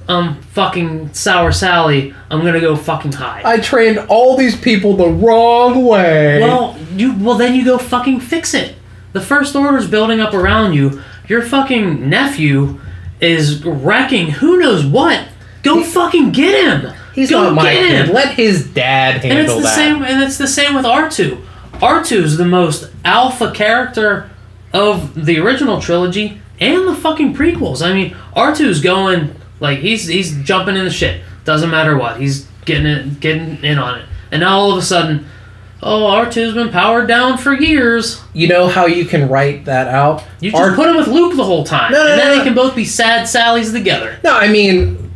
[SPEAKER 2] I'm fucking sour Sally. I'm gonna go fucking hide.
[SPEAKER 3] I trained all these people the wrong way.
[SPEAKER 2] Well, you well then you go fucking fix it. The first order's building up around you. Your fucking nephew is wrecking who knows what. Go fucking get him.
[SPEAKER 3] He's
[SPEAKER 2] go
[SPEAKER 3] not my
[SPEAKER 2] get
[SPEAKER 3] kid.
[SPEAKER 2] him.
[SPEAKER 3] Let his dad handle
[SPEAKER 2] and it's the
[SPEAKER 3] that.
[SPEAKER 2] same and it's the same with R2. R2's the most alpha character of the original trilogy and the fucking prequels. I mean, R2's going like he's he's jumping in the shit. Doesn't matter what. He's getting it getting in on it. And now all of a sudden, oh, R2's been powered down for years.
[SPEAKER 3] You know how you can write that out?
[SPEAKER 2] You just
[SPEAKER 3] R-
[SPEAKER 2] put him with Luke the whole time.
[SPEAKER 3] No, no,
[SPEAKER 2] and then
[SPEAKER 3] no,
[SPEAKER 2] they can both be sad Sallys together.
[SPEAKER 3] No, I mean,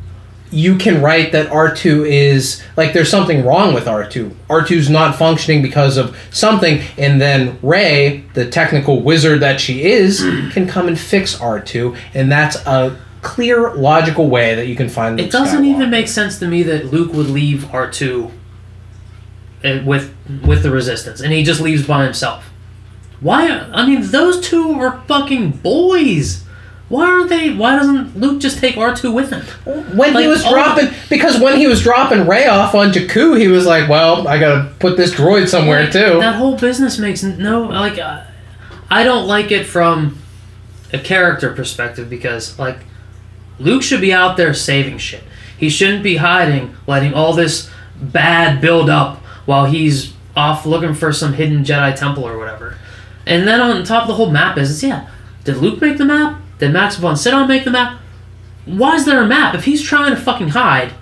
[SPEAKER 3] you can write that R2 is like there's something wrong with R2. R2's not functioning because of something, and then Rey, the technical wizard that she is, can come and fix R2, and that's a clear, logical way that you can find. Luke
[SPEAKER 2] It doesn't
[SPEAKER 3] Skywalker.
[SPEAKER 2] even make sense to me that Luke would leave R2 uh, with with the resistance and he just leaves by himself. Why I mean those two are fucking boys. Why aren't they why doesn't Luke just take R2 with him?
[SPEAKER 3] When he was dropping, because when he was dropping Rey off on Jakku, he was like, "Well, I gotta put this droid somewhere
[SPEAKER 2] Like,
[SPEAKER 3] too."
[SPEAKER 2] That whole business makes no like uh, I don't like it from a character perspective because like Luke should be out there saving shit. He shouldn't be hiding, letting all this bad build up while he's off looking for some hidden Jedi temple or whatever. And then on top of the whole map business, yeah, did Luke make the map? Did Max von Sydow make the map? Why is there a map? If he's trying to fucking hide,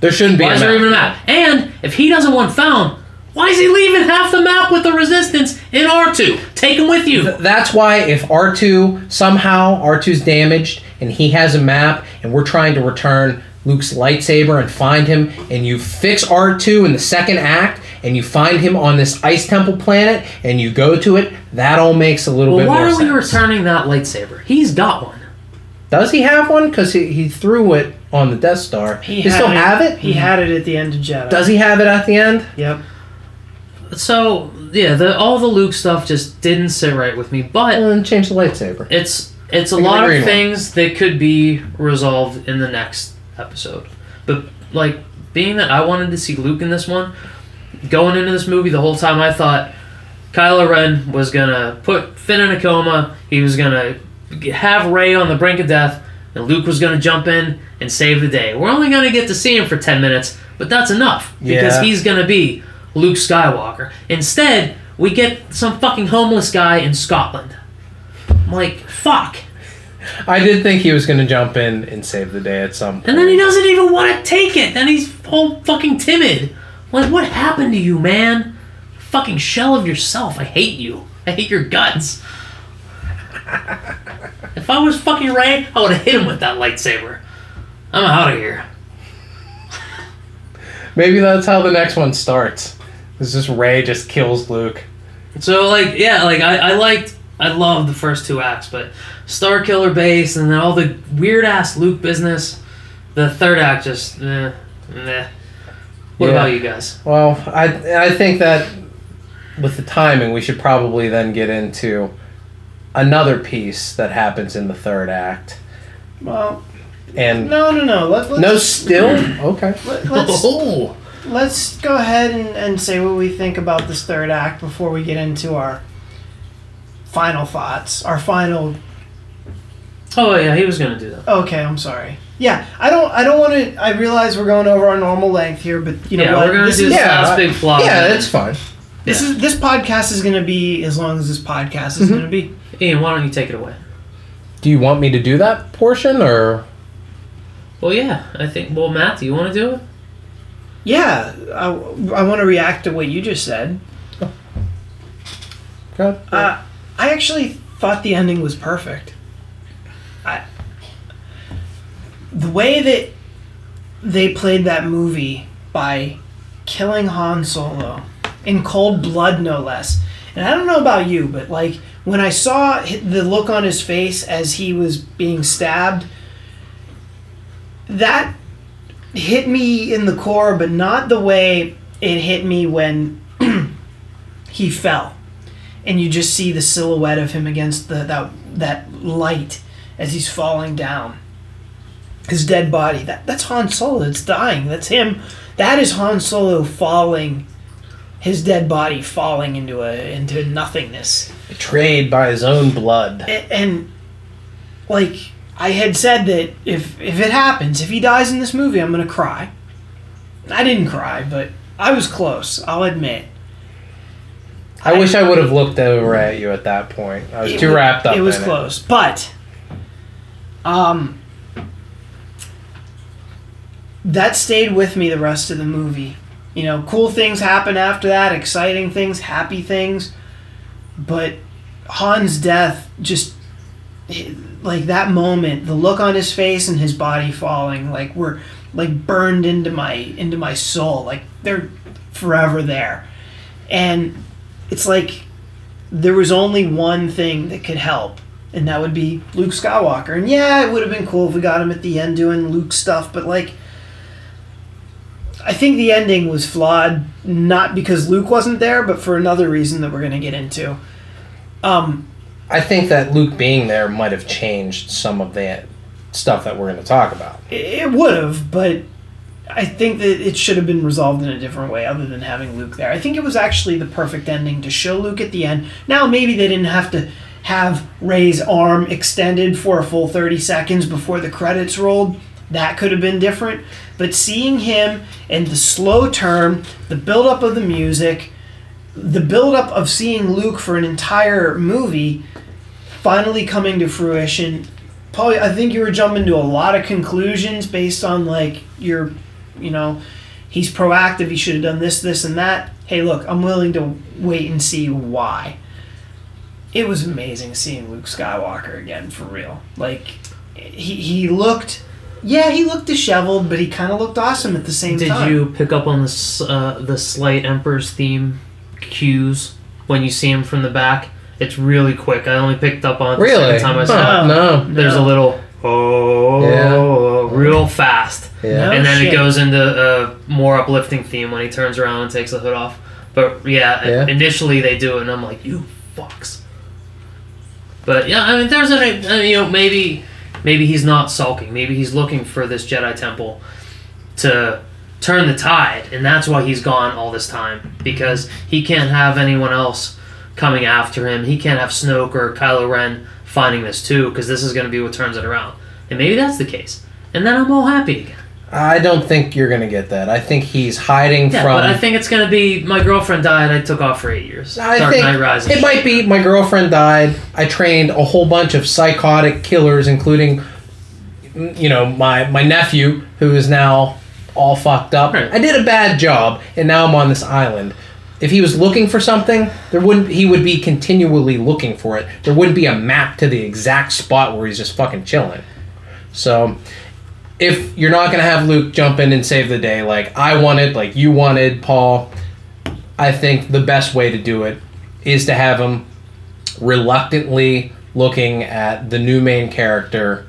[SPEAKER 3] there shouldn't be.
[SPEAKER 2] why is there even a map? And if he doesn't want found, why is he leaving half the map with the resistance in R2? Take him with you.
[SPEAKER 3] That's why if R2 somehow R2's damaged and he has a map and we're trying to return Luke's lightsaber and find him and you fix R2 in the second act and you find him on this ice temple planet and you go to it, that all makes a little
[SPEAKER 2] Well,
[SPEAKER 3] bit more sense.
[SPEAKER 2] why are we returning that lightsaber? He's got one.
[SPEAKER 3] Does he have one? Because he, he threw it on the Death Star. He,
[SPEAKER 4] had
[SPEAKER 3] still have it?
[SPEAKER 4] He had it at the end of Jedi.
[SPEAKER 3] Does he have it at the end?
[SPEAKER 4] Yep.
[SPEAKER 2] So yeah, the all the Luke stuff just didn't sit right with me. But
[SPEAKER 3] Well, then change the lightsaber.
[SPEAKER 2] it's it's a
[SPEAKER 3] Look
[SPEAKER 2] lot of
[SPEAKER 3] green one.
[SPEAKER 2] things that could be resolved in the next episode. But like being that I wanted to see Luke in this one, going into this movie the whole time I thought Kylo Ren was gonna put Finn in a coma. He was gonna have Rey on the brink of death, and Luke was gonna jump in and save the day. We're only gonna get to see him for ten minutes, but that's enough because
[SPEAKER 3] Yeah.
[SPEAKER 2] he's gonna be Luke Skywalker. Instead, we get some fucking homeless guy in Scotland. I'm like, fuck.
[SPEAKER 3] I did think he was going to jump in and save the day at some point.
[SPEAKER 2] And then he doesn't even want to take it. Then he's all fucking timid. Like, what happened to you, man? fucking shell of yourself. I hate you. I hate your guts. if I was fucking Rey, I would have hit him with that lightsaber. I'm out of here.
[SPEAKER 3] Maybe that's how the next one starts. It's just Rey just kills Luke.
[SPEAKER 2] So like yeah, like I, I liked I loved the first two acts, but Starkiller base and then all the weird ass Luke business. The third act just eh, meh. What
[SPEAKER 3] Yeah.
[SPEAKER 2] about you guys?
[SPEAKER 3] Well, I I think that with the timing, we should probably then get into another piece that happens in the third act.
[SPEAKER 4] Well,
[SPEAKER 3] And
[SPEAKER 4] no, no, no. Let, let's,
[SPEAKER 3] no, still okay.
[SPEAKER 4] Let, let's
[SPEAKER 2] Oh,
[SPEAKER 4] let's go ahead and, and say what we think about this third act before we get into our final thoughts. Our final.
[SPEAKER 2] Oh yeah, he was gonna do that.
[SPEAKER 4] Okay, I'm sorry. Yeah, I don't. I don't want to. I realize we're going over our normal length here, but you know
[SPEAKER 2] yeah,
[SPEAKER 4] what?
[SPEAKER 2] we're gonna
[SPEAKER 4] this
[SPEAKER 2] do
[SPEAKER 4] is,
[SPEAKER 2] this
[SPEAKER 3] Yeah,
[SPEAKER 2] last big flaw.
[SPEAKER 3] Yeah, it's fine.
[SPEAKER 4] this
[SPEAKER 2] yeah.
[SPEAKER 4] is this podcast is going to be as long as this podcast is going to be.
[SPEAKER 2] Ian, why don't you take it away?
[SPEAKER 3] Do you want me to do that portion or?
[SPEAKER 2] Well, yeah, I think. Well, Matt, do you want to do it?
[SPEAKER 4] Yeah, I, I want to react to what you just said.
[SPEAKER 3] God.
[SPEAKER 4] Uh, I actually thought the ending was perfect. I, the way that they played that movie by killing Han Solo in cold blood, no less. And I don't know about you, but like when I saw the look on his face as he was being stabbed, that hit me in the core, but not the way it hit me when he fell and you just see the silhouette of him against the that that light as he's falling down. His dead body. That that's Han Solo. It's dying. That's him. That is Han Solo falling. His dead body falling into a into nothingness.
[SPEAKER 3] Betrayed by his own blood.
[SPEAKER 4] A- And like I had said that if if it happens, if he dies in this movie, I'm gonna cry. I didn't cry, but I was close. I'll admit.
[SPEAKER 3] I wish I would have looked over at you at that point. I was too wrapped up.
[SPEAKER 4] It was close, but um, that stayed with me the rest of the movie. You know, cool things happen after that, exciting things, happy things, but Han's death just like that moment, the look on his face and his body falling, like were like burned into my into my soul, like they're forever there, and it's like there was only one thing that could help, and that would be Luke Skywalker. And yeah, it would have been cool if we got him at the end doing Luke stuff, but like, I think the ending was flawed, not because Luke wasn't there, but for another reason that we're going to get into. Um,
[SPEAKER 3] I think that Luke being there might have changed some of that stuff that we're going to talk about.
[SPEAKER 4] it, it would have, but I think that it should have been resolved in a different way other than having Luke there. I think it was actually the perfect ending to show Luke at the end. Now, maybe they didn't have to have Rey's arm extended for a full 30 seconds before the credits rolled. That could have been different. But seeing him and the slow turn, the buildup of the music, the buildup of seeing Luke for an entire movie finally coming to fruition Paul, I think you were jumping to a lot of conclusions based on like your, you know, he's proactive. He should have done this, this, and that. Hey, look, I'm willing to wait and see why. It was amazing seeing Luke Skywalker again for real. Like, he he looked, yeah, he looked disheveled, but he kind of looked awesome at the same
[SPEAKER 2] Did
[SPEAKER 4] time.
[SPEAKER 2] Did you pick up on the uh, the slight Emperor's theme cues when you see him from the back? It's really quick. I only picked up on it the
[SPEAKER 3] Really?
[SPEAKER 2] second time I saw
[SPEAKER 3] Huh,
[SPEAKER 2] it.
[SPEAKER 3] no.
[SPEAKER 2] There's a little oh, real fast,
[SPEAKER 3] Yeah.
[SPEAKER 4] No
[SPEAKER 2] and then
[SPEAKER 4] shit.
[SPEAKER 2] it goes into a more uplifting theme when he turns around and takes the hood off. But yeah,
[SPEAKER 3] Yeah.
[SPEAKER 2] initially they do it, and I'm like, you fucks. But yeah, I mean, there's I you know maybe maybe he's not sulking. Maybe he's looking for this Jedi temple to turn the tide, and that's why he's gone all this time because he can't have anyone else coming after him. He can't have Snoke or Kylo Ren finding this too because this is going to be what turns it around. And maybe that's the case, and then I'm all happy again.
[SPEAKER 3] I don't think you're going to get that. I think he's hiding
[SPEAKER 2] Yeah,
[SPEAKER 3] from.
[SPEAKER 2] but I think it's going to be my girlfriend died. I took off for eight years.
[SPEAKER 3] I
[SPEAKER 2] Dark
[SPEAKER 3] think
[SPEAKER 2] Knight Rises.
[SPEAKER 3] it might be my girlfriend died. I trained a whole bunch of psychotic killers, including, you know, my my nephew who is now all fucked up.
[SPEAKER 2] Right.
[SPEAKER 3] I did a bad job, and now I'm on this island. if he was looking for something, there wouldn't he would be continually looking for it. There wouldn't be a map to the exact spot where he's just fucking chilling. So if you're not gonna have Luke jump in and save the day like I wanted, like you wanted, Paul, I think the best way to do it is to have him reluctantly looking at the new main character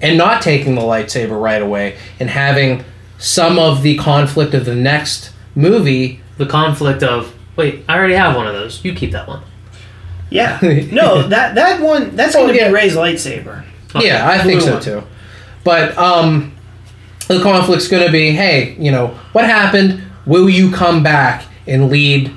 [SPEAKER 3] and not taking the lightsaber right away and having some of the conflict of the next movie
[SPEAKER 2] The conflict of wait, I already have one of those. You keep that one.
[SPEAKER 4] Yeah. No, that that one that's
[SPEAKER 3] Oh,
[SPEAKER 4] gonna
[SPEAKER 3] yeah.
[SPEAKER 4] be Rey's lightsaber.
[SPEAKER 2] Okay,
[SPEAKER 3] Yeah, I think so too. But um, the conflict's going to be, hey, you know, what happened? Will you come back and lead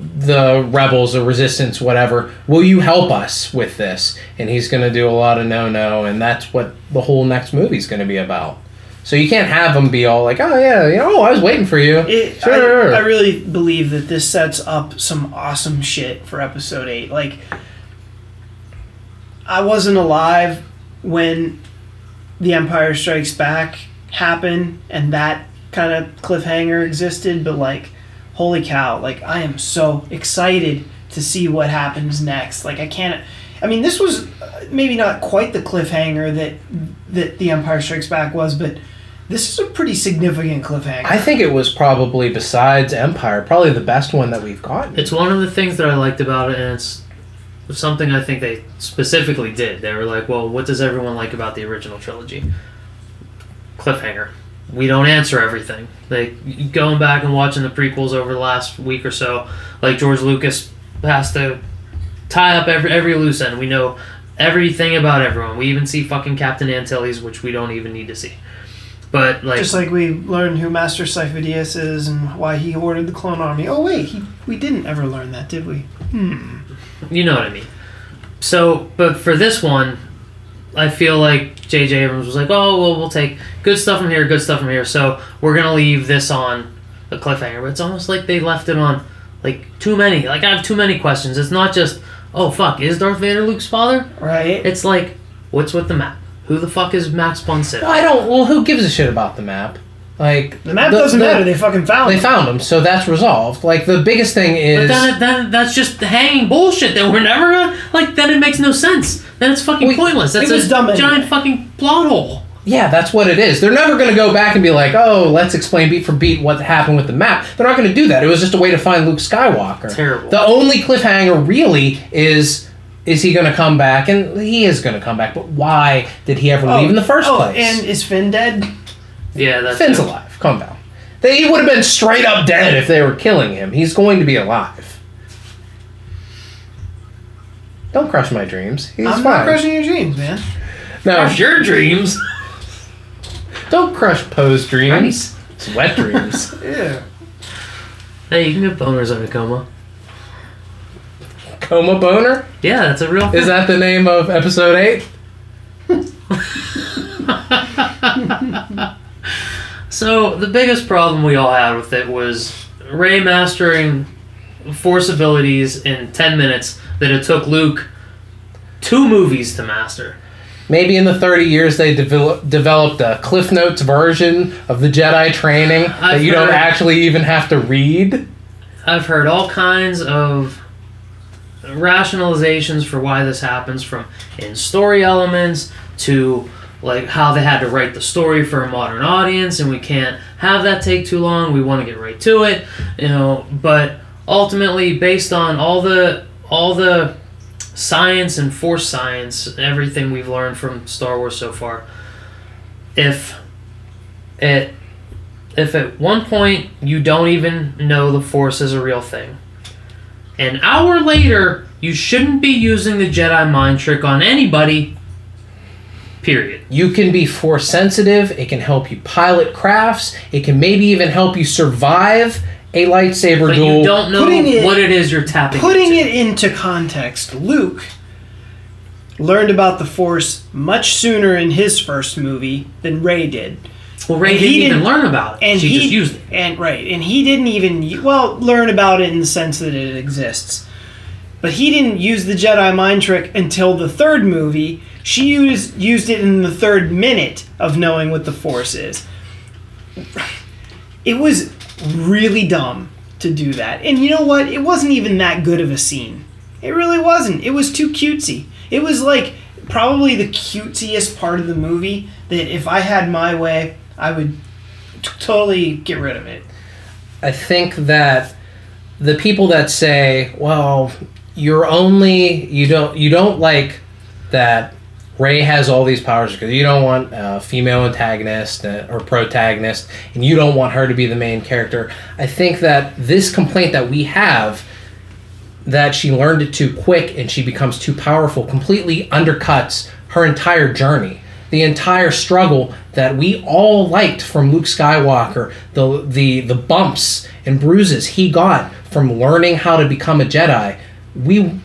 [SPEAKER 3] the rebels or resistance, whatever? Will you help us with this? And he's going to do a lot of no, no, and that's what the whole next movie's going to be about. So you can't have him be all like, oh yeah, you know, oh, I was waiting for you.
[SPEAKER 4] It,
[SPEAKER 3] sure.
[SPEAKER 4] I, I really believe that this sets up some awesome shit for episode 8. Like, I wasn't alive when The Empire Strikes Back happened and that kind of cliffhanger existed, but like, holy cow, like, I am so excited to see what happens next. Like, I can't. I mean, this was uh, maybe not quite the cliffhanger that that The Empire Strikes Back was, but this is a pretty significant cliffhanger.
[SPEAKER 3] I think it was probably besides Empire, probably the best one that we've gotten.
[SPEAKER 2] It's one of the things that I liked about it, and it's something I think they specifically did. They were like, "Well, what does everyone like about the original trilogy?" Cliffhanger. We don't answer everything. Like going back and watching the prequels over the last week or so, like George Lucas has to tie up every every loose end. We know everything about everyone. We even see fucking Captain Antilles, which we don't even need to see. But like,
[SPEAKER 4] Just like we learned who Master Sifo-Dyas is and why he ordered the clone army. Oh wait, he, we didn't ever learn that, did we? Hmm.
[SPEAKER 2] You know what I mean. So, but for this one, I feel like J.J. Abrams was like, "Oh, well, we'll take good stuff from here, good stuff from here." So we're gonna leave this on a cliffhanger. But it's almost like they left it on like too many. Like I have too many questions. It's not just, "Oh fuck, is Darth Vader Luke's father?"
[SPEAKER 4] Right?
[SPEAKER 2] It's like, what's with the map? Who the fuck is Max von Sydow?
[SPEAKER 3] I don't. Well, who gives a shit about the map? Like
[SPEAKER 4] the map doesn't matter. They fucking found
[SPEAKER 3] They
[SPEAKER 4] it.
[SPEAKER 3] found him, so that's resolved. Like the biggest thing
[SPEAKER 2] But
[SPEAKER 3] is
[SPEAKER 2] then, then that's just hanging bullshit that we're never gonna like. Then it makes no sense. Then it's fucking
[SPEAKER 3] We-
[SPEAKER 2] pointless. That's
[SPEAKER 4] it was
[SPEAKER 2] a
[SPEAKER 4] dumb
[SPEAKER 2] giant
[SPEAKER 4] anyway.
[SPEAKER 2] fucking plot hole.
[SPEAKER 3] yeah, that's what it is. They're never going to go back and be like, "Oh, let's explain beat for beat what happened with the map." They're not going to do that. It was just a way to find Luke Skywalker.
[SPEAKER 2] Terrible.
[SPEAKER 3] The only cliffhanger really is is he going to come back? And he is going to come back, but why did he ever oh, leave in the first
[SPEAKER 4] oh,
[SPEAKER 3] place?
[SPEAKER 4] And is Finn dead?
[SPEAKER 2] Yeah, that's
[SPEAKER 3] Finn's
[SPEAKER 2] it.
[SPEAKER 3] alive. Calm down. They, he would have been straight up dead if they were killing him. He's going to be alive. Don't crush my dreams. He's
[SPEAKER 4] I'm
[SPEAKER 3] fine.
[SPEAKER 4] not crushing your dreams, man.
[SPEAKER 3] no,
[SPEAKER 2] Crush your dreams.
[SPEAKER 3] don't crush Poe's dreams.
[SPEAKER 2] Nice.
[SPEAKER 3] It's wet dreams.
[SPEAKER 4] Yeah.
[SPEAKER 2] Hey, you can get boners on a coma.
[SPEAKER 3] Coma boner.
[SPEAKER 2] Yeah, that's a real thing.
[SPEAKER 3] Is that the name of episode eight?
[SPEAKER 2] So the biggest problem we all had with it was Rey mastering force abilities in ten minutes that it took Luke two movies to master.
[SPEAKER 3] Maybe in the 30 years they develop, developed a Cliff Notes version of the Jedi training that
[SPEAKER 2] I've
[SPEAKER 3] you don't actually even have to read.
[SPEAKER 2] I've heard all kinds of rationalizations for why this happens from in story elements to like how they had to write the story for a modern audience and we can't have that take too long. We want to get right to it you know? But ultimately based on all the all the science and force science everything we've learned from Star Wars so far if it if at one point you don't even know the force is a real thing an hour later you shouldn't be using the jedi mind trick on anybody period
[SPEAKER 3] You can be force sensitive. It can help you pilot crafts. It can maybe even help you survive a lightsaber
[SPEAKER 2] but
[SPEAKER 3] duel.
[SPEAKER 2] you don't know
[SPEAKER 4] Putting it-
[SPEAKER 2] what it is you're tapping into.
[SPEAKER 4] Putting
[SPEAKER 2] into.
[SPEAKER 4] it into context, Luke learned about the Force much sooner in his first movie than Rey did.
[SPEAKER 2] well
[SPEAKER 4] Rey
[SPEAKER 2] didn't,
[SPEAKER 4] he
[SPEAKER 2] even
[SPEAKER 4] didn't-
[SPEAKER 2] learn about it
[SPEAKER 4] And
[SPEAKER 2] she
[SPEAKER 4] he
[SPEAKER 2] just used it
[SPEAKER 4] And right, and he didn't even well learn about it in the sense that it exists. But he didn't use the Jedi mind trick until the third movie. She used used it in the third minute of knowing what the Force is. It was really dumb to do that. And you know what? It wasn't even that good of a scene. It really wasn't. It was too cutesy. It was like probably the cutesiest part of the movie that if I had my way, I would t- totally get rid of it.
[SPEAKER 3] I think that the people that say, "Well, you're only you don't you don't like that Rey has all these powers because you don't want a female antagonist uh, or protagonist, and you don't want her to be the main character." I think that this complaint that we have that she learned it too quick and she becomes too powerful completely undercuts her entire journey the entire struggle that we all liked from Luke Skywalker the the the bumps and bruises he got from learning how to become a Jedi we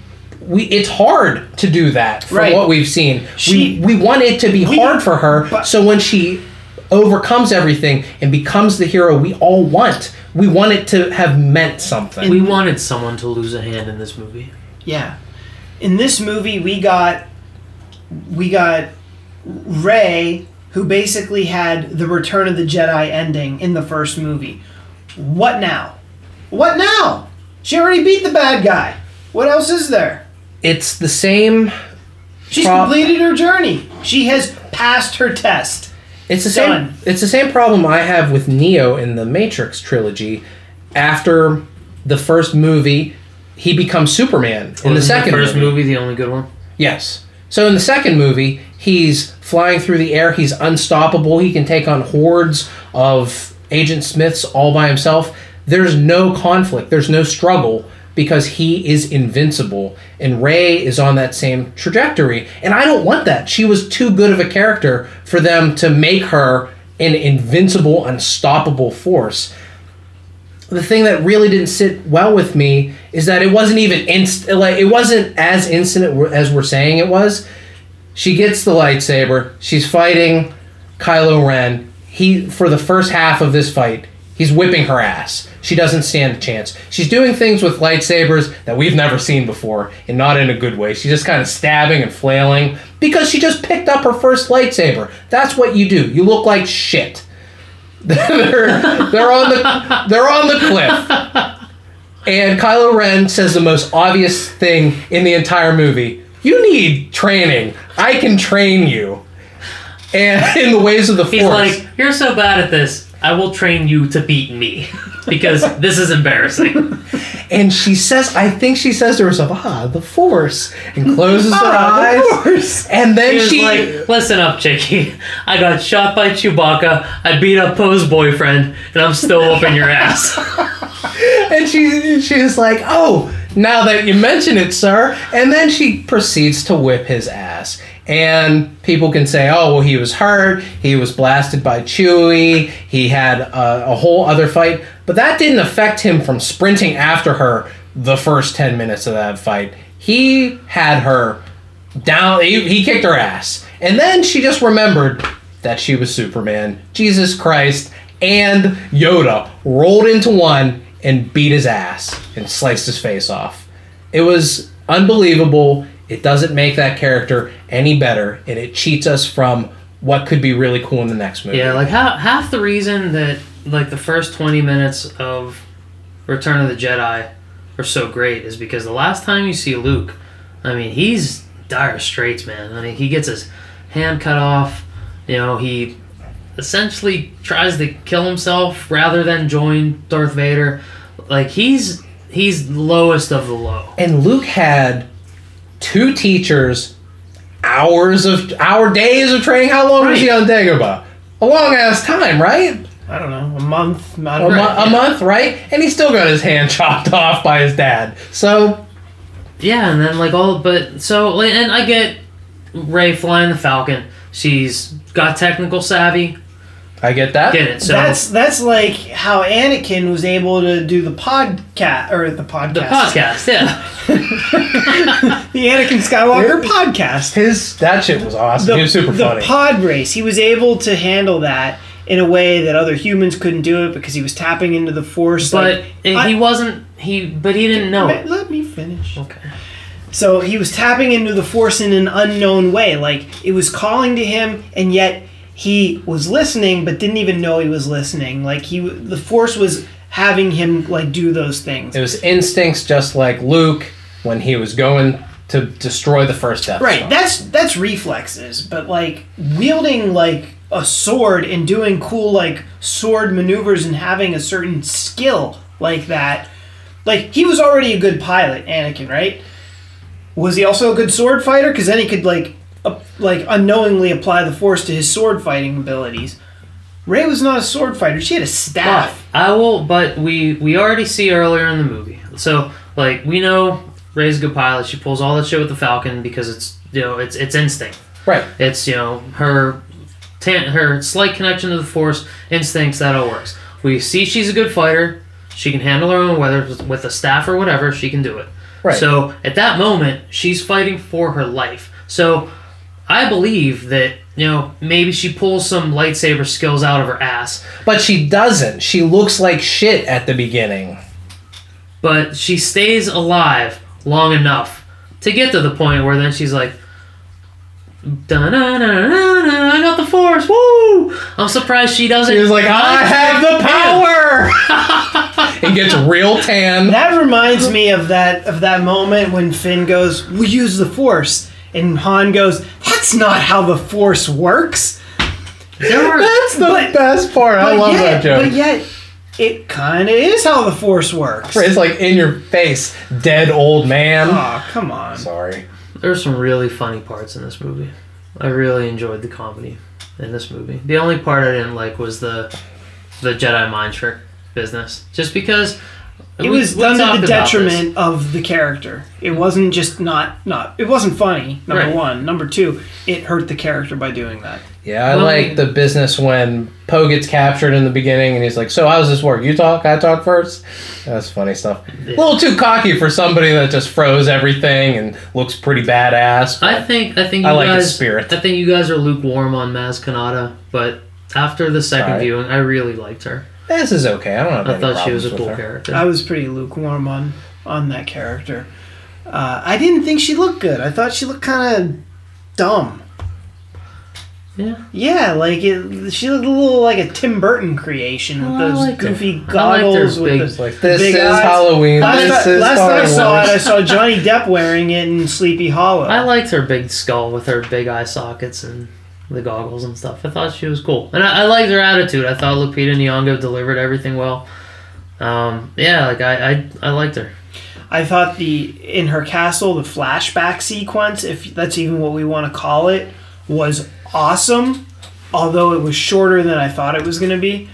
[SPEAKER 3] we it's hard to do that from
[SPEAKER 4] Right.
[SPEAKER 3] what we've seen
[SPEAKER 4] She-
[SPEAKER 3] we we want it to be
[SPEAKER 4] We-
[SPEAKER 3] hard for her
[SPEAKER 4] but-
[SPEAKER 3] so when she overcomes everything and becomes the hero we all want we want it to have meant something
[SPEAKER 2] We wanted someone to lose a hand in this movie.
[SPEAKER 4] Yeah. In this movie, we got we got Rey, who basically had the Return of the Jedi ending in the first movie. What now? What now? She already beat the bad guy. What else is there?
[SPEAKER 3] It's the same
[SPEAKER 4] She's
[SPEAKER 3] Prob-
[SPEAKER 4] completed her journey. She has passed her test.
[SPEAKER 3] It's the same.
[SPEAKER 4] Done.
[SPEAKER 3] It's the same problem I have with Neo in the Matrix trilogy. After the first movie, he becomes Superman. In the
[SPEAKER 2] Wasn't
[SPEAKER 3] second
[SPEAKER 2] first
[SPEAKER 3] movie,
[SPEAKER 2] movie, the only good one.
[SPEAKER 3] yes. So in the second movie, he's flying through the air. He's unstoppable. He can take on hordes of Agent Smiths all by himself. There's no conflict. There's no struggle because he is invincible. And Rey is on that same trajectory. And I don't want that. She was too good of a character for them to make her an invincible, unstoppable force. The thing that really didn't sit well with me is that it wasn't even inst like it wasn't as instant as we're saying it was. She gets the lightsaber. She's fighting Kylo Ren. He for the first half of this fight, he's whipping her ass. She doesn't stand a chance. She's doing things with lightsabers that we've never seen before, and not in a good way. She's just kind of stabbing and flailing because she just picked up her first lightsaber. That's what you do. You look like shit. they're, they're on the they're on the cliff. And Kylo Ren says the most obvious thing in the entire movie. You need training. I can train you. And in the ways of the
[SPEAKER 2] He's
[SPEAKER 3] Force.
[SPEAKER 2] like, "You're so bad at this. I will train you to beat me because this is embarrassing."
[SPEAKER 3] and she says, I think she says to herself, ah, the Force. And closes her
[SPEAKER 4] Ah, the
[SPEAKER 3] eyes.
[SPEAKER 4] Force.
[SPEAKER 3] And then
[SPEAKER 2] He was
[SPEAKER 3] she.
[SPEAKER 2] like, "Listen up, Chicky. I got shot by Chewbacca. I beat up Poe's boyfriend, and I'm still whooping your ass."
[SPEAKER 3] and she she's like, "Oh, now that you mention it, sir." And then she proceeds to whip his ass. And people can say, "Oh, well, he was hurt. He was blasted by Chewie. He had a, a whole other fight." But that didn't affect him from sprinting after her the first ten minutes of that fight. He had her down. He, he kicked her ass, and then she just remembered that she was Superman. Jesus Christ! And Yoda rolled into one and beat his ass and sliced his face off. It was unbelievable. It doesn't make that character any better, and it cheats us from what could be really cool in the next movie.
[SPEAKER 2] Yeah, like half half the reason that like the first twenty minutes of Return of the Jedi are so great is because the last time you see Luke, I mean, he's dire straits, man. I mean, he gets his hand cut off. You know, he essentially tries to kill himself rather than join Darth Vader. Like he's he's lowest of the low.
[SPEAKER 3] and Luke had two teachers, hours of hour days of training. How long was he
[SPEAKER 2] Right.
[SPEAKER 3] on Dagobah? A long ass time, right?
[SPEAKER 4] I don't know, a month. I
[SPEAKER 3] A, mo-
[SPEAKER 4] know.
[SPEAKER 3] a month, right? And he still got his hand chopped off by his dad. So
[SPEAKER 2] Yeah, and then like all, but so and I get Rey flying the Falcon. She's got technical savvy.
[SPEAKER 3] I get that.
[SPEAKER 2] Get it? So
[SPEAKER 4] that's that's like how Anakin was able to do the podcast or the podcast.
[SPEAKER 2] the podcast, yeah.
[SPEAKER 4] The Anakin Skywalker podcast.
[SPEAKER 3] His that shit was awesome.
[SPEAKER 4] The,
[SPEAKER 3] he was super
[SPEAKER 4] the
[SPEAKER 3] funny.
[SPEAKER 4] pod race. He was able to handle that in a way that other humans couldn't do it because he was tapping into the force.
[SPEAKER 2] But
[SPEAKER 4] like,
[SPEAKER 2] it-
[SPEAKER 4] I-
[SPEAKER 2] he wasn't. He but he didn't know.
[SPEAKER 4] Let- Let me finish.
[SPEAKER 2] Okay.
[SPEAKER 4] So he was tapping into the force in an unknown way. Like it was calling to him, and yet he was listening, but didn't even know he was listening. Like he, the force was having him like do those things.
[SPEAKER 3] It was instincts just like Luke when he was going to destroy the first Death
[SPEAKER 4] Right,
[SPEAKER 3] Star.
[SPEAKER 4] that's that's reflexes, but like wielding like a sword and doing cool like sword maneuvers and having a certain skill like that. Like he was already a good pilot, Anakin, right? Was he also a good sword fighter? Because then he could like like unknowingly apply the force to his sword fighting abilities. Rey was not a sword fighter; she had a
[SPEAKER 2] But
[SPEAKER 4] staff.
[SPEAKER 2] I will. But we we already see earlier in the movie. So like we know Rey's a good pilot. She pulls all that shit with the Falcon because it's you know it's it's instinct.
[SPEAKER 3] right.
[SPEAKER 2] It's you know her tan- her slight connection to the Force instincts that all works. We see she's a good fighter. She can handle her own, whether it's with a staff or whatever. She can do it.
[SPEAKER 3] Right.
[SPEAKER 2] So at that moment, she's fighting for her life. So I believe that you know maybe she pulls some lightsaber skills out of her ass,
[SPEAKER 3] But she doesn't. She looks like shit at the beginning.
[SPEAKER 2] but she stays alive long enough to get to the point where then she's like. "Da-na-na-na-na, I got the force. Woo! I'm surprised she doesn't.
[SPEAKER 3] She was like, I have the power! and gets real tan.
[SPEAKER 4] That reminds me of that of that moment when Finn goes, "We use the Force," and Han goes, "That's not how the Force works."
[SPEAKER 2] There were,
[SPEAKER 3] That's the
[SPEAKER 4] But-
[SPEAKER 3] best part. I love
[SPEAKER 4] yet,
[SPEAKER 3] that joke.
[SPEAKER 4] But yet, it kind of is how the Force works.
[SPEAKER 3] It's like in your face, dead old man.
[SPEAKER 4] Oh, come on.
[SPEAKER 3] Sorry.
[SPEAKER 2] There's some really funny parts in this movie. I really enjoyed the comedy in this movie. The only part I didn't like was the the Jedi mind trick business, just because
[SPEAKER 4] It was
[SPEAKER 2] we
[SPEAKER 4] done to the
[SPEAKER 2] about this.
[SPEAKER 4] detriment of the character. It wasn't just not not. It wasn't funny. Number
[SPEAKER 2] Right.
[SPEAKER 4] one. Number two. It hurt the character by doing that.
[SPEAKER 3] Yeah, I
[SPEAKER 2] Well,
[SPEAKER 3] like the business when Poe gets captured in the beginning and he's like, So, how does this work? You talk, I talk first? That's funny stuff. A little too cocky for somebody that just froze everything and looks pretty badass.
[SPEAKER 2] I think I think you
[SPEAKER 3] I like
[SPEAKER 2] guys
[SPEAKER 3] his spirit.
[SPEAKER 2] I think you guys are lukewarm on Maz Kanata, but after the second
[SPEAKER 3] Alright.
[SPEAKER 2] viewing, I really liked her.
[SPEAKER 3] This is okay. I don't have
[SPEAKER 2] I
[SPEAKER 3] any
[SPEAKER 2] thought she was a
[SPEAKER 3] problems
[SPEAKER 2] cool
[SPEAKER 3] with her.
[SPEAKER 2] character.
[SPEAKER 4] I was pretty lukewarm on on that character. Uh, I didn't think she looked good. I thought she looked kind of dumb.
[SPEAKER 2] yeah,
[SPEAKER 4] Yeah, like it, she looked a little like a Tim Burton creation with
[SPEAKER 2] Oh, I
[SPEAKER 4] those
[SPEAKER 2] liked her.
[SPEAKER 4] goofy
[SPEAKER 2] I liked her
[SPEAKER 4] goggles with
[SPEAKER 2] big-
[SPEAKER 4] the
[SPEAKER 3] like, this
[SPEAKER 4] big
[SPEAKER 3] is
[SPEAKER 4] eyes.
[SPEAKER 3] Halloween.
[SPEAKER 4] Last,
[SPEAKER 3] this
[SPEAKER 4] time,
[SPEAKER 3] is
[SPEAKER 4] last
[SPEAKER 3] Star
[SPEAKER 4] time I saw it, I saw Johnny Depp wearing it in Sleepy Hollow.
[SPEAKER 2] I liked her big skull with her big eye sockets and the goggles and stuff. I thought she was cool, and I, I liked her attitude. I thought Lupita Nyong'o delivered everything well. Um, yeah, like I, I, I liked her.
[SPEAKER 4] I thought the in her castle the flashback sequence, if that's even what we want to call it, was awesome. Although it was shorter than I thought it was going to be.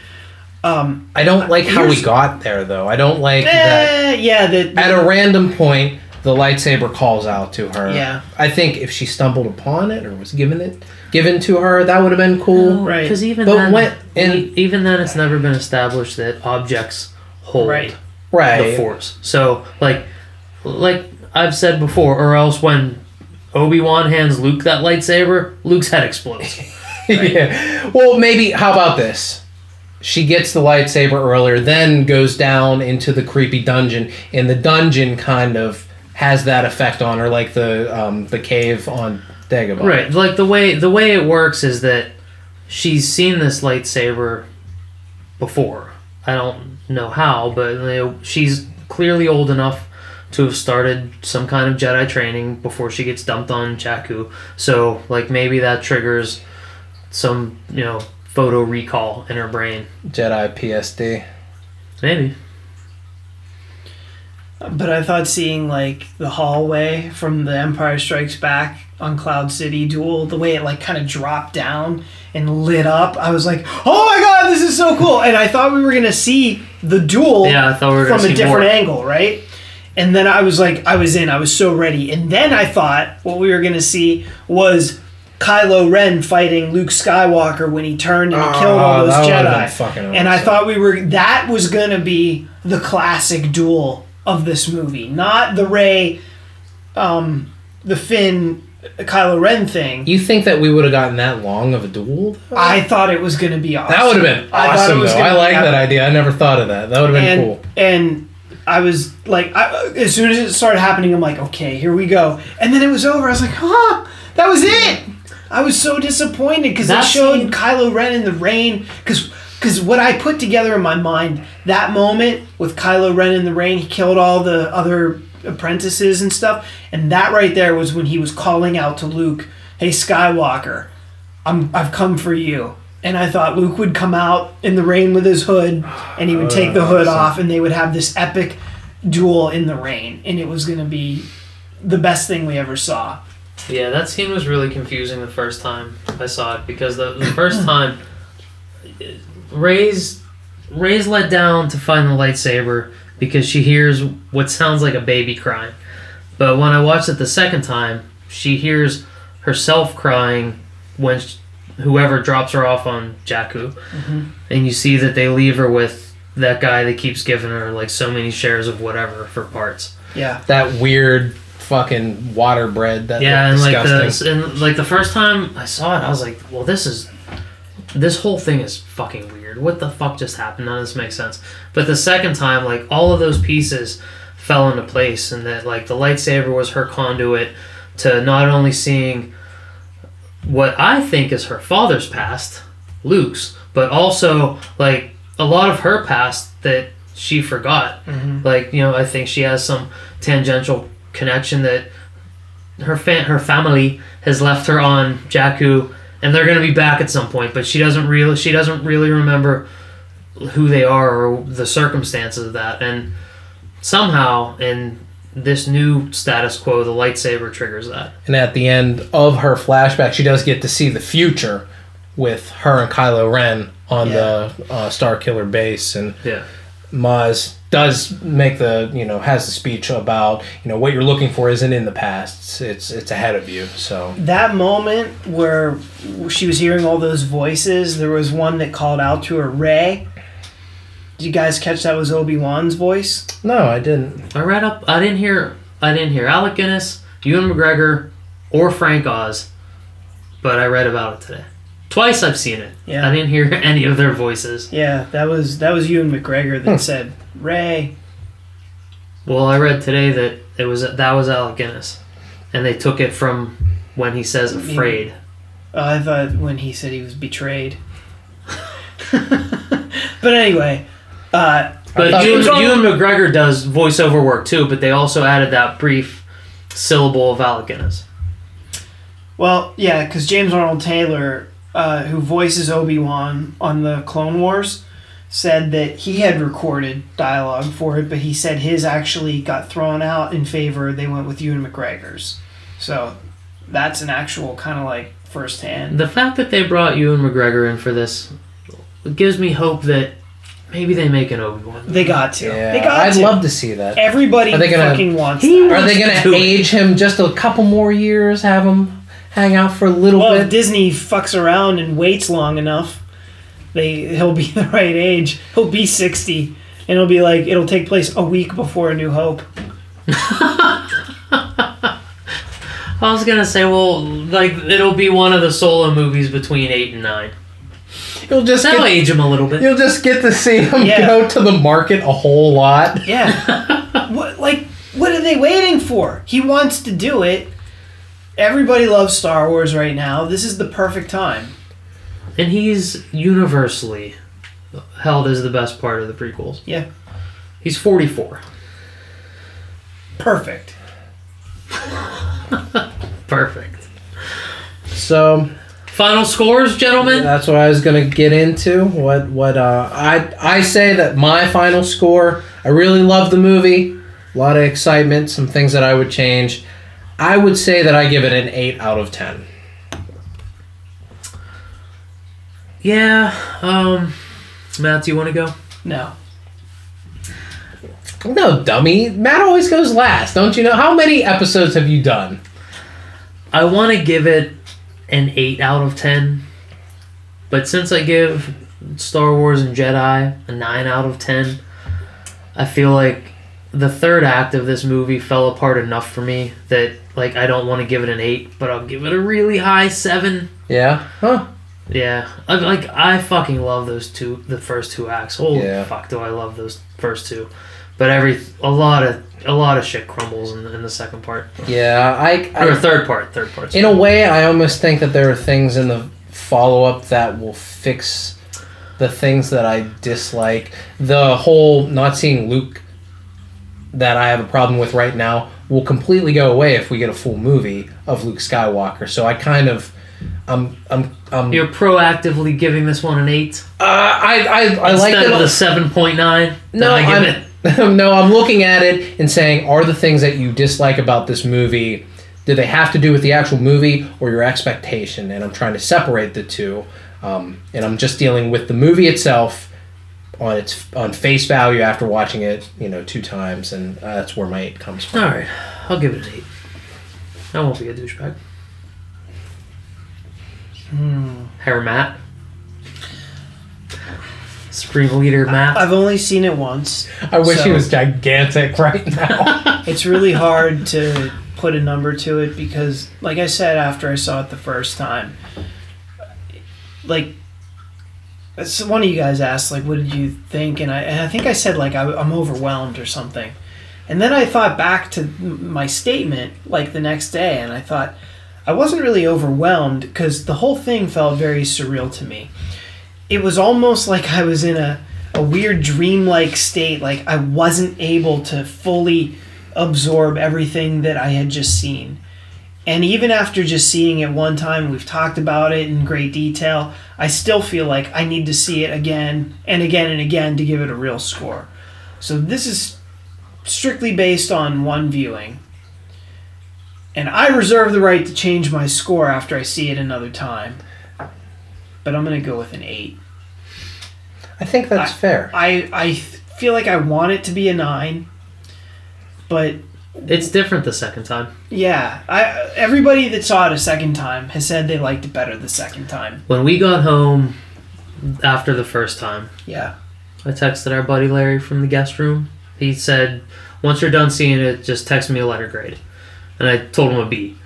[SPEAKER 4] Um,
[SPEAKER 3] I don't like how we got there, though. I don't like that.
[SPEAKER 4] eh, yeah, that
[SPEAKER 3] At a random point, the lightsaber calls out to her.
[SPEAKER 4] Yeah.
[SPEAKER 3] I think if she stumbled upon it or was given it given to her, that would have been cool.
[SPEAKER 4] Oh, right.
[SPEAKER 2] Because even
[SPEAKER 3] But
[SPEAKER 2] then,
[SPEAKER 3] when- and-
[SPEAKER 2] even then, it's never been established that objects hold
[SPEAKER 4] Right.
[SPEAKER 3] Right.
[SPEAKER 2] the force. So, like, like I've said before, or else when Obi Wan hands Luke that lightsaber, Luke's head explodes.
[SPEAKER 3] yeah. Well, maybe. How about this? She gets the lightsaber earlier, then goes down into the creepy dungeon, and the dungeon kind of has that effect on her, like the um, the cave on Dagobah.
[SPEAKER 2] Right. Like the way the way it works is that she's seen this lightsaber before. I don't know how, but you know, she's clearly old enough to have started some kind of Jedi training before she gets dumped on Jakku. So like maybe that triggers some, you know, photo recall in her brain.
[SPEAKER 3] Jedi PSD.
[SPEAKER 2] Maybe.
[SPEAKER 4] But I thought seeing like the hallway from the Empire Strikes Back on Cloud City duel, the way it like kind of dropped down and lit up, I was like, "Oh my god, this is so cool!" And I thought we were gonna see the duel
[SPEAKER 2] Yeah, I thought we were
[SPEAKER 4] from a different
[SPEAKER 2] more.
[SPEAKER 4] angle, right? And then I was like, I was in, I was so ready. And then I thought what we were gonna see was Kylo Ren fighting Luke Skywalker when he turned and he killed ah, all
[SPEAKER 3] Oh,
[SPEAKER 4] those
[SPEAKER 3] that would've been
[SPEAKER 4] Jedi.
[SPEAKER 3] fucking
[SPEAKER 4] And I thought we were that was gonna be the classic duel of this movie, not the Rey, um, the Finn, Kylo Ren thing.
[SPEAKER 3] You think that we would have gotten that long of a duel? though?
[SPEAKER 4] I thought it was gonna be awesome.
[SPEAKER 3] that would have been
[SPEAKER 4] I thought it
[SPEAKER 3] awesome,
[SPEAKER 4] was
[SPEAKER 3] though. I like that idea. I never thought of that. That would have been
[SPEAKER 4] and
[SPEAKER 3] cool.
[SPEAKER 4] and I was like, I, as soon as it started happening, I'm like, okay, here we go. And then it was over. I was like, huh, that was it. I was so disappointed because it showed
[SPEAKER 2] scene-
[SPEAKER 4] Kylo Ren in the rain. Because because what I put together in my mind that moment with Kylo Ren in the rain, he killed all the other apprentices and stuff, and that right there was when he was calling out to Luke, "Hey Skywalker, I'm I've come for you." And I thought Luke would come out in the rain with his hood, and he would oh, take the hood off, and they would have this epic duel in the rain, and it was gonna be the best thing we ever saw.
[SPEAKER 2] Yeah, that scene was really confusing the first time I saw it because the, the first time Rey's Rey's let down to find the lightsaber because she hears what sounds like a baby crying. But when I watched it the second time, she hears herself crying when sh- whoever drops her off on Jakku. Mm-hmm. And you see that they leave her with that guy that keeps giving her like so many shares of whatever for parts.
[SPEAKER 4] Yeah,
[SPEAKER 3] That weird fucking water bread. That
[SPEAKER 2] Yeah, and
[SPEAKER 3] looked
[SPEAKER 2] like the and like the first time I saw it, I was like, "Well, this is this whole thing is fucking weird. What the fuck just happened? None of this makes sense." But the second time, like all of those pieces fell into place, and that like the lightsaber was her conduit to not only seeing what I think is her father's past, Luke's, but also like a lot of her past that she forgot. Mm-hmm. Like you know, I think she has some tangential connection that her fan her family has left her on Jakku, and they're gonna be back at some point. But she doesn't really she doesn't really remember who they are or the circumstances of that. And somehow in this new status quo, the lightsaber triggers that.
[SPEAKER 3] And at the end of her flashback, she does get to see the future with her and Kylo Ren on the uh, Starkiller base, and
[SPEAKER 2] Yeah.
[SPEAKER 3] Maz does make the you know has the speech about you know what you're looking for isn't in the past; it's it's, it's ahead of you. So
[SPEAKER 4] that moment where she was hearing all those voices, there was one that called out to her, Rey. Did you guys catch that was Obi Wan's voice?
[SPEAKER 3] no, I didn't.
[SPEAKER 2] I read up. I didn't hear. I didn't hear Alec Guinness, Ewan McGregor, or Frank Oz, but I read about it today. Twice I've seen it.
[SPEAKER 4] Yeah.
[SPEAKER 2] I didn't hear any of their voices.
[SPEAKER 4] Yeah, that was that was Ewan McGregor that said Rey.
[SPEAKER 2] Well, I read today that it was that was Alec Guinness, and they took it from when he says afraid.
[SPEAKER 4] Oh, I thought when he said he was betrayed. but anyway, uh,
[SPEAKER 2] But
[SPEAKER 3] thought-
[SPEAKER 2] Ewan,
[SPEAKER 4] James
[SPEAKER 2] Ewan McGregor does voiceover work too, but they also added that brief syllable of Alec Guinness.
[SPEAKER 4] well, yeah, because James Arnold Taylor, uh, who voices Obi Wan on the Clone Wars, said that he had recorded dialogue for it, but he said his actually got thrown out in favor. They went with Ewan McGregor's, so that's an actual kind of like firsthand.
[SPEAKER 2] The fact that they brought Ewan McGregor in for this gives me hope that maybe they make an Obi Wan.
[SPEAKER 4] They got to.
[SPEAKER 3] Yeah,
[SPEAKER 4] they got
[SPEAKER 3] I'd
[SPEAKER 4] to.
[SPEAKER 3] love to see that.
[SPEAKER 4] Everybody
[SPEAKER 3] Are they gonna-
[SPEAKER 4] fucking wants
[SPEAKER 2] He-
[SPEAKER 4] that.
[SPEAKER 3] Are they gonna
[SPEAKER 2] do it.
[SPEAKER 3] age him just a couple more years? Have him hang out for a little bit.
[SPEAKER 4] Well, if? Disney fucks around and waits long enough, they he'll be the right age. He'll be sixty, and it'll be like it'll take place a week before A New Hope.
[SPEAKER 2] I was gonna say, well, like it'll be one of the solo movies between eight and nine.
[SPEAKER 3] You'll just
[SPEAKER 2] That'll
[SPEAKER 3] get,
[SPEAKER 2] age him a little bit.
[SPEAKER 3] you'll just get to see him
[SPEAKER 4] Yeah.
[SPEAKER 3] go to the market a whole lot.
[SPEAKER 4] Yeah. what like what are they waiting for? He wants to do it. Everybody loves Star Wars right now. This is the perfect time.
[SPEAKER 2] And he's universally held as the best part of the prequels.
[SPEAKER 4] Yeah.
[SPEAKER 2] He's 44.
[SPEAKER 4] Perfect.
[SPEAKER 2] Perfect.
[SPEAKER 3] So
[SPEAKER 2] Final scores, gentlemen?
[SPEAKER 3] that's what I was gonna get into. What what uh, I I say that my final score. I really love the movie. A lot of excitement. Some things that I would change. I would say that I give it an eight out of ten.
[SPEAKER 2] Yeah. Um, Matt, do you want to go?
[SPEAKER 4] No.
[SPEAKER 3] No, dummy. Matt always goes last. Don't you know? How many episodes have you done?
[SPEAKER 2] I want to give it an 8 out of 10. But since I give Star Wars and Jedi a 9 out of 10, I feel like the third act of this movie fell apart enough for me that like I don't want to give it an 8, but I'll give it a really high 7.
[SPEAKER 3] Yeah. Huh.
[SPEAKER 2] Yeah. I, like I fucking love those two the first two acts. Holy
[SPEAKER 3] Yeah.
[SPEAKER 2] fuck do I love those first two. But every a lot of a lot of shit crumbles in, in the second part.
[SPEAKER 3] Yeah. I.
[SPEAKER 2] Or third part, third part.
[SPEAKER 3] in a way, I almost think that there are things in the follow up that will fix the things that I dislike. The whole not seeing Luke that I have a problem with right now will completely go away if we get a full movie of Luke Skywalker. So I kind of, I'm, I'm, I'm.
[SPEAKER 2] You're proactively giving this one an eight
[SPEAKER 3] Uh, I, I, I like
[SPEAKER 2] instead
[SPEAKER 3] that.
[SPEAKER 2] of the seven point nine.
[SPEAKER 3] No,
[SPEAKER 2] I give
[SPEAKER 3] I'm,
[SPEAKER 2] it.
[SPEAKER 3] no, I'm looking at it and saying, are the things that you dislike about this movie, do they have to do with the actual movie or your expectation? And I'm trying to separate the two. Um, and I'm just dealing with the movie itself on its on face value after watching it, you know, two times, and uh, that's where my eight comes from.
[SPEAKER 2] All right, I'll give it an eight. I won't be a douchebag.
[SPEAKER 3] Hmm.
[SPEAKER 2] Hair Matt. Supreme Leader Matt.
[SPEAKER 4] I've only seen it once.
[SPEAKER 3] I wish he was gigantic right now.
[SPEAKER 4] It's really hard to put a number to it because, like I said after I saw it the first time, like it's- one of you guys asked, like, what did you think? And I, and I think I said, like, I, I'm overwhelmed or something. And then I thought back to my statement, like, the next day, and I thought, I wasn't really overwhelmed because the whole thing felt very surreal to me. It was almost like I was in a, a weird dreamlike state, like I wasn't able to fully absorb everything that I had just seen. And even after just seeing it one time, we've talked about it in great detail, I still feel like I need to see it again and again and again to give it a real score. So this is strictly based on one viewing. And I reserve the right to change my score after I see it another time. But I'm going to go with an 8.
[SPEAKER 3] I think that's fair.
[SPEAKER 4] I, I feel like I want it to be a 9. But
[SPEAKER 2] It's different the second time.
[SPEAKER 4] yeah, I everybody that saw it a second time has said they liked it better the second time.
[SPEAKER 2] When we got home after the first time,
[SPEAKER 4] Yeah.
[SPEAKER 2] I texted our buddy Larry from the guest room. He said, once you're done seeing it, just text me a letter grade. And I told him a B.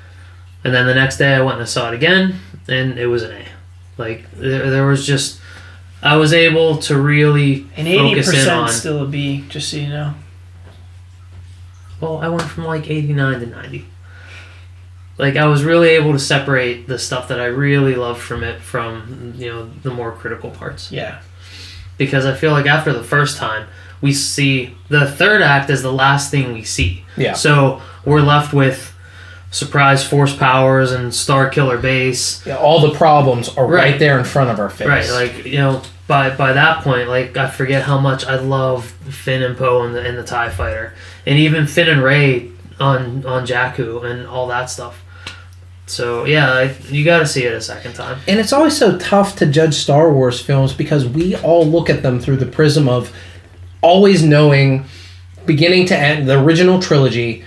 [SPEAKER 2] And then the next day I went and I saw it again, and it was an A. Like, there, there was just, I was able to really
[SPEAKER 4] And 80%
[SPEAKER 2] focus in on.
[SPEAKER 4] still a B, just so you know.
[SPEAKER 2] Well, I went from like 89 to 90. Like, I was really able to separate the stuff that I really loved from it from, you know, the more critical parts.
[SPEAKER 4] Yeah.
[SPEAKER 2] because I feel like after the first time, we see the third act is the last thing we see.
[SPEAKER 3] Yeah.
[SPEAKER 2] So we're left with surprise force powers and Starkiller base.
[SPEAKER 3] Yeah, all the problems are right.
[SPEAKER 2] Right.
[SPEAKER 3] there in front of our face.
[SPEAKER 2] Right. Like you know, by by that point, like I forget how much I love Finn and Poe and the and the Tie Fighter, and even Finn and Rey on on Jakku and all that stuff. So yeah, I, you got to see it a second time.
[SPEAKER 3] And it's always so tough to judge Star Wars films because we all look at them through the prism of always knowing, beginning to end, the original trilogy,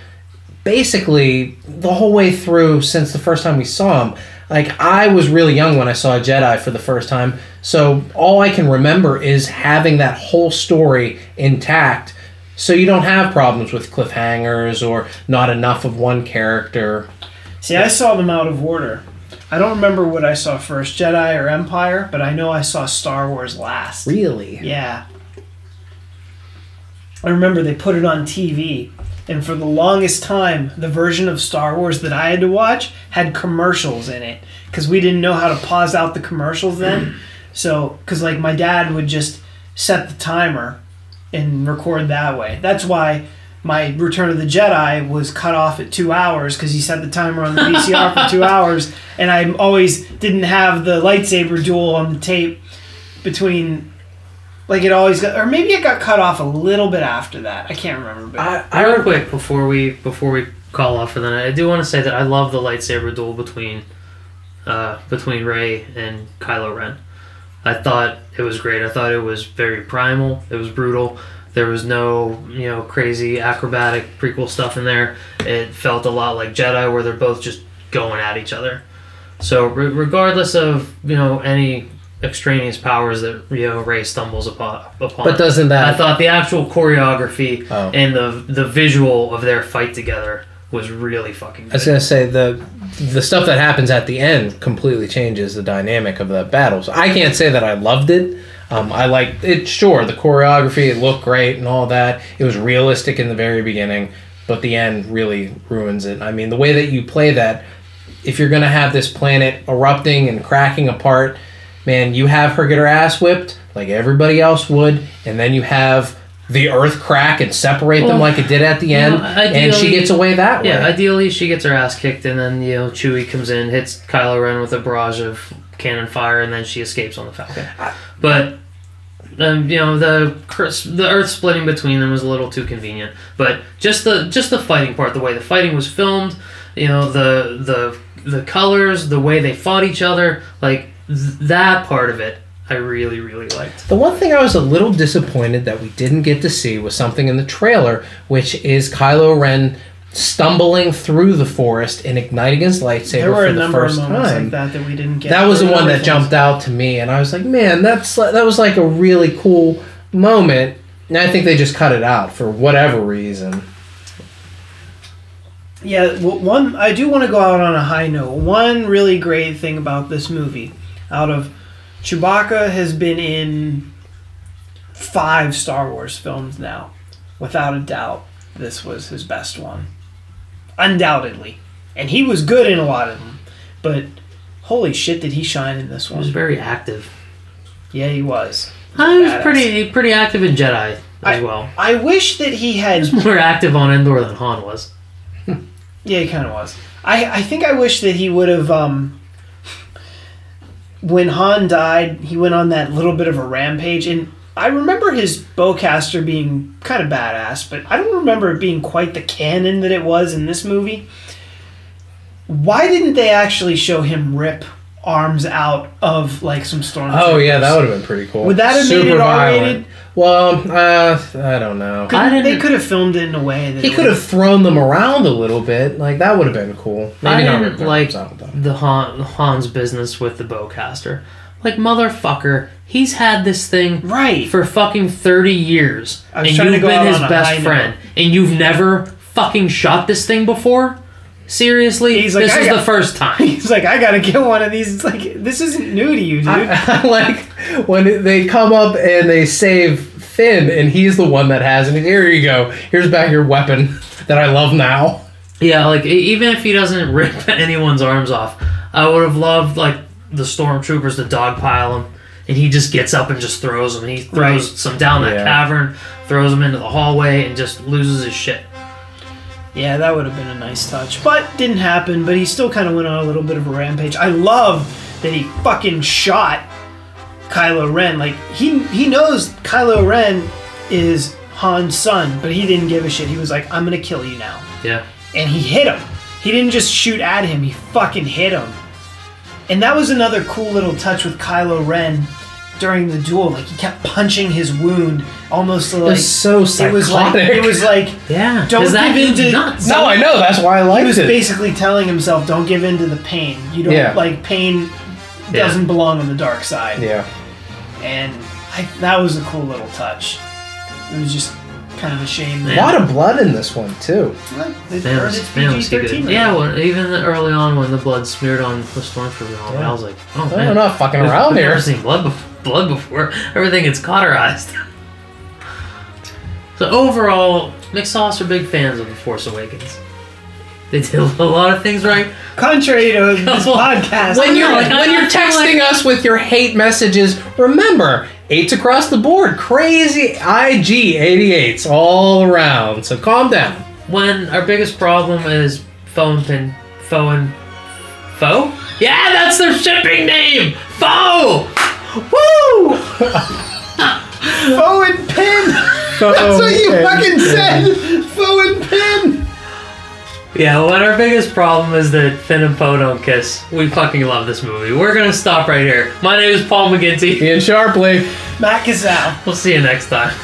[SPEAKER 3] basically the whole way through since the first time we saw them. Like, I was really young when I saw Jedi for the first time, so all I can remember is having that whole story intact. So you don't have problems with cliffhangers or not enough of one character.
[SPEAKER 4] See, I saw them out of order. I don't remember what I saw first, Jedi or Empire, but I know I saw Star Wars last.
[SPEAKER 3] Really?
[SPEAKER 4] Yeah. I remember they put it on TV, and for the longest time, the version of Star Wars that I had to watch had commercials in it because we didn't know how to pause out the commercials then. So, because like my dad would just set the timer and record that way. That's why my Return of the Jedi was cut off at two hours because he set the timer on the VCR for two hours, and I always didn't have the lightsaber duel on the tape between. Like it always got, or maybe it got cut off a little bit after that. I can't remember. But
[SPEAKER 3] I, I
[SPEAKER 2] Real
[SPEAKER 3] re-
[SPEAKER 2] quick before we before we call off for the night, I do want to say that I love the lightsaber duel between uh, between Rey and Kylo Ren. I thought it was great. I thought it was very primal. It was brutal. There was no you know crazy acrobatic prequel stuff in there. It felt a lot like Jedi, where they're both just going at each other. So re- regardless of you know any extraneous powers that you know Rey stumbles upon, upon
[SPEAKER 3] But doesn't that
[SPEAKER 2] I thought the actual choreography
[SPEAKER 3] Oh.
[SPEAKER 2] and the the visual of their fight together was really fucking
[SPEAKER 3] I was gonna say the the stuff that happens at the end completely changes the dynamic of the battle. So I can't say that I loved it. Um, I like it. Sure, the choreography it looked great and all that. It was realistic in the very beginning, but the end really ruins it. I mean, the way that you play that, if you're gonna have this planet erupting and cracking apart, man, you have her get her ass whipped like everybody else would, and then you have the earth crack and separate them
[SPEAKER 2] Well,
[SPEAKER 3] like it did at the
[SPEAKER 2] you
[SPEAKER 3] end,
[SPEAKER 2] know,
[SPEAKER 3] and she gets away that way.
[SPEAKER 2] Yeah, ideally she gets her ass kicked, and then you know Chewie comes in, hits Kylo Ren with a barrage of cannon fire, and then she escapes on the Falcon. But um, you know the the Earth splitting between them was a little too convenient. But just the just the fighting part, the way the fighting was filmed, you know the the the colors, the way they fought each other, like th- that part of it, I really really liked.
[SPEAKER 3] The one thing I was a little disappointed that we didn't get to see was something in the trailer, which is Kylo Ren stumbling through the forest and igniting his lightsaber
[SPEAKER 4] There were
[SPEAKER 3] for
[SPEAKER 4] a
[SPEAKER 3] the
[SPEAKER 4] number of
[SPEAKER 3] first
[SPEAKER 4] moments
[SPEAKER 3] time.
[SPEAKER 4] like that that we didn't get.
[SPEAKER 3] that was the one
[SPEAKER 4] other
[SPEAKER 3] that jumped out to me, and I was like, "Man, that's that was like a really cool moment." And I think they just cut it out for whatever reason.
[SPEAKER 4] Yeah, w- one I do want to go out on a high note. One really great thing about this movie, out of Chewbacca has been in five Star Wars films now, without a doubt. This was his best one, undoubtedly, and he was good in a lot of them. But holy shit, did he shine in this one.
[SPEAKER 2] He was very active.
[SPEAKER 4] Yeah, he was.
[SPEAKER 2] I was
[SPEAKER 4] Badass.
[SPEAKER 2] pretty pretty active in Jedi as
[SPEAKER 4] I-
[SPEAKER 2] well.
[SPEAKER 4] I wish that he had he
[SPEAKER 2] More active on Endor than Han was.
[SPEAKER 4] Yeah, he kind of was. I I think I wish that he would have. Um, when Han died, he went on that little bit of a rampage, and I remember his bowcaster being kind of badass, but I don't remember it being quite the cannon that it was in this movie. Why didn't they actually show him rip arms out of like some stormtroopers?
[SPEAKER 3] Oh yeah, that would have been pretty cool.
[SPEAKER 4] Would that have made it R-rated?
[SPEAKER 3] Well, uh, I don't know.
[SPEAKER 4] Couldn't-
[SPEAKER 2] I didn't-
[SPEAKER 4] They could have filmed it in a way that
[SPEAKER 3] He could have thrown them around a little bit. Like that would have been cool.
[SPEAKER 2] I
[SPEAKER 3] Maybe not
[SPEAKER 2] didn't
[SPEAKER 3] rip
[SPEAKER 2] like
[SPEAKER 3] arms out, though.
[SPEAKER 2] the Han, Han's business with the bowcaster. Like motherfucker, he's had this thing
[SPEAKER 4] right.
[SPEAKER 2] for fucking thirty years, and you've been his best friend,
[SPEAKER 4] note.
[SPEAKER 2] and you've never fucking shot this thing before. Seriously,
[SPEAKER 4] He's like,
[SPEAKER 2] this
[SPEAKER 4] I
[SPEAKER 2] is
[SPEAKER 4] got-
[SPEAKER 2] the first time.
[SPEAKER 4] He's like, I gotta get one of these. It's like this isn't new to you, dude.
[SPEAKER 3] I, I like when they come up and they save Finn, and he's the one that has it. Here you go. Here's back your weapon that I love now.
[SPEAKER 2] Yeah, like e- even if he doesn't rip anyone's arms off, I would have loved like the stormtroopers to dogpile him, and he just gets up and just throws them. He throws
[SPEAKER 4] Right.
[SPEAKER 2] some down that cavern, throws them into the hallway, and just loses his shit.
[SPEAKER 4] Yeah, that would have been a nice touch, but didn't happen. But he still kind of went on a little bit of a rampage. I love that he fucking shot Kylo Ren. Like he he knows Kylo Ren is Han's son, but he didn't give a shit. He was like, "I'm gonna kill you now,"
[SPEAKER 2] Yeah,
[SPEAKER 4] and he hit him. He didn't just shoot at him; he fucking hit him. And that was another cool little touch with Kylo Ren during the duel. Like he kept punching his wound, almost
[SPEAKER 3] It
[SPEAKER 4] like
[SPEAKER 3] was so psychotic.
[SPEAKER 4] it was like it was like
[SPEAKER 2] yeah.
[SPEAKER 4] Don't
[SPEAKER 2] that
[SPEAKER 4] give in to-
[SPEAKER 2] nuts?
[SPEAKER 3] no, I know. That's why I
[SPEAKER 4] like
[SPEAKER 3] it.
[SPEAKER 4] he was
[SPEAKER 3] it.
[SPEAKER 4] basically telling himself, "Don't give in to the pain. You don't
[SPEAKER 3] Yeah.
[SPEAKER 4] like pain. Doesn't belong on the dark side."
[SPEAKER 3] yeah.
[SPEAKER 4] And I, that was a cool little touch. It was just kind of a shame.
[SPEAKER 3] A lot of blood in this one too.
[SPEAKER 4] What? They
[SPEAKER 2] Man,
[SPEAKER 4] earned
[SPEAKER 2] was, man,
[SPEAKER 4] PG-13
[SPEAKER 2] good.
[SPEAKER 4] rating.
[SPEAKER 2] Yeah, well, even early on when the blood smeared on the stormtrooper, and all that,
[SPEAKER 3] Yeah.
[SPEAKER 2] I was like, oh
[SPEAKER 3] I'm
[SPEAKER 2] man,
[SPEAKER 3] not fucking
[SPEAKER 2] We've-
[SPEAKER 3] around
[SPEAKER 2] we've
[SPEAKER 3] here.
[SPEAKER 2] Never seen blood, bef- blood before. Everything gets cauterized. so overall, McSauce are big fans of the Force Awakens. They did a lot of things right.
[SPEAKER 4] Contrary to this
[SPEAKER 2] Well,
[SPEAKER 4] podcast,
[SPEAKER 3] When you're
[SPEAKER 2] like,
[SPEAKER 3] when you're texting us with your hate messages, remember eights across the board, crazy IG 88s all around. So calm down.
[SPEAKER 2] When our biggest problem is phone pin, phone, foe. Yeah, that's their shipping name. Foe. Woo!
[SPEAKER 4] foe and pin. That's what you fucking said. Foe and pin.
[SPEAKER 2] Yeah, when our biggest problem is that Finn and Poe don't kiss, we fucking love this movie. We're gonna stop right here. My name is Paul McGinty.
[SPEAKER 3] Ian Sharpley.
[SPEAKER 4] Matt Gazal.
[SPEAKER 2] We'll see you next time.